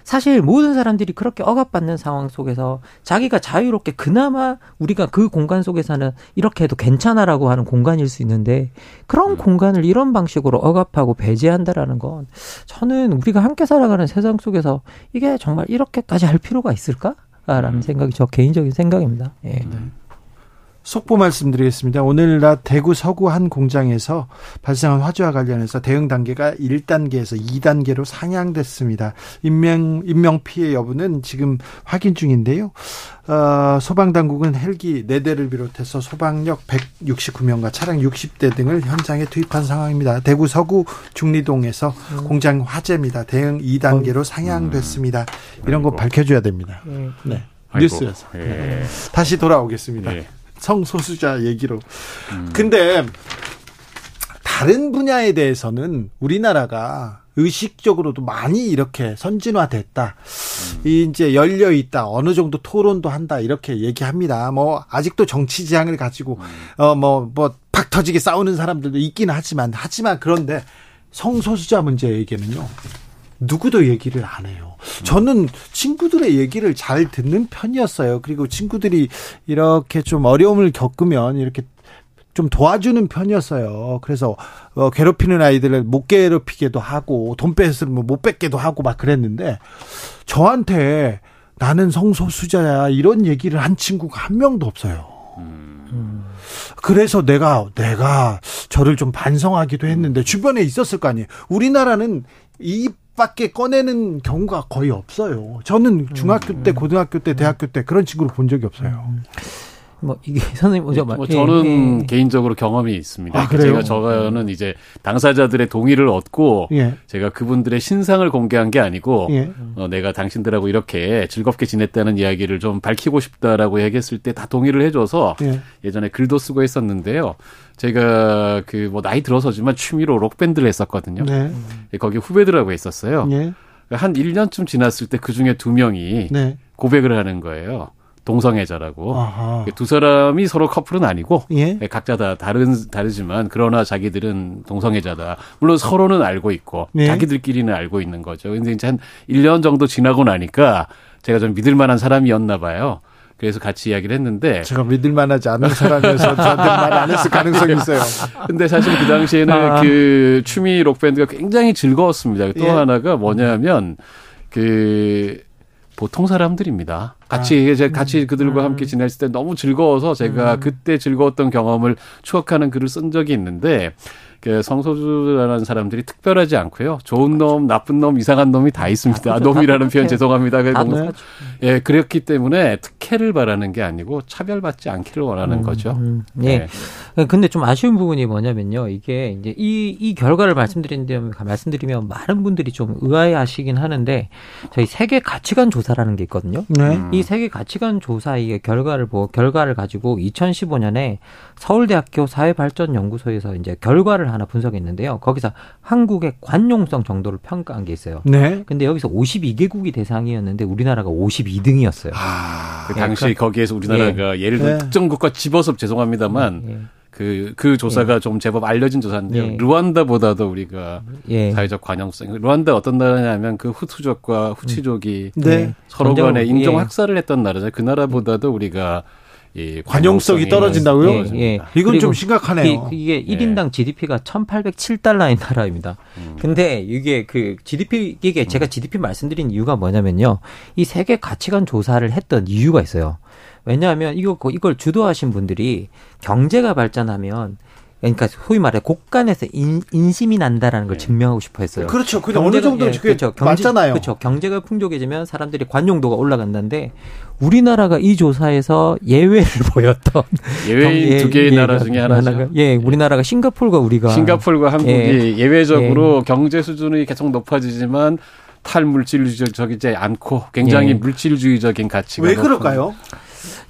사실 모든 사람들이 그렇게 억압받는 상황 속에서 자기가 자유롭게 그나마 우리가 그 공간 속에서는 이렇게 해도 괜찮아라고 하는 공간일 수 있는데 그런 음. 공간을 이런 방식으로 억압하고 배제한다라는 건 저는 우리가 함께 살아가는 세상 속에서 이게 정말 이렇게까지 할 필요가 있을까? 라는 음. 생각이 저 개인적인 생각입니다. 예. 네. 속보 말씀드리겠습니다. 오늘 낮 대구 서구 한 공장에서 발생한 화재와 관련해서 대응 단계가 1단계에서 2단계로 상향됐습니다. 인명 인명 피해 여부는 지금 확인 중인데요. 어, 소방 당국은 헬기 4대를 비롯해서 소방력 169명과 차량 60대 등을 현장에 투입한 상황입니다. 대구 서구 중리동에서 음. 공장 화재입니다. 대응 2단계로 상향됐습니다. 이런 거 밝혀줘야 됩니다. 네. 네. 뉴스에서. 예. 네. 다시 돌아오겠습니다. 예. 성소수자 얘기로. 음. 근데 다른 분야에 대해서는 우리나라가 의식적으로도 많이 이렇게 선진화됐다. 음. 이제 열려 있다. 어느 정도 토론도 한다. 이렇게 얘기합니다. 뭐 아직도 정치 지향을 가지고 음. 어뭐뭐 뭐팍 터지게 싸우는 사람들도 있기는 하지만 하지만 그런데 성소수자 문제에게는요. 누구도 얘기를 안 해요. 저는 친구들의 얘기를 잘 듣는 편이었어요. 그리고 친구들이 이렇게 좀 어려움을 겪으면 이렇게 좀 도와주는 편이었어요. 그래서 어, 괴롭히는 아이들을 못 괴롭히게도 하고 돈 뺏으면 못 뺏게도 하고 막 그랬는데 저한테 나는 성소수자야 이런 얘기를 한 친구가 한 명도 없어요. 음. 그래서 내가 내가 저를 좀 반성하기도 했는데 주변에 있었을 거 아니에요. 우리나라는 이 밖에 꺼내는 경우가 거의 없어요. 저는 중학교 때, 고등학교 때, 대학교 때 그런 친구를 본 적이 없어요. 뭐 이게 선생님 먼저 뭐, 뭐 저는 예, 예. 개인적으로 경험이 있습니다. 아, 제가 저는 이제 당사자들의 동의를 얻고 예. 제가 그분들의 신상을 공개한 게 아니고 예. 어, 내가 당신들하고 이렇게 즐겁게 지냈다는 이야기를 좀 밝히고 싶다라고 얘기했을 때 다 동의를 해줘서 예. 전에 글도 쓰고 했었는데요. 제가 그 뭐 나이 들어서지만 취미로 록 밴드를 했었거든요. 네. 거기 후배들하고 있었어요. 예. 한 1년쯤 지났을 때 그 중에 두 명이 네. 고백을 하는 거예요. 동성애자라고 아하. 두 사람이 서로 커플은 아니고 예? 각자 다 다른 다르지만 그러나 자기들은 동성애자다. 물론 서로는 알고 있고 예? 자기들끼리는 알고 있는 거죠. 근데 이제 한 1년 정도 지나고 나니까 제가 좀 믿을 만한 사람이었나 봐요. 그래서 같이 이야기를 했는데 제가 믿을 만하지 않은 사람이어서 저한테 말 안 했을 가능성이 있어요. 근데 사실 그 당시에는 아. 그 추미 록 밴드가 굉장히 즐거웠습니다. 또 예? 하나가 뭐냐면 그 보통 사람들입니다. 같이 아. 제가 같이 음. 그들과 함께 음. 지냈을 때 너무 즐거워서 제가 음. 그때 즐거웠던 경험을 추억하는 글을 쓴 적이 있는데 그 성소수라는 사람들이 특별하지 않고요. 좋은 놈, 나쁜 놈, 이상한 놈이 다 있습니다. 아, 놈이라는 표현 죄송합니다. 너무 예 그렇기 때문에 특혜를 바라는 게 아니고 차별받지 않기를 원하는 음, 거죠. 음, 예. 네. 근데 좀 아쉬운 부분이 뭐냐면요. 이게 이제 이, 이 결과를 말씀드리면 말씀드리면 많은 분들이 좀 의아해 하시긴 하는데 저희 세계 가치관 조사라는 게 있거든요. 네. 음. 이 세계 가치관 조사 이 결과를 보 결과를 가지고 2015년에 서울대학교 사회발전연구소에서 이제 결과를 하나 분석했는데요. 거기서 한국의 관용성 정도를 평가한 게 있어요. 네. 근데 여기서 52개국이 대상이었는데 우리나라가 52등이었어요. 아, 그 당시 네, 거기에서 우리나라가 예. 를 들어 네. 특정 국가 집어서 죄송합니다만 예. 그, 그 조사가 예. 좀 제법 알려진 조사인데요. 예. 루안다보다도 우리가 예. 사회적 관용성. 루안다 어떤 나라냐면 그 후투족과 후치족이 네. 서로 간에 인종 예. 학살을 했던 나라죠. 그 나라보다도 우리가 이 관용성이 떨어진다고요? 예, 예. 이건 좀 심각하네요. 이, 게 1인당 예. GDP가 1,807달러인 나라입니다. 음. 근데 이게 그 GDP 이게 제가 GDP 말씀드린 이유가 뭐냐면요. 이 세계 가치관 조사를 했던 이유가 있어요. 왜냐하면 이거 이걸 주도하신 분들이 경제가 발전하면 그러니까 소위 말해 곳간에서 인, 인심이 난다라는 걸 네. 증명하고 싶어 했어요. 그렇죠. 근데 어느 정도 예, 그렇죠. 경제, 맞잖아요. 그렇죠. 경제가 풍족해지면 사람들이 관용도가 올라간다는데 우리나라가 이 조사에서 예외를 보였던 예외인 두 개의 예, 나라 중에 하나죠. 예, 우리나라가 싱가폴과 우리가 싱가폴과 한국이 예, 외적으로 예. 경제 수준이 계속 높아지지만 탈물질주의적이지 않고 굉장히 예. 물질주의적인 가치가 왜 그럴까요?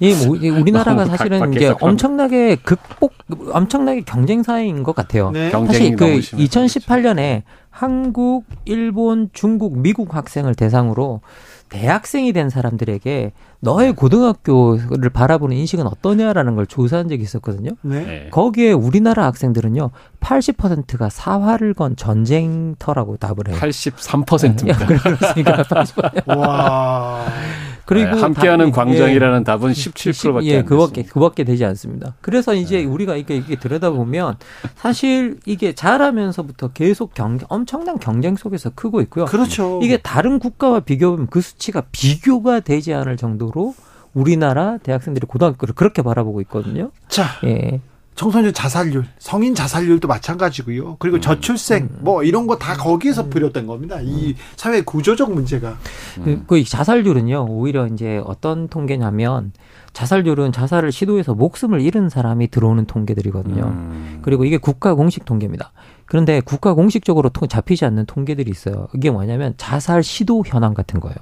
이 뭐, 우리나라가 사실은 이게 엄청나게 극복, 엄청나게 경쟁 사회인 것 같아요. 네. 사실 그 2018년에 한국, 일본, 중국, 미국 학생을 대상으로 대학생이 된 사람들에게 너의 고등학교를 바라보는 인식은 어떠냐라는 걸 조사한 적이 있었거든요. 네. 네. 거기에 우리나라 학생들은요, 80%가 사활을 건 전쟁터라고 답을 해요. 83%입니다. 그렇습니까? 80%. 와. 그리고 네, 함께하는 예. 광장이라는 예, 답은 17%밖에 예, 그밖에 그밖에 되지 않습니다. 그래서 이제 네. 우리가 이게 이게 들여다보면 사실 이게 자라면서부터 계속 경 엄청난 경쟁 속에서 크고 있고요. 그렇죠. 이게 다른 국가와 비교하면 그 수치가 비교가 되지 않을 정도로 우리나라 대학생들이 고등학교를 그렇게 바라보고 있거든요. 자, 예. 청소년 자살률, 성인 자살률도 마찬가지고요. 그리고 음. 저출생 음. 뭐 이런 거 다 거기에서 음. 비롯된 겁니다. 이 사회 구조적 문제가. 음. 그 자살률은요. 오히려 이제 어떤 통계냐면 자살률은 자살을 시도해서 목숨을 잃은 사람이 들어오는 통계들이거든요. 음. 그리고 이게 국가 공식 통계입니다. 그런데 국가 공식적으로 잡히지 않는 통계들이 있어요. 이게 뭐냐면 자살 시도 현황 같은 거예요.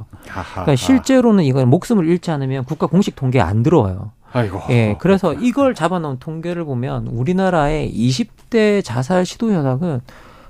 그러니까 실제로는 이건 목숨을 잃지 않으면 국가 공식 통계에 안 들어와요. 아이고. 예, 그래서 이걸 잡아놓은 통계를 보면 우리나라의 20대 자살 시도 현황은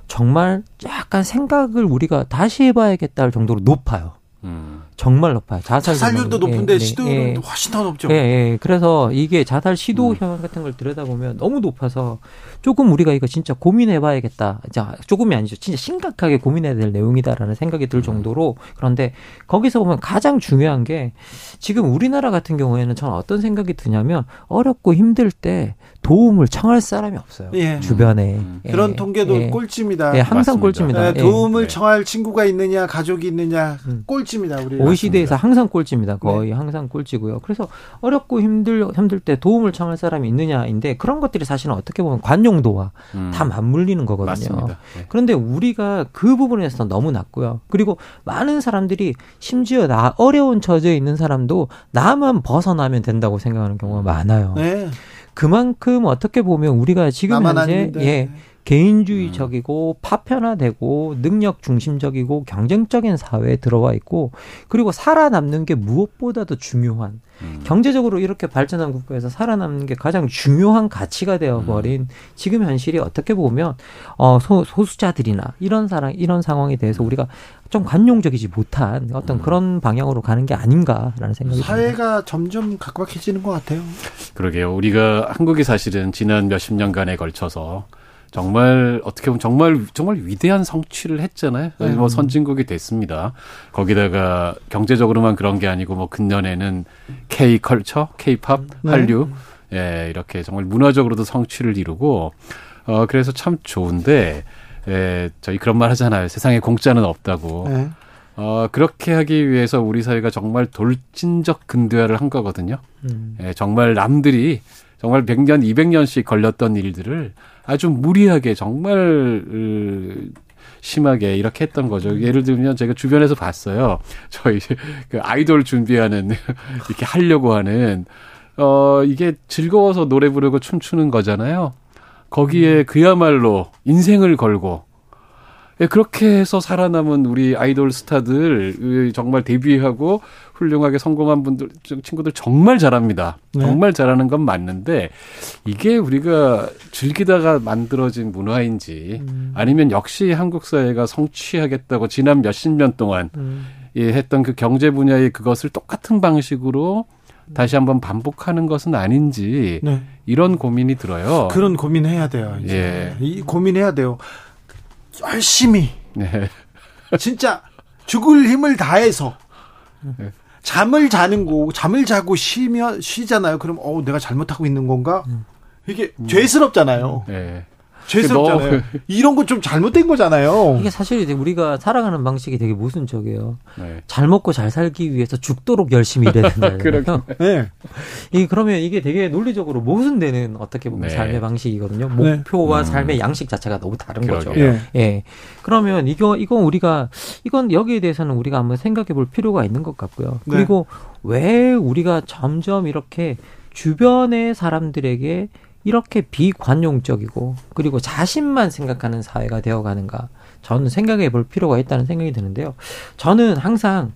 정말 약간 생각을 우리가 다시 해봐야겠다 할 정도로 높아요. 음. 정말 높아요. 자살 자살률도 높은데 예, 시도율은 예, 훨씬 더 높죠. 예, 예. 그래서 이게 자살 시도 음. 현황 같은 걸 들여다보면 너무 높아서 조금 우리가 이거 진짜 고민해봐야겠다. 자, 조금이 아니죠. 진짜 심각하게 고민해야 될 내용이다라는 생각이 들 음. 정도로 그런데 거기서 보면 가장 중요한 게 지금 우리나라 같은 경우에는 저는 어떤 생각이 드냐면 어렵고 힘들 때 도움을 청할 사람이 없어요. 예. 주변에 음. 예. 그런 통계도 예. 꼴찌입니다. 예, 항상 맞습니다. 꼴찌입니다. 네, 도움을 네. 청할 친구가 있느냐, 가족이 있느냐 음. 꼴찌입니다. 우리 OECD에서 항상 꼴찌입니다. 거의 네. 항상 꼴찌고요. 그래서 어렵고 힘들 힘들 때 도움을 청할 사람이 있느냐인데 그런 것들이 사실은 어떻게 보면 관용도와 음. 다 맞물리는 거거든요. 네. 그런데 우리가 그 부분에서 너무 낮고요. 그리고 많은 사람들이 심지어 나 어려운 처지에 있는 사람도 나만 벗어나면 된다고 생각하는 경우가 많아요. 네. 그만큼 어떻게 보면 우리가 지금 현재 예 개인주의적이고 음. 파편화되고 능력 중심적이고 경쟁적인 사회에 들어와 있고 그리고 살아남는 게 무엇보다도 중요한 음. 경제적으로 이렇게 발전한 국가에서 살아남는 게 가장 중요한 가치가 되어버린 음. 지금 현실이 어떻게 보면 어 소, 소수자들이나 이런 사람 이런 상황에 대해서 우리가 좀 관용적이지 못한 어떤 음. 그런 방향으로 가는 게 아닌가라는 생각이 사회가 듭니다. 점점 각박해지는 것 같아요. 그러게요. 우리가 한국이 사실은 지난 몇십 년간에 걸쳐서 정말 어떻게 보면 정말 정말 위대한 성취를 했잖아요. 네. 뭐 선진국이 됐습니다. 거기다가 경제적으로만 그런 게 아니고 뭐 근년에는 K 컬처, K 팝, 네. 한류 예, 이렇게 정말 문화적으로도 성취를 이루고 어 그래서 참 좋은데 예, 저희 그런 말 하잖아요. 세상에 공짜는 없다고. 네. 어, 그렇게 하기 위해서 우리 사회가 정말 돌진적 근대화를 한 거거든요. 음. 예, 정말 남들이 정말 100년, 200년씩 걸렸던 일들을 아주 무리하게 정말 심하게 이렇게 했던 거죠. 예를 들면 제가 주변에서 봤어요. 저희 그 아이돌 준비하는 이렇게 하려고 하는 어 이게 즐거워서 노래 부르고 춤추는 거잖아요. 거기에 음. 그야말로 인생을 걸고 예, 그렇게 해서 살아남은 우리 아이돌 스타들 정말 데뷔하고 훌륭하게 성공한 분들 친구들 정말 잘합니다. 네. 정말 잘하는 건 맞는데 이게 우리가 즐기다가 만들어진 문화인지 음. 아니면 역시 한국 사회가 성취하겠다고 지난 몇십 년 동안 음. 예, 했던 그 경제 분야의 그것을 똑같은 방식으로 다시 한번 반복하는 것은 아닌지 네. 이런 고민이 들어요. 그런 고민해야 돼요. 이제. 예. 이 고민해야 돼요. 열심히 네. 진짜 죽을 힘을 다해서 네. 잠을 자는 거 잠을 자고 쉬면 쉬잖아요. 그럼 어 내가 잘못하고 있는 건가? 음. 이게 음. 죄스럽잖아요. 네. 죄스럽잖아요. 뭐 이런 거 좀 잘못된 거잖아요. 이게 사실 우리가 살아가는 방식이 되게 모순적이에요. 네. 잘 먹고 잘 살기 위해서 죽도록 열심히 일해야 된다. 네. 이 그러면 이게 되게 논리적으로 모순되는 어떻게 보면 네. 삶의 방식이거든요. 네. 목표와 음. 삶의 양식 자체가 너무 다른 그러게요. 거죠. 예. 예. 그러면 이거 이건 우리가 이건 여기에 대해서는 우리가 한번 생각해 볼 필요가 있는 것 같고요. 네. 그리고 왜 우리가 점점 이렇게 주변의 사람들에게 이렇게 비관용적이고 그리고 자신만 생각하는 사회가 되어가는가 저는 생각해 볼 필요가 있다는 생각이 드는데요. 저는 항상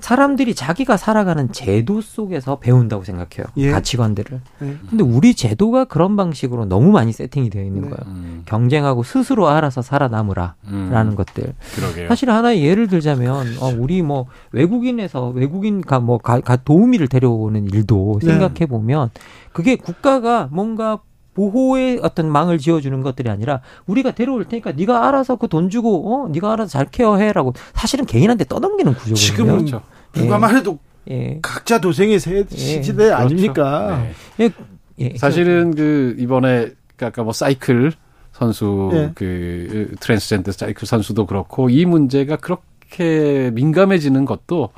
사람들이 자기가 살아가는 제도 속에서 배운다고 생각해요. 예. 가치관들을. 예. 근데 우리 제도가 그런 방식으로 너무 많이 세팅이 되어 있는 네. 거예요. 음. 경쟁하고 스스로 알아서 살아남으라라는 음. 것들. 그러게요. 사실 하나의 예를 들자면 어, 우리 뭐 외국인에서 외국인가 뭐 가, 가 도우미를 데려오는 일도 네. 생각해 보면 그게 국가가 뭔가 보호의 어떤 망을 지어주는 것들이 아니라 우리가 데려올 테니까 네가 알아서 그 돈 주고 어 네가 알아서 잘 케어해라고 사실은 개인한테 떠넘기는 구조거든요. 지금 그렇죠. 누가만 예. 해도 예. 각자 도생의 세, 예. 시대 그렇죠. 아닙니까? 네. 예. 예. 사실은 그 이번에 아까 뭐 사이클 선수 예. 그 트랜스젠더 사이클 선수도 그렇고 이 문제가 그렇게 민감해지는 것도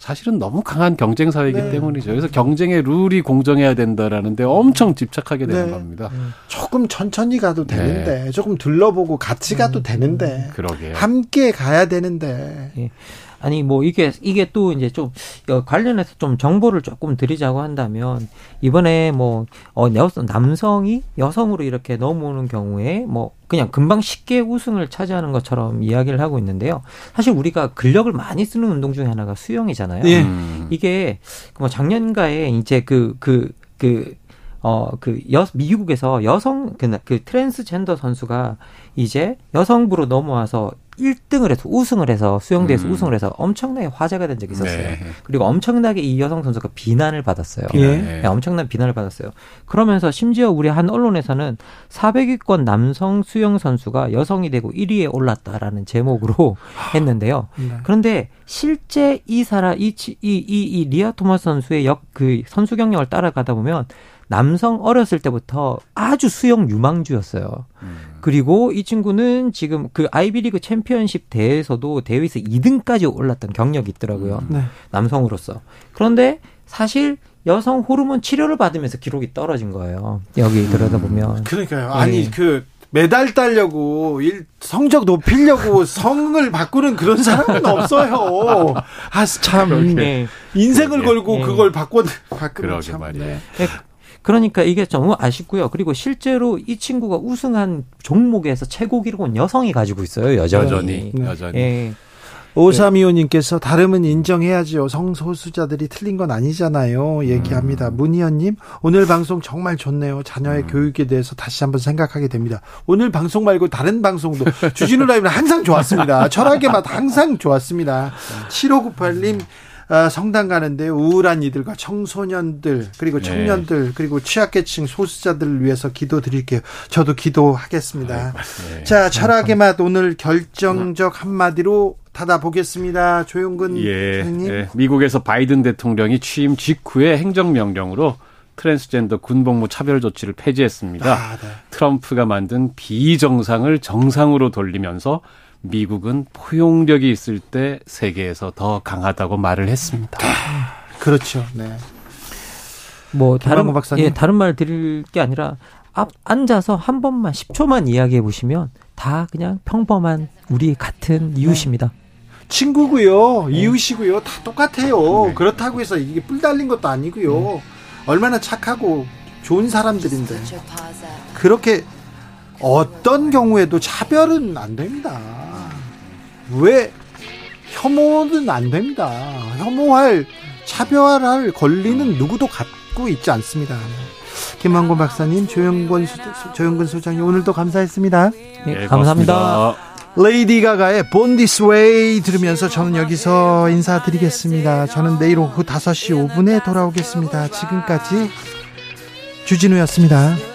사실은 너무 강한 경쟁 사회이기 네. 때문이죠. 그래서 경쟁의 룰이 공정해야 된다라는데 엄청 집착하게 되는 네. 겁니다. 음. 조금 천천히 가도 되는데 네. 조금 둘러보고 같이 가도 음. 되는데 그러게요. 함께 가야 되는데 예. 아니 뭐 이게 이게 또 이제 좀 관련해서 좀 정보를 조금 드리자고 한다면 이번에 뭐 어, 여성 남성이 여성으로 이렇게 넘어오는 경우에 뭐 그냥 금방 쉽게 우승을 차지하는 것처럼 이야기를 하고 있는데요. 사실 우리가 근력을 많이 쓰는 운동 중에 하나가 수영이잖아요. 예. 이게 뭐 작년가에 이제 그 그, 그 어, 그, 여, 미국에서 여성, 그, 그 트랜스젠더 선수가 이제 여성부로 넘어와서 1등을 해서 우승을 해서 수영대에서 음. 우승을 해서 엄청나게 화제가 된 적이 있었어요. 네. 그리고 엄청나게 이 여성 선수가 비난을 받았어요. 예. 네, 엄청난 비난을 받았어요. 그러면서 심지어 우리 한 언론에서는 400위권 남성 수영 선수가 여성이 되고 1위에 올랐다라는 제목으로 했는데요. 네. 그런데 실제 이 사람 이이 이 이 리아 토마스 선수의 역 그 선수 경력을 따라가다 보면 남성 어렸을 때부터 아주 수영 유망주였어요. 음. 그리고 이 친구는 지금 그 아이비리그 챔피언십 대회에서도 대회에서 2등까지 올랐던 경력이 있더라고요. 음. 네. 남성으로서. 그런데 사실 여성 호르몬 치료를 받으면서 기록이 떨어진 거예요. 여기 들여다보면. 음. 그러니까요. 네. 아니 그 메달 따려고 일 성적 높이려고 성을 바꾸는 그런 사람은 없어요. 아참 네. 인생을 걸고 네. 그걸 바꿔 바꾸는 참. 말이에요. 네. 네. 그러니까 이게 너무 아쉽고요. 그리고 실제로 이 친구가 우승한 종목에서 최고 기록은 여성이 가지고 있어요. 여전히. 여전히. 네. 여전히. 예. 오삼이호님께서 다름은 인정해야지요. 성소수자들이 틀린 건 아니잖아요. 얘기합니다. 음. 문희연님 오늘 방송 정말 좋네요. 자녀의 음. 교육에 대해서 다시 한번 생각하게 됩니다. 오늘 방송 말고 다른 방송도 주진우 라이브는 항상 좋았습니다. 철학의 맛 항상 좋았습니다. 7598님 아, 성당 가는데 우울한 이들과 청소년들 그리고 네. 청년들 네. 그리고 취약계층 소수자들을 위해서 기도드릴게요. 저도 기도하겠습니다. 네. 자 철학의 맛 오늘 결정적 한마디로 닫아보겠습니다. 조용근 예, 선생님. 예. 미국에서 바이든 대통령이 취임 직후에 행정명령으로 트랜스젠더 군복무 차별 조치를 폐지했습니다. 아, 네. 트럼프가 만든 비정상을 정상으로 돌리면서 미국은 포용력이 있을 때 세계에서 더 강하다고 말을 했습니다. 그렇죠. 네. 뭐 다른 박사님. 예, 다른 말 드릴 게 아니라 앞 앉아서 한 번만 10초만 이야기해 보시면 다 그냥 평범한 우리 같은 이웃입니다. 네. 친구고요. 네. 이웃이고요. 다 똑같아요. 네. 그렇다고 해서 이게 뿔 달린 것도 아니고요. 네. 얼마나 착하고 좋은 사람들인데. 그렇게 어떤 경우에도 차별은 안 됩니다. 왜 혐오는 안 됩니다. 혐오할 차별할 권리는 누구도 갖고 있지 않습니다. 김만곤 박사님, 조영권 조영근 소장님 오늘도 감사했습니다. 네, 네 감사합니다. 레이디 가가의 Born This Way 들으면서 저는 여기서 인사드리겠습니다. 저는 내일 오후 5시 5분에 돌아오겠습니다. 지금까지 주진우였습니다.